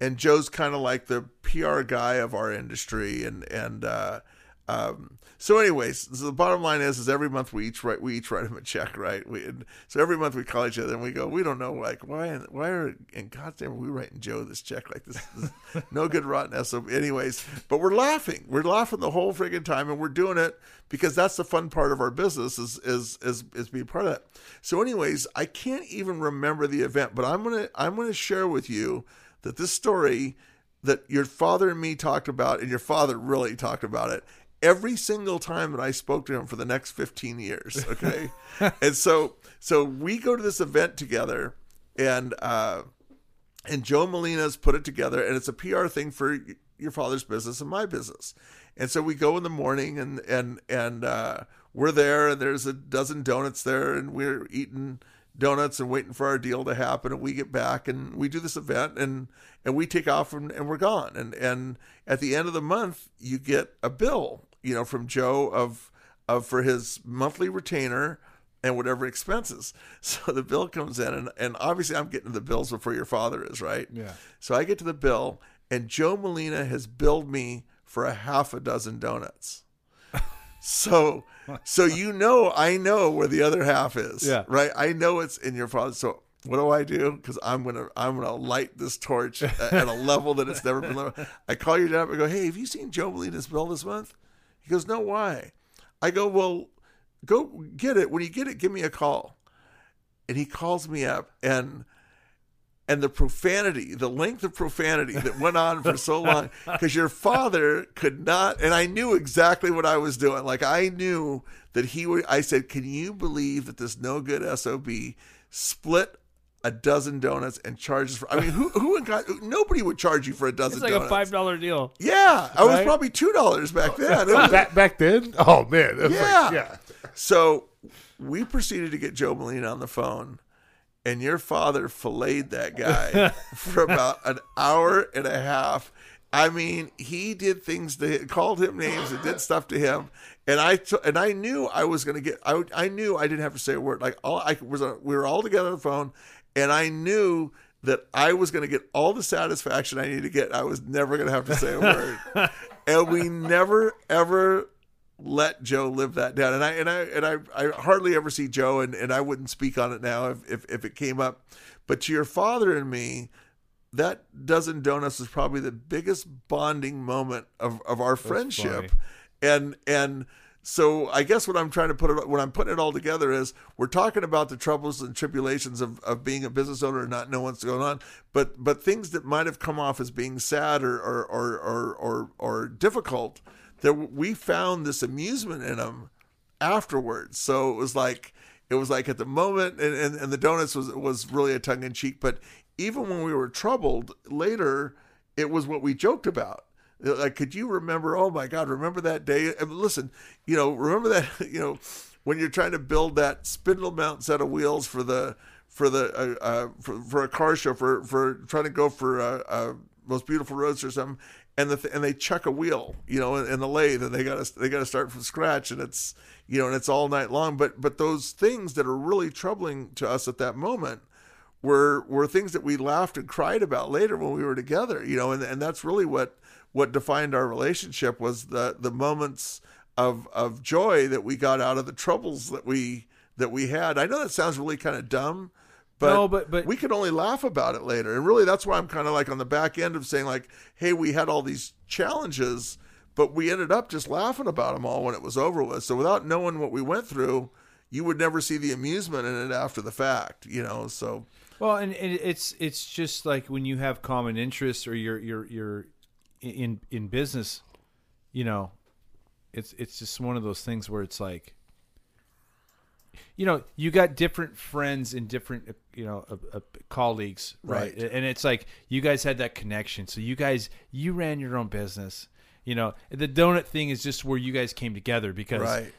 and Joe's kind of like the PR guy of our industry, and and uh, um, so anyways, so the bottom line is, is every month we each write, we each write him a check, right? We, and so every month we call each other and we go, we don't know, like, why, why are, in God's name, are we writing Joe this check like this? this no good rotten SOB. Anyways, but we're laughing. We're laughing the whole friggin' time and we're doing it because that's the fun part of our business is, is, is, is being part of that. So anyways, I can't even remember the event, but I'm to, I'm to share with you that this story that your father and me talked about and your father really talked about it every single time that I spoke to him for the next 15 years. Okay. and so, so we go to this event together and, uh, and Joe Molina's put it together and it's a PR thing for your father's business and my business. And so we go in the morning and, and, and, uh, we're there and there's a dozen donuts there and we're eating donuts and waiting for our deal to happen and we get back and we do this event and and we take off and, and we're gone and and at the end of the month you get a bill you know, from Joe of of for his monthly retainer and whatever expenses. So the bill comes in, and, and obviously I'm getting the bills before your father is, right? Yeah. So I get to the bill, and Joe Molina has billed me for a half a dozen donuts. so, so you know, I know where the other half is, Yeah. right? I know it's in your father. So what do I do? Because I'm gonna I'm gonna light this torch at a level that it's never been. Leveled. I call your dad up and go, Hey, have you seen Joe Molina's bill this month? He goes, No, why? I go, Well, go get it. When you get it, give me a call. And he calls me up and and the profanity, the length of profanity that went on for so long, because your father could not, and I knew exactly what I was doing. Like I knew that he would. I said, "Can you believe that this no good sob split a dozen donuts and charges for?" I mean, who who in God, nobody would charge you for a dozen. It's like donuts. a five dollar deal. Yeah, I was probably two dollars back then. Was- back back then. Oh man, yeah. like, yeah. So we proceeded to get Joe Molina on the phone, and your father filleted that guy for about an hour and a half. I mean, he did things to called him names and did stuff to him, and I t- and I knew I was going to get. I I knew I didn't have to say a word. Like all I was, uh, we were all together on the phone, and I knew that I was going to get all the satisfaction I needed to get. I was never going to have to say a word, and we never ever let Joe live that down. And I and I and I, I hardly ever see Joe, and, and I wouldn't speak on it now if, if if it came up. But to your father and me, that dozen donuts was probably the biggest bonding moment of, of our friendship. funny. And and so I guess what I'm trying to put it when I'm putting it all together is we're talking about the troubles and tribulations of, of being a business owner and not knowing what's going on, but but things that might have come off as being sad or or or or or, or difficult that we found this amusement in them afterwards. So it was like it was like at the moment and, and, and the donuts was was really a tongue in cheek, but even when we were troubled later, it was what we joked about. Like, could you remember? Oh my God, remember that day? Listen, you know, remember that, you know, when you're trying to build that spindle mount set of wheels for the for the uh, uh, for, for a car show for for trying to go for uh, uh, most beautiful roads or something, and the th- and they chuck a wheel, you know, in, in the lathe, and they got to they got to start from scratch, and it's you know, and it's all night long. But but those things that are really troubling to us at that moment were were things that we laughed and cried about later when we were together, you know, and and that's really what what defined our relationship was the the moments of of joy that we got out of the troubles that we that we had. I know that sounds really kind of dumb, but, No, but- but- we could only laugh about it later. And really that's why I'm kind of like on the back end of saying like, hey, we had all these challenges, but we ended up just laughing about them all when it was over with. So without knowing what we went through, you would never see the amusement in it after the fact, you know. So Well, and, and it's it's just like when you have common interests or you're you're you're in in business, you know, it's it's just one of those things where it's like, you know, you got different friends and different you know uh, uh, colleagues, right? Right. And it's like you guys had that connection, so you guys you ran your own business. You know, the donut thing is just where you guys came together because right.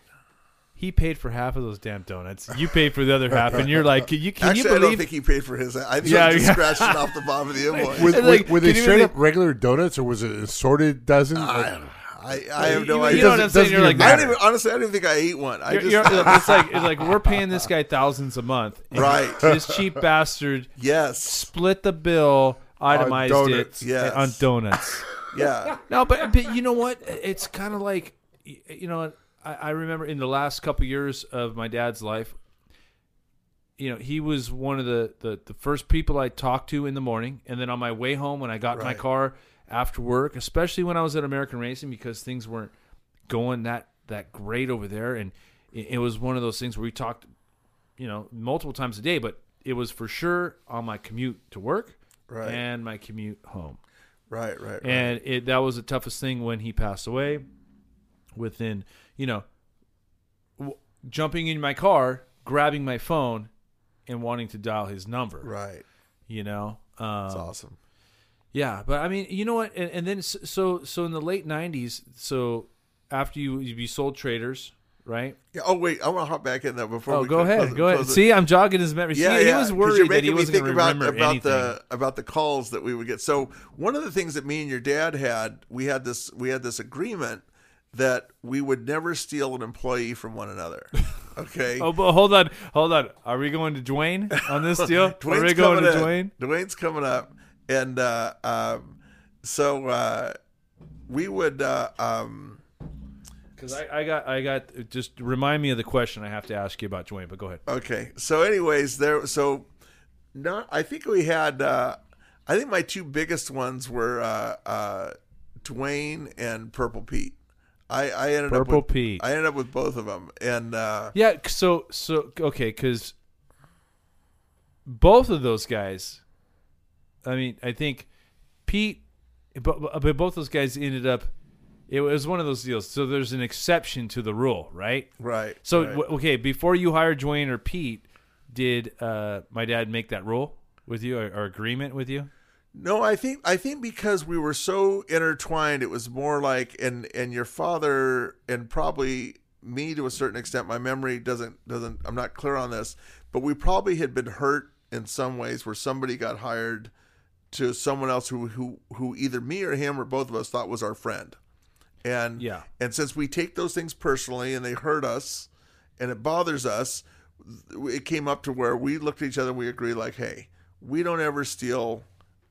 He paid for half of those damn donuts. You paid for the other half, and you're like, can you can Actually, you I don't think he paid for his. I think Yeah, he just yeah. scratched it off the bottom of the invoice. Were, It's were- like, were they straight believe- up regular donuts, or was it an assorted dozen? I, Like, I, I have no you, idea. You know what I'm saying? You're like, I matter. don't even honestly. I don't even think I ate one. I You're, just you're- it's like it's like we're paying this guy thousands a month. and Right. This cheap bastard yes, split the bill, itemized it donuts. Yes. on donuts. yeah, No, but but you know what? It's kind of like you know, what? I, I remember in the last couple years of my dad's life, you know, he was one of the, the, the first people I talked to in the morning. And then on my way home, when I got in my car after work, especially when I was at American Racing, because things weren't going that, that great over there. And it, it was one of those things where we talked, you know, multiple times a day, but it was for sure on my commute to work Right. and my commute home right, right, right. and it that was the toughest thing when he passed away. Within you know, w- jumping in my car, grabbing my phone, and wanting to dial his number. right. You know, um, That's awesome. yeah. But I mean, you know what? And, and then so so in the late '90s, so after you you sold traders, right? Yeah, oh wait, I want to hop back in there before. Oh, we go ahead, go ahead. close. See, I'm jogging his memory. Yeah, See, yeah. he was worried that he wasn't going to about remember about anything. the about the calls that we would get. So one of the things that me and your dad had, we had this we had this agreement that we would never steal an employee from one another. Okay. Oh, but hold on, hold on. Are we going to Dwayne on this deal? Are Dwayne's we going to coming Dwayne? Dwayne's coming up, and uh, um, so uh, we would. Uh, um, Because I, I got, I got. Just remind me of the question I have to ask you about Dwayne. But go ahead. Okay. So, anyways, there. So, not. I think we had. Uh, I think my two biggest ones were uh, uh, Dwayne and Purple Pete. I, I ended up Purple with, Pete. I ended up with both of them, and uh, Yeah. So, so okay. Because both of those guys. I mean, I think Pete, but, but both those guys ended up. It was one of those deals. So there's an exception to the rule, right? right. So right. w- okay, before you hired Dwayne or Pete, did uh, my dad make that rule with you or, or agreement with you? No, I think I think because we were so intertwined, it was more like and and your father and probably me to a certain extent. My memory doesn't doesn't. I'm not clear on this, but we probably had been hurt in some ways where somebody got hired to someone else who who who either me or him or both of us thought was our friend, and Yeah. and since we take those things personally and they hurt us, and it bothers us, it came up to where we looked at each other and we agreed like, hey, we don't ever steal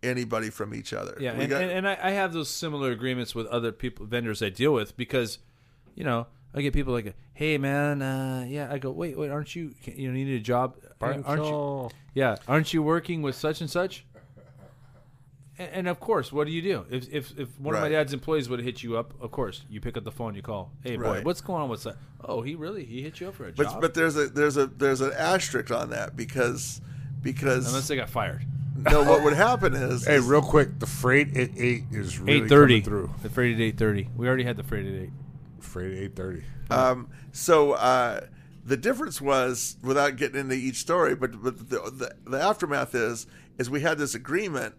anybody from each other. Yeah, we and, and, and I, I have those similar agreements with other people, vendors I deal with, because, you know, I get people like, "Hey, man, uh, yeah." I go, "Wait, wait, aren't you? You know, you need a job? Aren't you? Yeah, aren't you working with such and such?" And, and of course, what do you do? If if, if one of my dad's employees would hit you up, of course, you pick up the phone, you call, "Hey, boy, Right. what's going on? What's that? Oh, he really he hit you up for a but job? but there's a there's a there's an asterisk on that because because Unless they got fired. no, what would happen is, Hey, is- real quick, the freight at eight is really Eight thirty. coming through. The freight at eight thirty. We already had the freight at eight. Freight at eight thirty. Um, so uh, the difference was, without getting into each story, but but the, the the aftermath is is we had this agreement,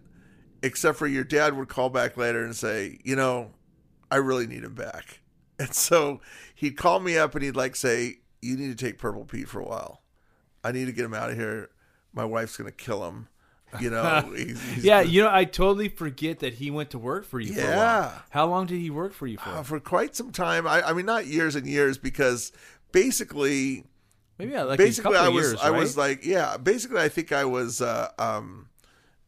except for your dad would call back later and say, you know, I really need him back, and so he'd call me up and he'd like say, you need to take Purple Pete for a while. I need to get him out of here. My wife's gonna kill him. You know. he's, he's Yeah, you know, I totally forget that he went to work for you. For. Yeah. How long did he work for you for? uh, for quite some time. I, I mean, not years and years, because basically Maybe yeah, like basically a couple I was years, I right? was like yeah basically I think I was uh, um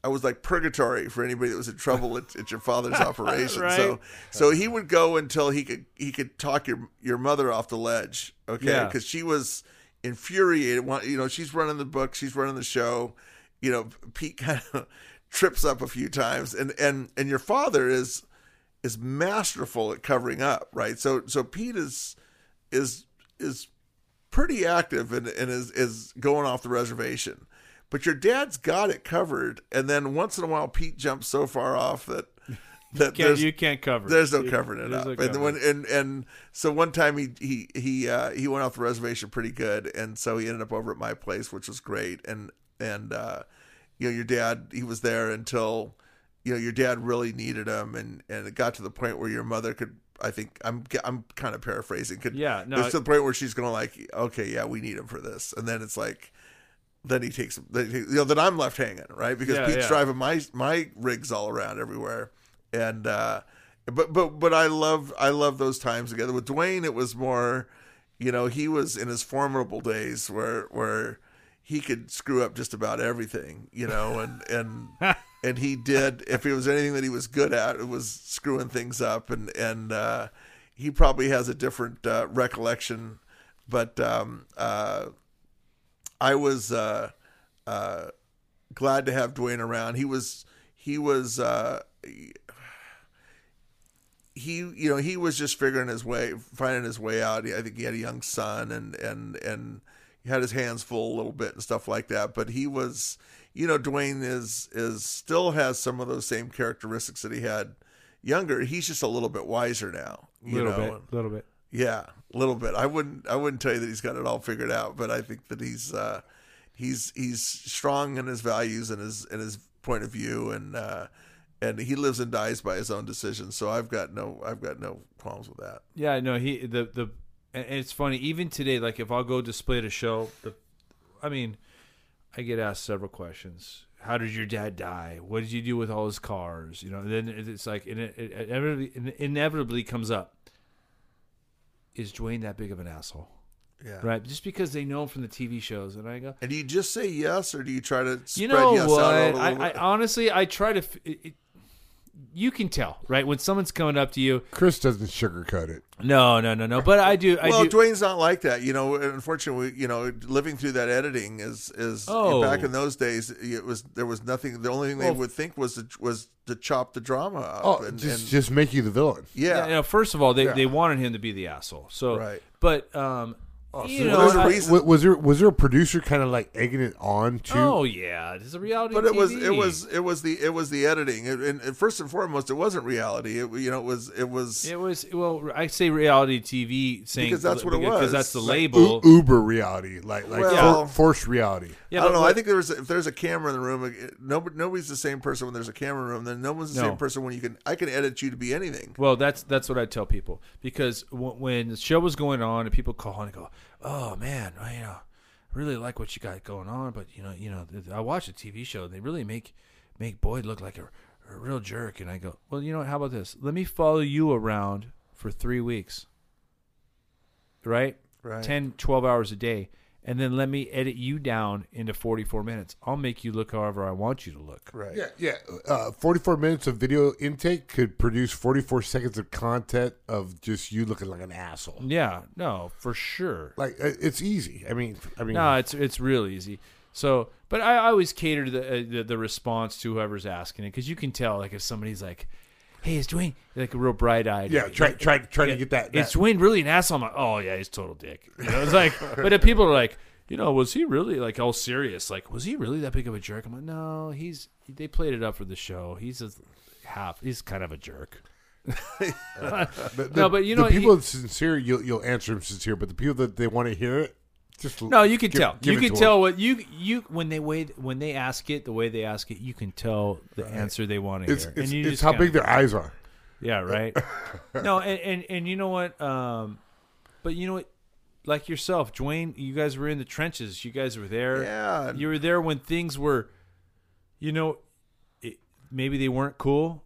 I was like purgatory for anybody that was in trouble at, at your father's operation Right. so so he would go until he could he could talk your your mother off the ledge okay Yeah. because she was infuriated you know she's running the book she's running the show you know Pete kind of trips up a few times and and and your father is is masterful at covering up right so so Pete is is is pretty active and, and is, is going off the reservation. But your dad's got it covered, and then once in a while Pete jumps so far off that that Can't, you can't cover. it. there's no You- covering it up. no And when and and so one time he he he uh, he went off the reservation pretty good, and so he ended up over at my place, which was great. And and uh, you know your dad he was there until you know your dad really needed him, and and it got to the point where your mother could. I think I'm I'm kind of paraphrasing. Could Yeah, no, There's I- to the point where she's going to like, okay, yeah, we need him for this, and then it's like, then he takes, then he, you know, then I'm left hanging, right? Because Yeah, Pete's yeah. driving my my rigs all around everywhere, and uh, but but but I love I love those times together with Dwayne. It was more, you know, he was in his formidable days where where he could screw up just about everything, you know, and and and he did. If it was anything that he was good at, it was screwing things up, and and uh, he probably has a different uh, recollection. But um, uh, I was uh, uh, glad to have Dwayne around. He was he was uh, he you know he was just figuring his way, finding his way out. I think he had a young son and and and had his hands full a little bit and stuff like that. But he was, you know, Dwayne is is still has some of those same characteristics that he had younger. He's just a little bit wiser now. A little know, bit, a little bit. yeah, a little bit. I wouldn't I wouldn't tell you that he's got it all figured out, but I think that he's uh, he's he's strong in his values and his and his point of view, and uh, and he lives and dies by his own decisions. So I've got no I've got no qualms with that. Yeah, no, he the the and it's funny even today. Like if I'll go display at a show, the, I mean, I get asked several questions. How did your dad die? What did you do with all his cars? You know, then it's like and it, it inevitably, it inevitably comes up. Is Dwayne that big of an asshole? Yeah. Right? Just because they know him from the TV shows, and I go, And do you just say yes, or do you try to spread you know yes what? I, I honestly, I try to. It, you can tell, right? When someone's coming up to you, Chris doesn't sugarcoat it. no, no, no, no. But I do. I well, do. Dwayne's not like that, you know. Unfortunately, you know, living through that editing is is Oh. back in those days. It was there was nothing. The only thing they would think was to, was to chop the drama up. Oh, and, just and- just make you the villain. yeah, Yeah, you know, first of all, they, Yeah. they wanted him to be the asshole. So, Right. But um, Oh, you so know, there's a I- reason- Was, was there was there a producer kind of like egging it on too? Oh yeah, it's a reality. but it was it was it was the it was the editing. It, and, and first and foremost, it wasn't reality. It you know it was it was It was well. I say reality TV, saying Because that's what it was because that's the Like, label. U- Uber reality, like like Well- for, forced reality. yeah, I don't know. what- I think there's if there's a camera in the room, nobody nobody's the same person when there's a camera in the room. Then no one's the No. same person when you can I can edit you to be anything. Well, that's that's what I tell people because w- when the show was going on and people call and go, "Oh man, I, you know, really like what you got going on," but you know, you know, I watch a TV show and they really make make Boyd look like a, a real jerk, and I go, "Well, you know, what, how about this? Let me follow you around for three weeks, right? Right. 10, 12 hours a day." And then let me edit you down into 44 minutes. I'll make you look however I want you to look. Right. Yeah, yeah. Uh, Forty-four minutes of video intake could produce forty-four seconds of content of just you looking like an asshole. Yeah, no, for sure. Like uh, it's easy. I mean, I mean, No, it's it's real easy. So, but I, I always cater to the, uh, the the response to whoever's asking it because you can tell like if somebody's like, "Hey, is Dwayne like a real bright eyed?" yeah. Try try try to get that. Is that Dwayne really an asshole? I'm like, "Oh yeah, he's a total dick." You know, it's like, but if people are like, you know, was he really like all serious? Like, was he really that big of a jerk? I'm like, no, he's they played it up for the show. He's a half. He's kind of a jerk. the- No, but you the know, people he- sincere, you'll you'll answer them sincere. But the people that they want to hear it, just No, you can give- tell. give you can tell what you you when they wait when they ask it the way they ask it. You can tell the answer they want to It's hear. it's, you it's just how kinda- big their eyes are. Yeah, right. no, and, and and you know what? Um, but you know what? Like yourself, Dwayne, you guys were in the trenches. You guys were there. Yeah. You were there when things were, you know, it, maybe they weren't cool,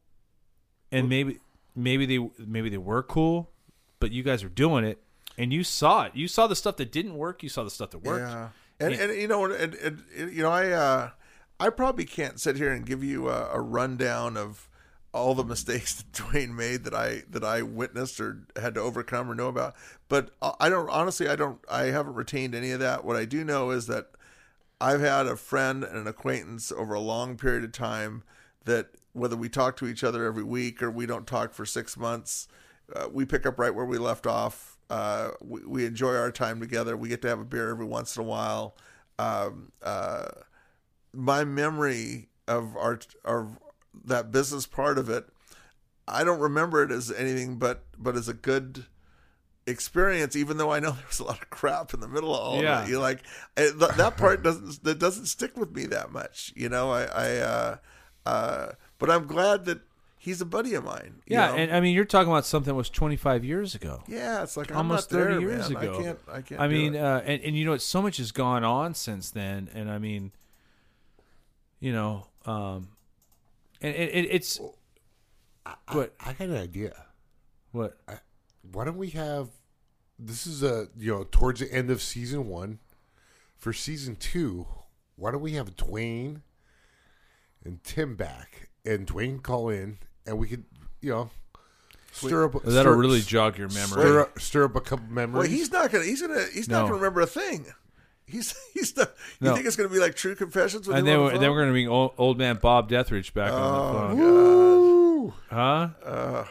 and maybe maybe they maybe they were cool, but you guys were doing it, and you saw it. You saw the stuff that didn't work. You saw the stuff that worked. Yeah, and Yeah. and you know, and, and, and you know, I uh, I probably can't sit here and give you a, a rundown of all the mistakes that Dwayne made that I that I witnessed or had to overcome or know about. But I I don't honestly, I don't, I haven't retained any of that. What I do know is that I've had a friend and an acquaintance over a long period of time that whether we talk to each other every week or we don't talk for six months, uh, we pick up right where we left off. Uh, we, we enjoy our time together. We get to have a beer every once in a while. Um, uh, my memory of our of that business part of it, I don't remember it as anything but but as a good experience. Even though I know there was a lot of crap in the middle of all Yeah. of it, you like eh, th- that part doesn't that doesn't stick with me that much. You know, I, I uh, uh, but I'm glad that he's a buddy of mine. Yeah, know? and I mean, you're talking about something that was 25 years ago. yeah, it's like I'm almost there, 30 years man. ago. I can't. I can't. I mean, uh, and and you know, what, so much has gone on since then, and I mean, you know, um, and it, it, it's what I got an idea. what Why don't we have? This is a you know towards the end of season one. For season two, why don't we have Dwayne and Tim back, and Dwayne call in, and we could you know Stir up. That'll stir, really jog your memory. stir up, stir up a couple memories. Well, he's not gonna. He's gonna. He's not gonna remember a thing. He's. He's not. You No. think it's gonna be like True Confessions? With And him then, on we're- the we're going to bring old, old man Bob Deathridge back on the phone. Ooh. Huh?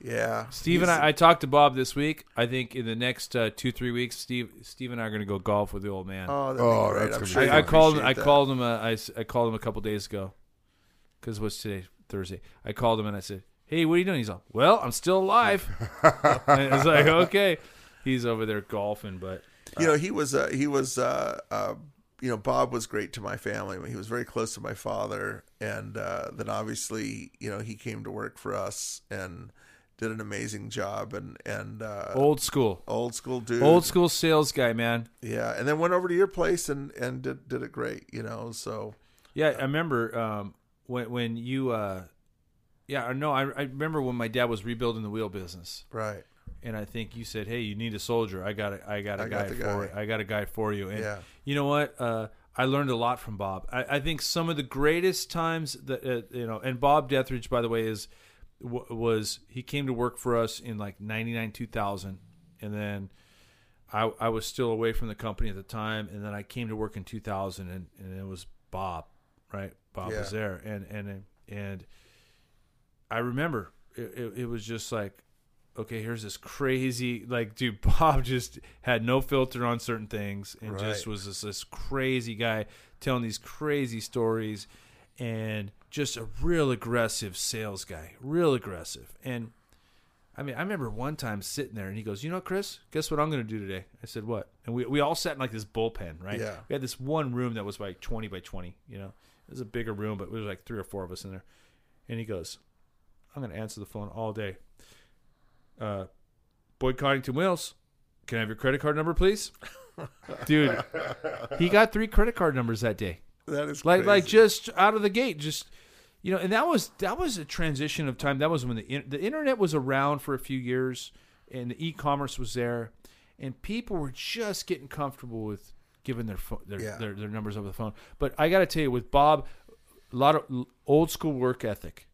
Yeah. Steve and I, I talked to Bob this week. I think in the next uh, two, three weeks, Steve, Steve and I are going to go golf with the old man. Oh, that'd Oh, be great. that's I'm gonna sure be he'd I, I called him. I that. called him. Uh, I, s- I called him a couple days ago. Because what's today? Thursday. I called him and I said, "Hey, what are you doing?" He's like, "Well, I'm still alive." and it's like, okay, he's over there golfing, but You know, he was. Uh, he was. Uh, uh, you know, Bob was great to my family. He was very close to my father, and uh, then obviously, you know, he came to work for us and did an amazing job. And and uh, old school, old school dude, old school sales guy, man. yeah. And then went over to your place and and did did it great. You know, so Yeah, I remember um, when when you. Uh, yeah, no, I, I remember when my dad was rebuilding the wheel business. right. and I think you said, "Hey, you need a soldier. I got a, I got a I guy got for guy. I got a guy for you." And Yeah. you know what? Uh, I learned a lot from Bob. I, I think some of the greatest times that uh, you know, and Bob Deathridge, by the way, is w- was he came to work for us in like '99, 2000, and then. I, I was still away from the company at the time, and then I came to work in 2000, and, and it was Bob, right? Bob Yeah. was there, and and and I remember it, it, it was just like, okay, here's this crazy, like, dude, Bob just had no filter on certain things and just was this, this crazy guy telling these crazy stories and just a real aggressive sales guy, real aggressive. And I mean, I remember one time sitting there and he goes, You know, Chris, guess what I'm going to do today? I said, What? And we, we all sat in like this bullpen, right? Yeah. We had this one room that was like 20 by 20, you know? It was a bigger room, but it was like three or four of us in there. And he goes, I'm going to answer the phone all day. Uh, Boyd Coddington Wheels, can I have your credit card number, please? Dude, he got three credit card numbers that day That is like like just out of the gate just you know and that was that was a transition of time that was when the the internet was around for a few years and the e-commerce was there and people were just getting comfortable with giving their their, Yeah. their their numbers over the phone but i got to tell you with bob a lot of old school work ethic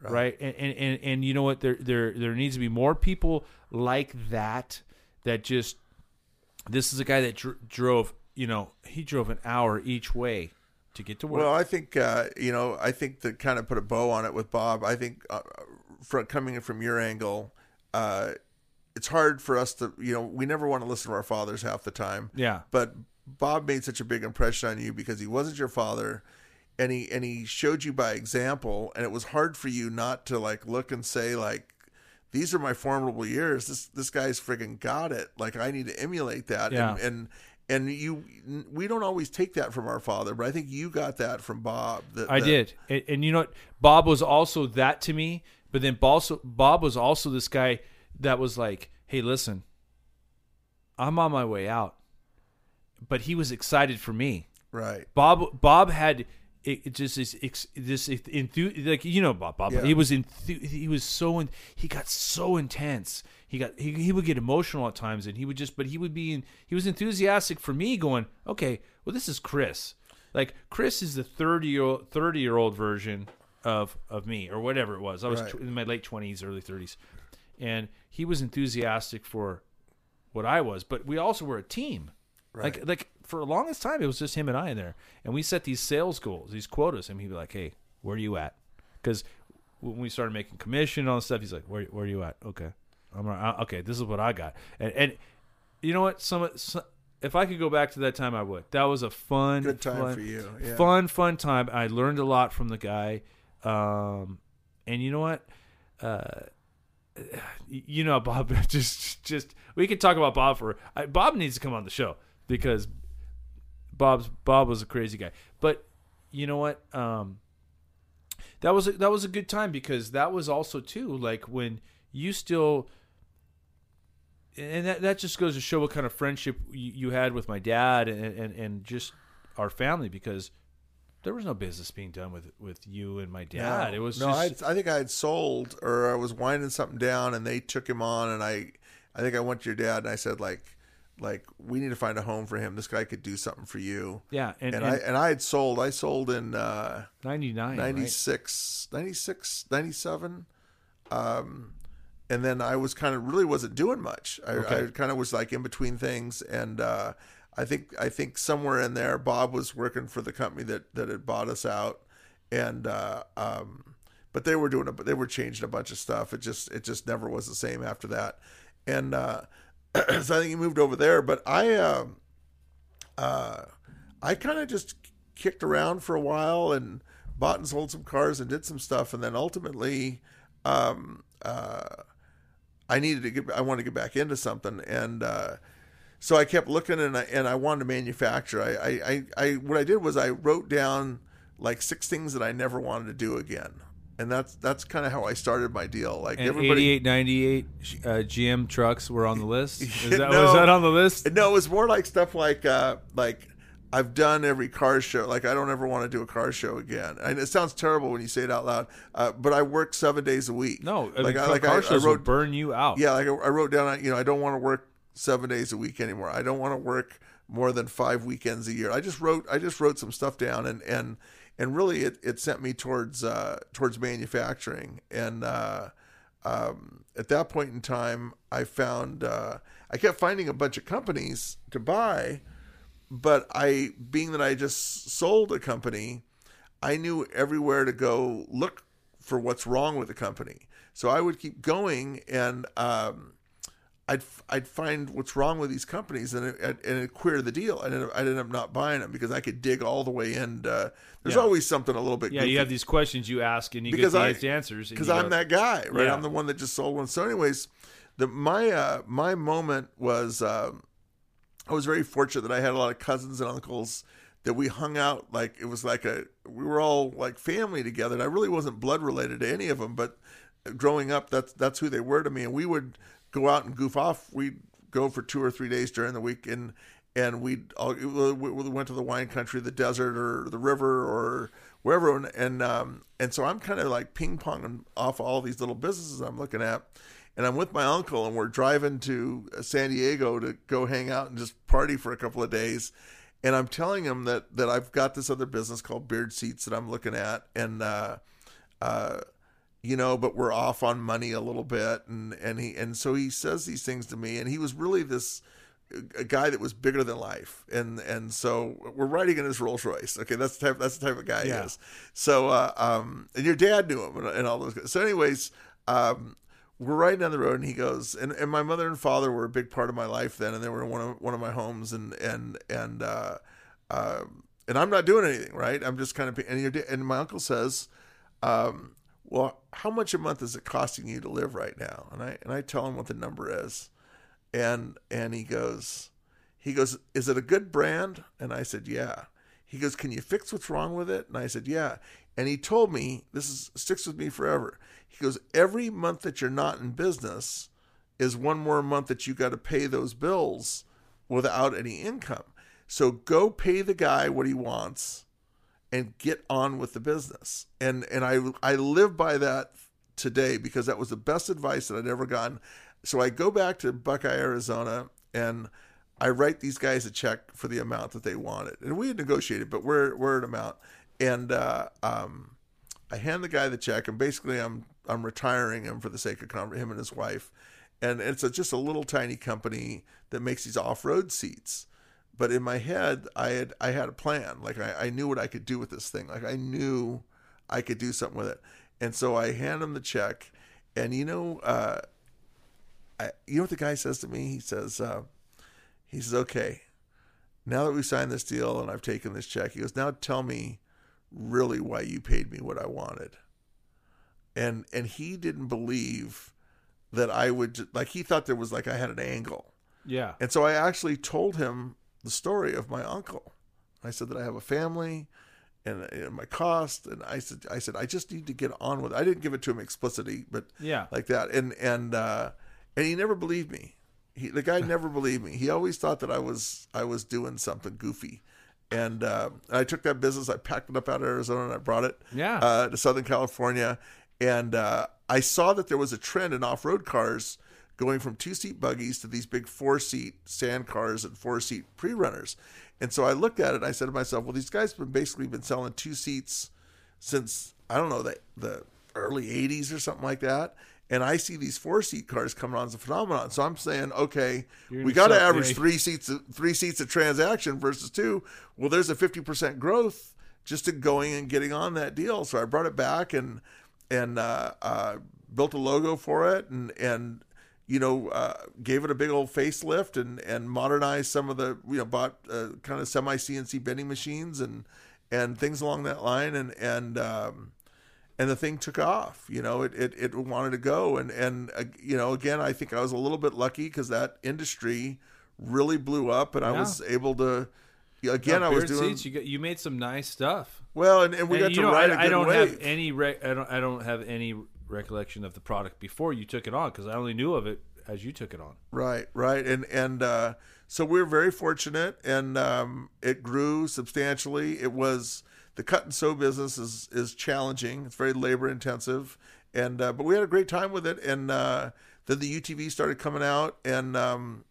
right, And, and and and you know what there there there needs to be more people like that that just this is a guy that dr- drove you know he drove an hour each way to get to work Well, I think uh, you know. I think to kind of put a bow on it with Bob. I think uh, from coming in from your angle, uh, it's hard for us to you know. We never want to listen to our fathers half the time. Yeah. But Bob made such a big impression on you because he wasn't your father, and he and he showed you by example, and it was hard for you not to like look and say like. These are my formidable years. This this guy's friggin' got it. Like I need to emulate that. Yeah. And, and and you we don't always take that from our father but i think you got that from bob that, I that- did, and, and you know what? Bob was also that to me. But then also, Bob was also this guy that was like, "Hey, listen, I'm on my way out," but he was excited for me. right Bob Bob had it, just this ex- this enthu- like you know Bob Bob Yeah. he was enthu- he was so in, he got so intense he got he, he would get emotional at times and he would just but he would be in, he was enthusiastic for me going okay well this is Chris like Chris is the 30 year old 30 year old version of of me or whatever it was I was Right. tw- in my late 20s early 30s and he was enthusiastic for what I was but we also were a team Right. like for the longest time it was just him and I in there, and we set these sales goals, these quotas, and he'd be like, "Hey, where are you at?" Because when we started making commission and all this stuff, he's like, "Where where are you at?" Okay, I'm right. okay. This is what I got, and and you know what? Some, some if I could go back to that time, I would. That was a fun, good time fun, for you yeah. fun, fun time. I learned a lot from the guy, um, and you know what? Uh, you know, Bob. Just, just we could talk about Bob for. I, Bob needs to come on the show because Bob's Bob was a crazy guy. But you know what? Um, that was a, that was a good time because that was also too like when you still. And that, that just goes to show what kind of friendship you, you had with my dad and, and, and just our family because there was no business being done with with you and my dad. no, it was no just I'd, i think i had sold or i was winding something down and they took him on and i i think i went to your dad and i said like like we need to find a home for him this guy could do something for you yeah, and, and, and, i and i had sold i sold in uh 99, right? 96 96 97 um and then I was kind of really wasn't doing much. I, Okay. I kind of was like in between things, and uh, I think I think somewhere in there, Bob was working for the company that that had bought us out, and uh, um, but they were doing a, they were changing a bunch of stuff. It just it just never was the same after that, and uh, so I think he moved over there. But I um uh, I kind of just kicked around for a while and bought and sold some cars and did some stuff, and then ultimately, um, uh, I needed to get I wanted to get back into something, and uh, so I kept looking and I and I wanted to manufacture. I, I, I, I what I did was I wrote down like six things that I never wanted to do again. And that's that's kind of how I started my deal. Like And everybody, 88, 98 uh, GM trucks were on the list. Is that, No. was that on the list? No, it was more like stuff like uh like I've done every car show. Like I don't ever want to do a car show again. And it sounds terrible when you say it out loud. Uh, but I work seven days a week. No, I like mean, I like car I, I shows will wrote. burn you out. Yeah, like I, I wrote down. You know, I don't want to work seven days a week anymore. I don't want to work more than five weekends a year. I just wrote. I just wrote some stuff down, and and and really, it, it sent me towards uh, towards manufacturing. And uh, um, at that point in time, I found uh, I kept finding a bunch of companies to buy, but I, being that I just sold a company, I knew everywhere to go look for what's wrong with the company. So I would keep going, and um, I'd I'd find what's wrong with these companies, and it, and it queer the deal. I up, I ended up not buying them because I could dig all the way in. Uh, there's Yeah. always something a little bit. Yeah, goofy you have these questions you ask, and you Because get I- the answers. because I'm go, that guy, right? Yeah. I'm the one that just sold one. So, anyways, the my uh, my moment was um I was very fortunate that I had a lot of cousins and uncles that we hung out like it was like a we were all like family together. And I really wasn't blood related to any of them, but growing up, that's that's who they were to me. And we would go out and goof off. We'd go for two or three days during the week and. And we'd all, we we went to the wine country, the desert, or the river, or wherever. And and, um, and so I'm kind of like ping ponging off all these little businesses I'm looking at. And I'm with my uncle, and we're driving to San Diego to go hang out and just party for a couple of days. And I'm telling him that that I've got this other business called Beard Seats that I'm looking at, and uh, uh, you know, but we're off on money a little bit, and and he and so he says these things to me, and he was really this a guy that was bigger than life, and and so we're riding in his Rolls Royce. Okay, that's the type that's the type of guy he is. So uh, um, and your dad knew him and, and all those. Guys. So, anyways, um, we're riding down the road, and he goes, and, and my mother and father were a big part of my life then, and they were in one of one of my homes, and and and uh, uh, and I'm not doing anything, right? I'm just kind of and your and my uncle says. Um, well, how much a month is it costing you to live right now? And I and I tell him what the number is, and and he goes, he goes, is it a good brand? And I said, yeah. He goes, can you fix what's wrong with it? And I said, yeah. And he told me this is sticks with me forever. He goes, every month that you're not in business is one more month that you got to pay those bills without any income. So go pay the guy what he wants and get on with the business. And and I I live by that today because that was the best advice that I'd ever gotten. So I go back to Buckeye, Arizona, and I write these guys a check for the amount that they wanted, and we had negotiated, but we're we're at amount, and uh, um, I hand the guy the check, and basically I'm I'm retiring him for the sake of conver- him and his wife, and it's a, just a little tiny company that makes these off road seats. But in my head, I had I had a plan. Like I, I knew what I could do with this thing. Like I knew I could do something with it, and so I hand him the check, and you know, uh, I, you know what the guy says to me? He says, uh, he says, okay, now that we've signed this deal and I've taken this check, he goes, now tell me really why you paid me what I wanted. And and he didn't believe that I would like he thought there was like I had an angle. Yeah. And so I actually told him the story of my uncle. I said that I have a family and, and my cost and I said I said I just need to get on with it. I didn't give it to him explicitly, but Yeah. like that. And and uh and he never believed me. He, the guy never believed me. He always thought that I was I was doing something goofy. And uh, and I took that business, I packed it up out of Arizona, and I brought it Yeah. uh, to Southern California. And uh, I saw that there was a trend in off road cars going from two seat buggies to these big four seat sand cars and four seat pre runners. And so I looked at it and I said to myself, well, these guys have been basically been selling two seats since, I don't know, the, the early 80s or something like that. and I see these four seat cars coming on as a phenomenon. So I'm saying, okay, we got to average three seats three seats a transaction versus two. Well, there's a 50% growth just to going and getting on that deal. So I brought it back and and uh, uh, built a logo for it and and you know uh, gave it a big old facelift and and modernized some of the you know bought uh, kind of semi CNC bending machines and and things along that line and and um, and the thing took off. You know, it it, it wanted to go, and and uh, you know, again, I think I was a little bit lucky because that industry really blew up, and I was able to. Again, No, I was doing Seats, you got, you made some nice stuff. well, and, and we And got to know, ride I, a good I don't wave. have any rec- I don't I don't have any recollection of the product before you took it on because I only knew of it as you took it on. Right, right, and and uh, so we were very fortunate, and um, it grew substantially. It was the cut and sew business is is challenging. It's very labor intensive, and uh, but we had a great time with it. And uh, then the UTV started coming out, and um,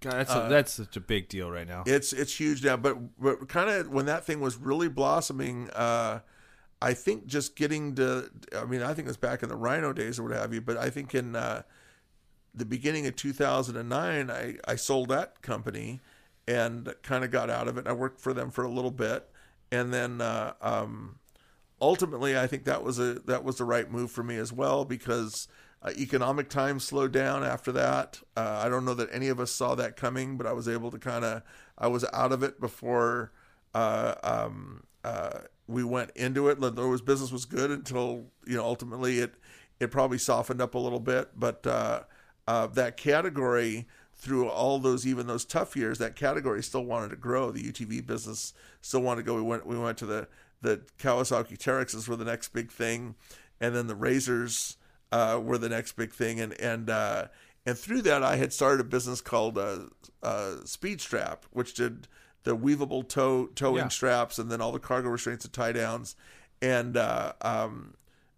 God, that's Uh, a, that's such a big deal right now. it's it's huge now. But but kind of when that thing was really blossoming, uh, I think just getting to. I mean, I think it was back in the Rhino days or what have you. But I think in uh, the beginning of 2009, I I sold that company and kind of got out of it. I worked for them for a little bit, and then uh, um, ultimately, I think that was a that was the right move for me as well because uh, economic times slowed down after that. Uh, I don't know that any of us saw that coming, but I was able to kind of I was out of it before uh, um, uh, we went into it. Was business was good until you know ultimately it it probably softened up a little bit, but uh, uh, that category through all those even those tough years, that category still wanted to grow. The UTV business still wanted to go. We went we went to the the Kawasaki Teryxes were the next big thing, and then the Razors uh, were the next big thing, and and uh, and through that I had started a business called uh, uh, Speed Strap, which did the weavable tow towing Yeah. straps and then all the cargo restraints and tie downs, and uh, um,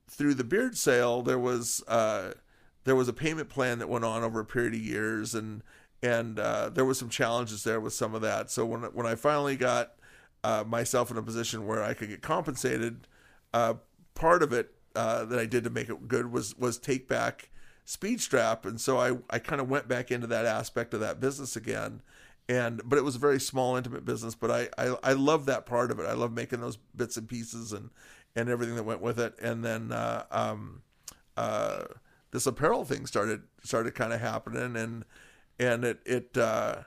through the beard sale there was uh, there was a payment plan that went on over a period of years and and uh, there was some challenges there with some of that. So when when I finally got uh, myself in a position where I could get compensated uh, part of it uh, that I did to make it good was was take back speed strap. And so I, I kind of went back into that aspect of that business again and but it was a very small intimate business but I, I I love that part of it. I love making those bits and pieces and and everything that went with it. And then uh, um, uh, this apparel thing started started kind of happening and and it it uh,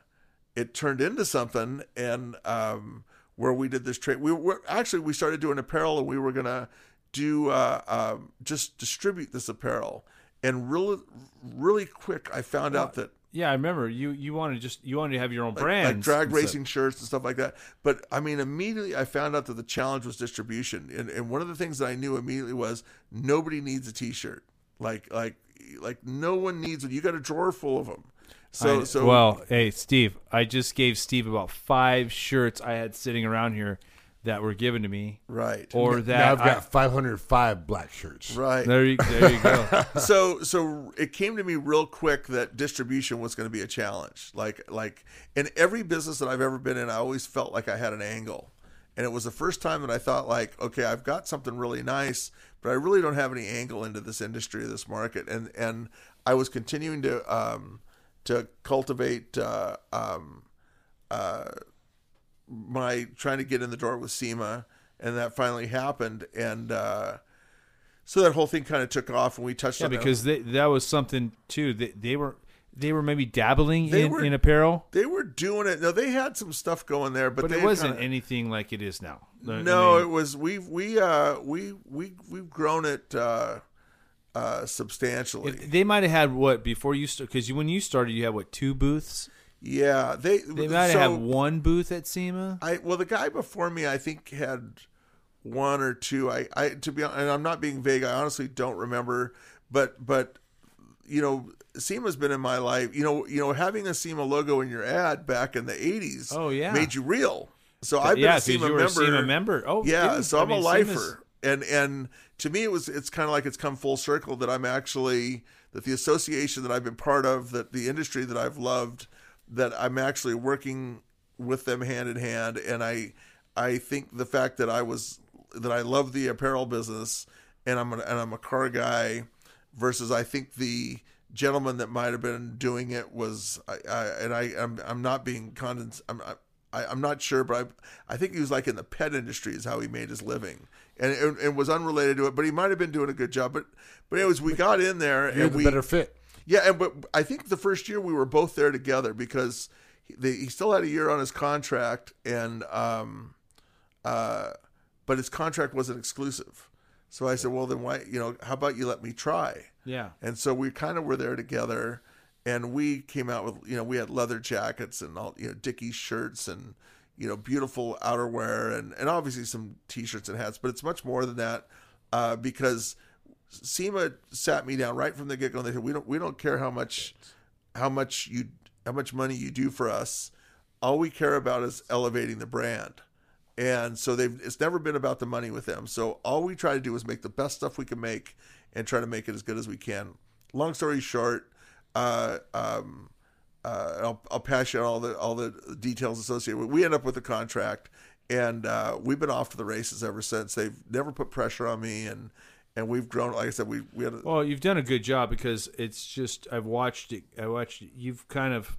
it turned into something and um, where we did this trade. We were actually we started doing apparel and we were gonna do uh, um, just distribute this apparel. And really really quick I found out that Yeah, I remember you. You wanted to just you wanted to have your own like, brand, like drag racing shirts and stuff like that. But I mean, immediately I found out that the challenge was distribution, and and one of the things that I knew immediately was nobody needs a T-shirt. Like like like no one needs it. You got a drawer full of them. So I- so well, hey Steve, I just gave Steve about five shirts I had sitting around here that were given to me, right or now that I've I- got 505 black shirts. right. there you there you go. so so it came to me real quick that distribution was going to be a challenge like like in every business that i've ever been in i always felt like i had an angle and it was the first time that i thought like okay i've got something really nice but i really don't have any angle into this industry this market and and i was continuing to um to cultivate uh um uh my trying to get in the door with SEMA, and that finally happened, and uh, so that whole thing kind of took off, and we touched Yeah, on that. because they, that was something too. They, they were they were maybe dabbling in, were- in apparel, they were doing it. No, they had some stuff going there, but, but they it wasn't kinda- anything like it is now. I no, mean, it was we we uh we we we've grown it uh, uh, substantially. it- they might have had what before you started because when you started you had what two booths. Yeah, they They might so have one booth at SEMA. I well, the guy before me, I think had one or two. I, I to be honest, and I'm not being vague. I honestly don't remember, but but you know, SEMA's been in my life. You know, you know, having a SEMA logo in your ad back in the '80s, Oh, yeah. made you real. So I've been yeah, a SEMA member. a SEMA member. Oh, yeah, so I I'm mean, a SEMA's- lifer, and and to me, it was it's kind of like it's come full circle that I'm actually that the association that I've been part of, that the industry that I've loved, that I'm actually working with them hand in hand, and I I think the fact that I was that I love the apparel business, and I'm a, and I'm a car guy versus I think the gentleman that might have been doing it was I, I and I I'm, I'm not being condens I'm I, I'm not sure but I I think he was like in the pet industry is how he made his living. And it, it was unrelated to it but he might have been doing a good job. But but anyways we got in there You're and the we better fit. Yeah, and but I think the first year we were both there together because he, the, he still had a year on his contract, and um, uh, but his contract wasn't exclusive. So I said, well, then why, you know, how about you let me try? Yeah. And so we kind of were there together, and we came out with, you know, we had leather jackets and all, you know, Dickies shirts and, you know, beautiful outerwear and and obviously some t-shirts and hats, but it's much more than that uh, because SEMA sat me down right from the get go. And they said, "We don't, we don't care how much, how much you, how much money you do for us. All we care about is elevating the brand." And so they've, it's never been about the money with them. So all we try to do is make the best stuff we can make and try to make it as good as we can. Long story short, uh, um, uh, I'll, I'll pass you on all the all the details associated with. We end up with a contract, and uh, we've been off to the races ever since. They've never put pressure on me, and and we've grown. Like I said, we we had a, Well, you've done a good job because it's just I've watched it. I watched it. You've kind of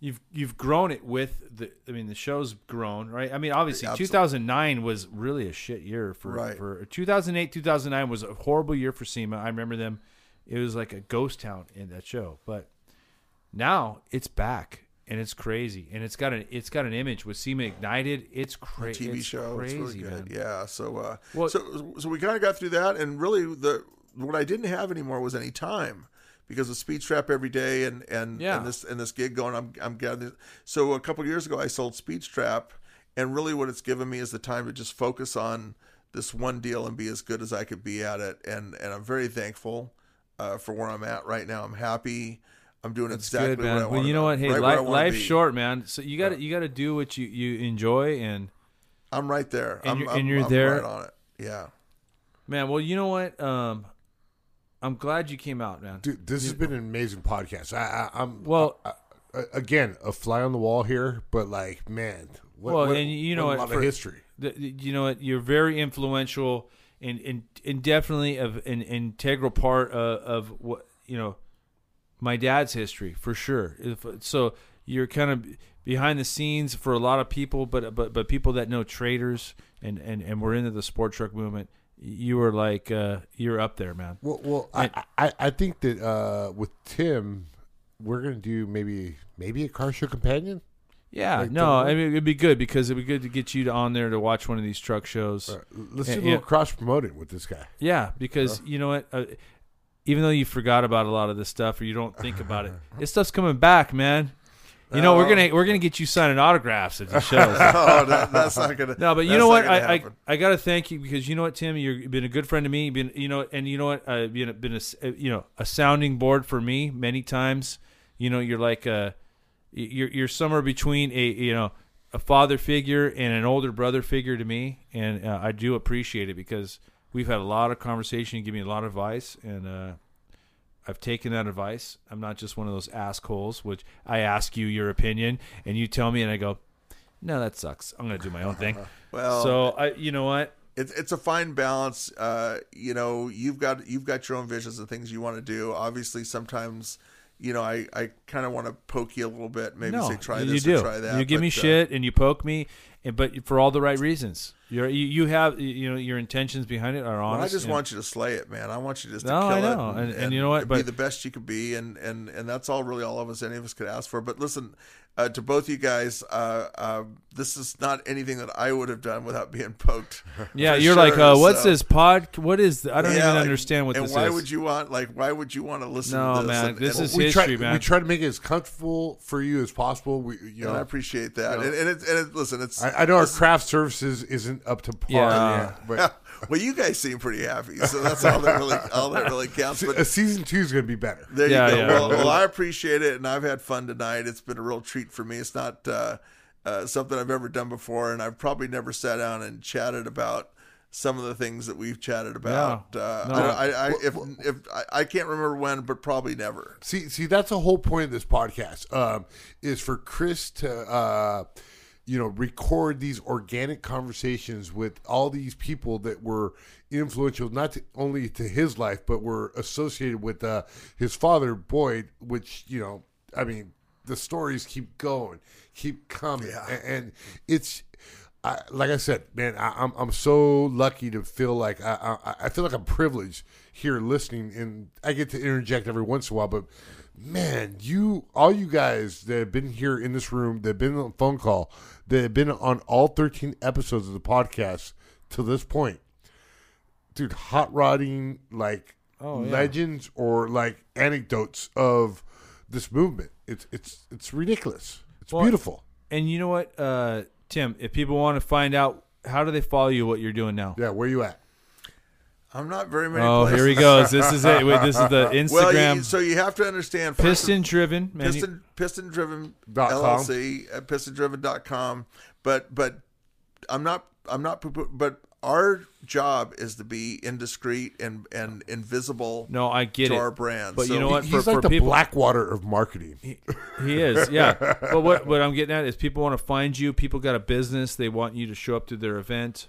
you've you've grown it with the. I mean, the show's grown, right? I mean, obviously, Absolutely. 2009 was really a shit year for Right. for 2008. 2009 was a horrible year for SEMA. I remember them. It was like a ghost town in that show, but now it's back and it's crazy and it's got an it's got an image with SEMA Ignited. It's crazy. TV it's show. Crazy, it's really good. man. Yeah. So, uh, Well- so so we kind of got through that, and really the what I didn't have anymore was any time because of Speed Strap every day and and, Yeah. and this and this gig going. I'm I'm gathering. So a couple years ago, I sold Speed Strap, and really what it's given me is the time to just focus on this one deal and be as good as I could be at it. And and I'm very thankful uh, for where I'm at right now. I'm happy. I'm doing It's exactly good, what I man. want. Well, you know what? Hey, right where life, life's be. short, man. So you got to you got to do what you you enjoy and. I'm right there. And I'm, you're- I'm, and you're I'm there. right on it. Yeah. Man, well, you know what? Um, I'm glad you came out, man. Dude, this has been an amazing podcast. I, I, I'm Well- I- I- again a fly on the wall here, but like, man, what, Well, what- and you know what a lot for- of history. The- the- you know what? You're very influential and and, and definitely of an integral part of, of what you know my dad's history for sure. If, so you're kind of behind the scenes for a lot of people, but but but people that know traders and and and we're into the sport truck movement. You were like uh, you're up there, man. Well, well, I, I, I think that uh, with Tim, we're gonna do maybe maybe a car show companion. Yeah, Like no, I mean it'd be good because it'd be good to get you to, on there to watch one of these truck shows. Uh, let's do a little cross promoting with this guy. Yeah, because you know what? Uh, even though you forgot about a lot of this stuff or you don't think about it, this stuff's coming back, man. You know, we're Oh. gonna we're gonna get you signing autographs at the shows. oh, that, that's not gonna. no, but you know what? I, I. I gotta thank you because you know what, Tim, you've been a good friend to me. You've been you know, and you know what? Uh, been a- been a uh, you know a sounding board for me many times. You know, you're like a you're you're somewhere between a you know a father figure and an older brother figure to me, and uh, I do appreciate it because we've had a lot of conversation. You give me a lot of advice, and uh, I've taken that advice. I'm not just one of those assholes, which I ask you your opinion, and you tell me, and I go, "No, that sucks. I'm going to do my own thing." Well, so I, you know what? it's it's a fine balance. Uh, you know, you've got you've got your own visions and things you want to do. Obviously, sometimes, you know, I, I kind of want to poke you a little bit. Maybe no, say try you this do. or try that. You give me but, uh, shit and you poke me, and but for all the right reasons. You're, you you have you know your intentions behind it are well, honest. I just and- want you to slay it, man. I want you just to No, kill I it know. And- and you know what? but, be the best you could be, and and and that's all really all of us, any of us could ask for. But listen, uh, to both you guys, uh, uh, this is not anything that I would have done without being poked. Yeah, you're like, uh, what's so- this pod? What is? th- I don't Yeah, even like, understand what and this why is. would you want like why would you want to listen No, to this? man, And- this and- is we history, try, man. We try to make it as comfortable for you as possible. We, you and I appreciate that. you know. and, and it's and it, listen, it's I, I know our craft services isn't up to par Yeah. yet, but well, you guys seem pretty happy, so that's all that really all that really counts. a But season two is going to be better. there Yeah, you go. yeah. Well, well, I appreciate it, and I've had fun tonight. It's been a real treat for me. It's not uh, uh, something I've ever done before, and I've probably never sat down and chatted about some of the things that we've chatted about. Yeah. Uh, No. I, I, I, if if I, I can't remember when, but probably never. See, see, that's the whole point of this podcast. Um, is for Chris to uh, you know, record these organic conversations with all these people that were influential, not to, only to his life, but were associated with uh, his father, Boyd, which, you know, I mean, the stories keep going, keep coming. Yeah. And, and it's, I, like I said, man, I, I'm I'm so lucky to feel like I, I I feel like I'm privileged here listening, and I get to interject every once in a while. But man, you all you guys that have been here in this room, that have been on the phone call, that have been on all 13 episodes of the podcast to this point, dude, hot rodding like Oh, yeah. legends or like anecdotes of this movement. It's it's it's ridiculous. It's Well, beautiful. And you know what, uh, Tim? If people want to find out, how do they follow you? What you're doing now? Yeah, where you at? I'm not very many. Oh, places. here he goes. This is it. Wait, this is the Instagram Well, you, so you have to understand piston driven. Man, you- piston piston driven Dot com. LLC at uh, pistondriven.com. But but I'm not I'm not but our job is to be indiscreet and and invisible no, I get to it. our brand. But So- you know what? He's For, like for the people, Blackwater of marketing. He is, yeah. but what what I'm getting at is people want to find you. People got a business. They want you to show up to their event.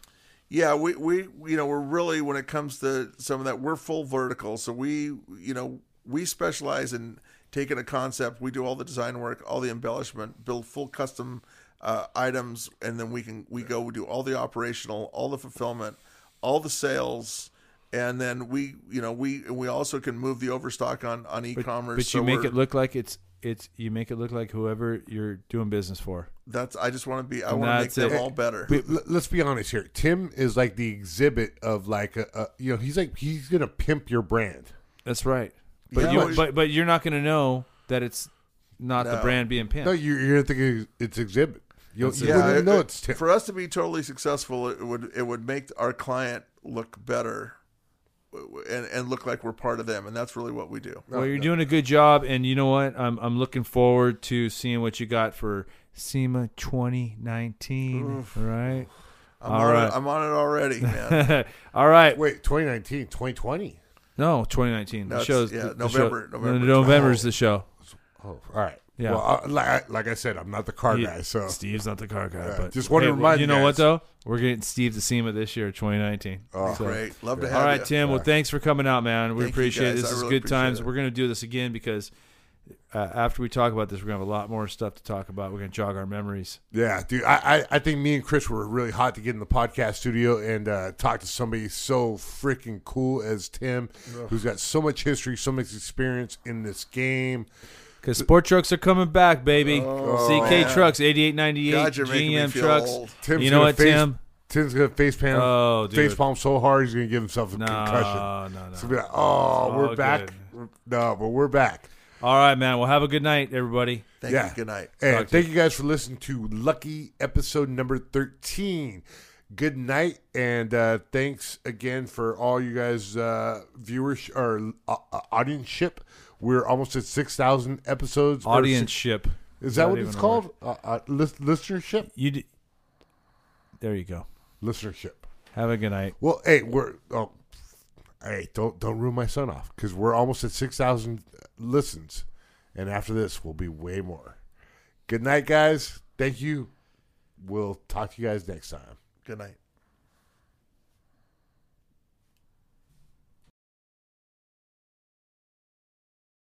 Yeah, we, we you know we're really when it comes to some of that we're full vertical. So we you know we specialize in taking a concept. We do all the design work, all the embellishment, build full custom uh, items, and then we can we go we do all the operational, all the fulfillment, all the sales, and then we you know we we also can move the overstock on on e-commerce. but you so make it look like it's it's you make it look like whoever you're doing business for. That's I just want to be I want to make that's them it. all better. But l- let's be honest here. Tim is like the exhibit of like a, a you know he's like he's gonna pimp your brand. That's right. But Yeah, you but- but but you're not going to know that it's not the brand being pimped. No, you're, you're gonna think it's- it's exhibit. You'll, That's you it. wouldn't it- know it- it's Tim. for us to be totally successful. It would it would make our client look better, and and look like we're part of them, and that's really what we do. well, you're doing a good job, and you know what? I'm I'm looking forward to seeing what you got for SEMA 2019. Right. I'm All on right. it. I'm on it already, man. All right. Wait, 2019, 2020. No, 2019. No, the shows. yeah, the- the November- show- November. no, November's the show. Oh, all right. Yeah. Well, uh, like, like I said, I'm not the car He- guy, so Steve's not the car guy, Yeah, but just wanted to remind you you know what though? We're getting Steve to SEMA this year, 2019. Oh, So- Great, love to have All right, you. Tim. Well, thanks for coming out, man. We Thank appreciate it. This I is really good times. it. We're going to do this again because uh, after we talk about this, we're going to have a lot more stuff to talk about. We're going to jog our memories. Yeah, dude. I, I, I think me and Chris were really hot to get in the podcast studio and uh, talk to somebody so freaking cool as Tim, who's got so much history, so much experience in this game. Because sport trucks are coming back, baby. Oh, CK man. trucks, 8898 God, you're making me GM trucks. old. Tim's you know what, face, Tim? Tim's gonna face palm, Oh, dude. face palm so hard he's gonna give himself a No, concussion. no, no. So be like, oh, It's we're all back. good. No, but we're back. All right, man. Well, have a good night, everybody. Thank Yeah. you. Good night. And Talk thank you guys for listening to Lucky episode number 13. Good night, and uh, thanks again for all you guys' uh, viewers or uh, uh, audience ship. We're almost at 6,000 episodes. or Audience ship. Is that what it's called? Uh, uh, lis- listenership? You. D- there you go. Listenership. Have a good night. Well, hey, we're oh, hey, don't don't ruin my son off because we're almost at six thousand listens, and after this, we'll be way more. Good night, guys. Thank you. We'll talk to you guys next time. Good night.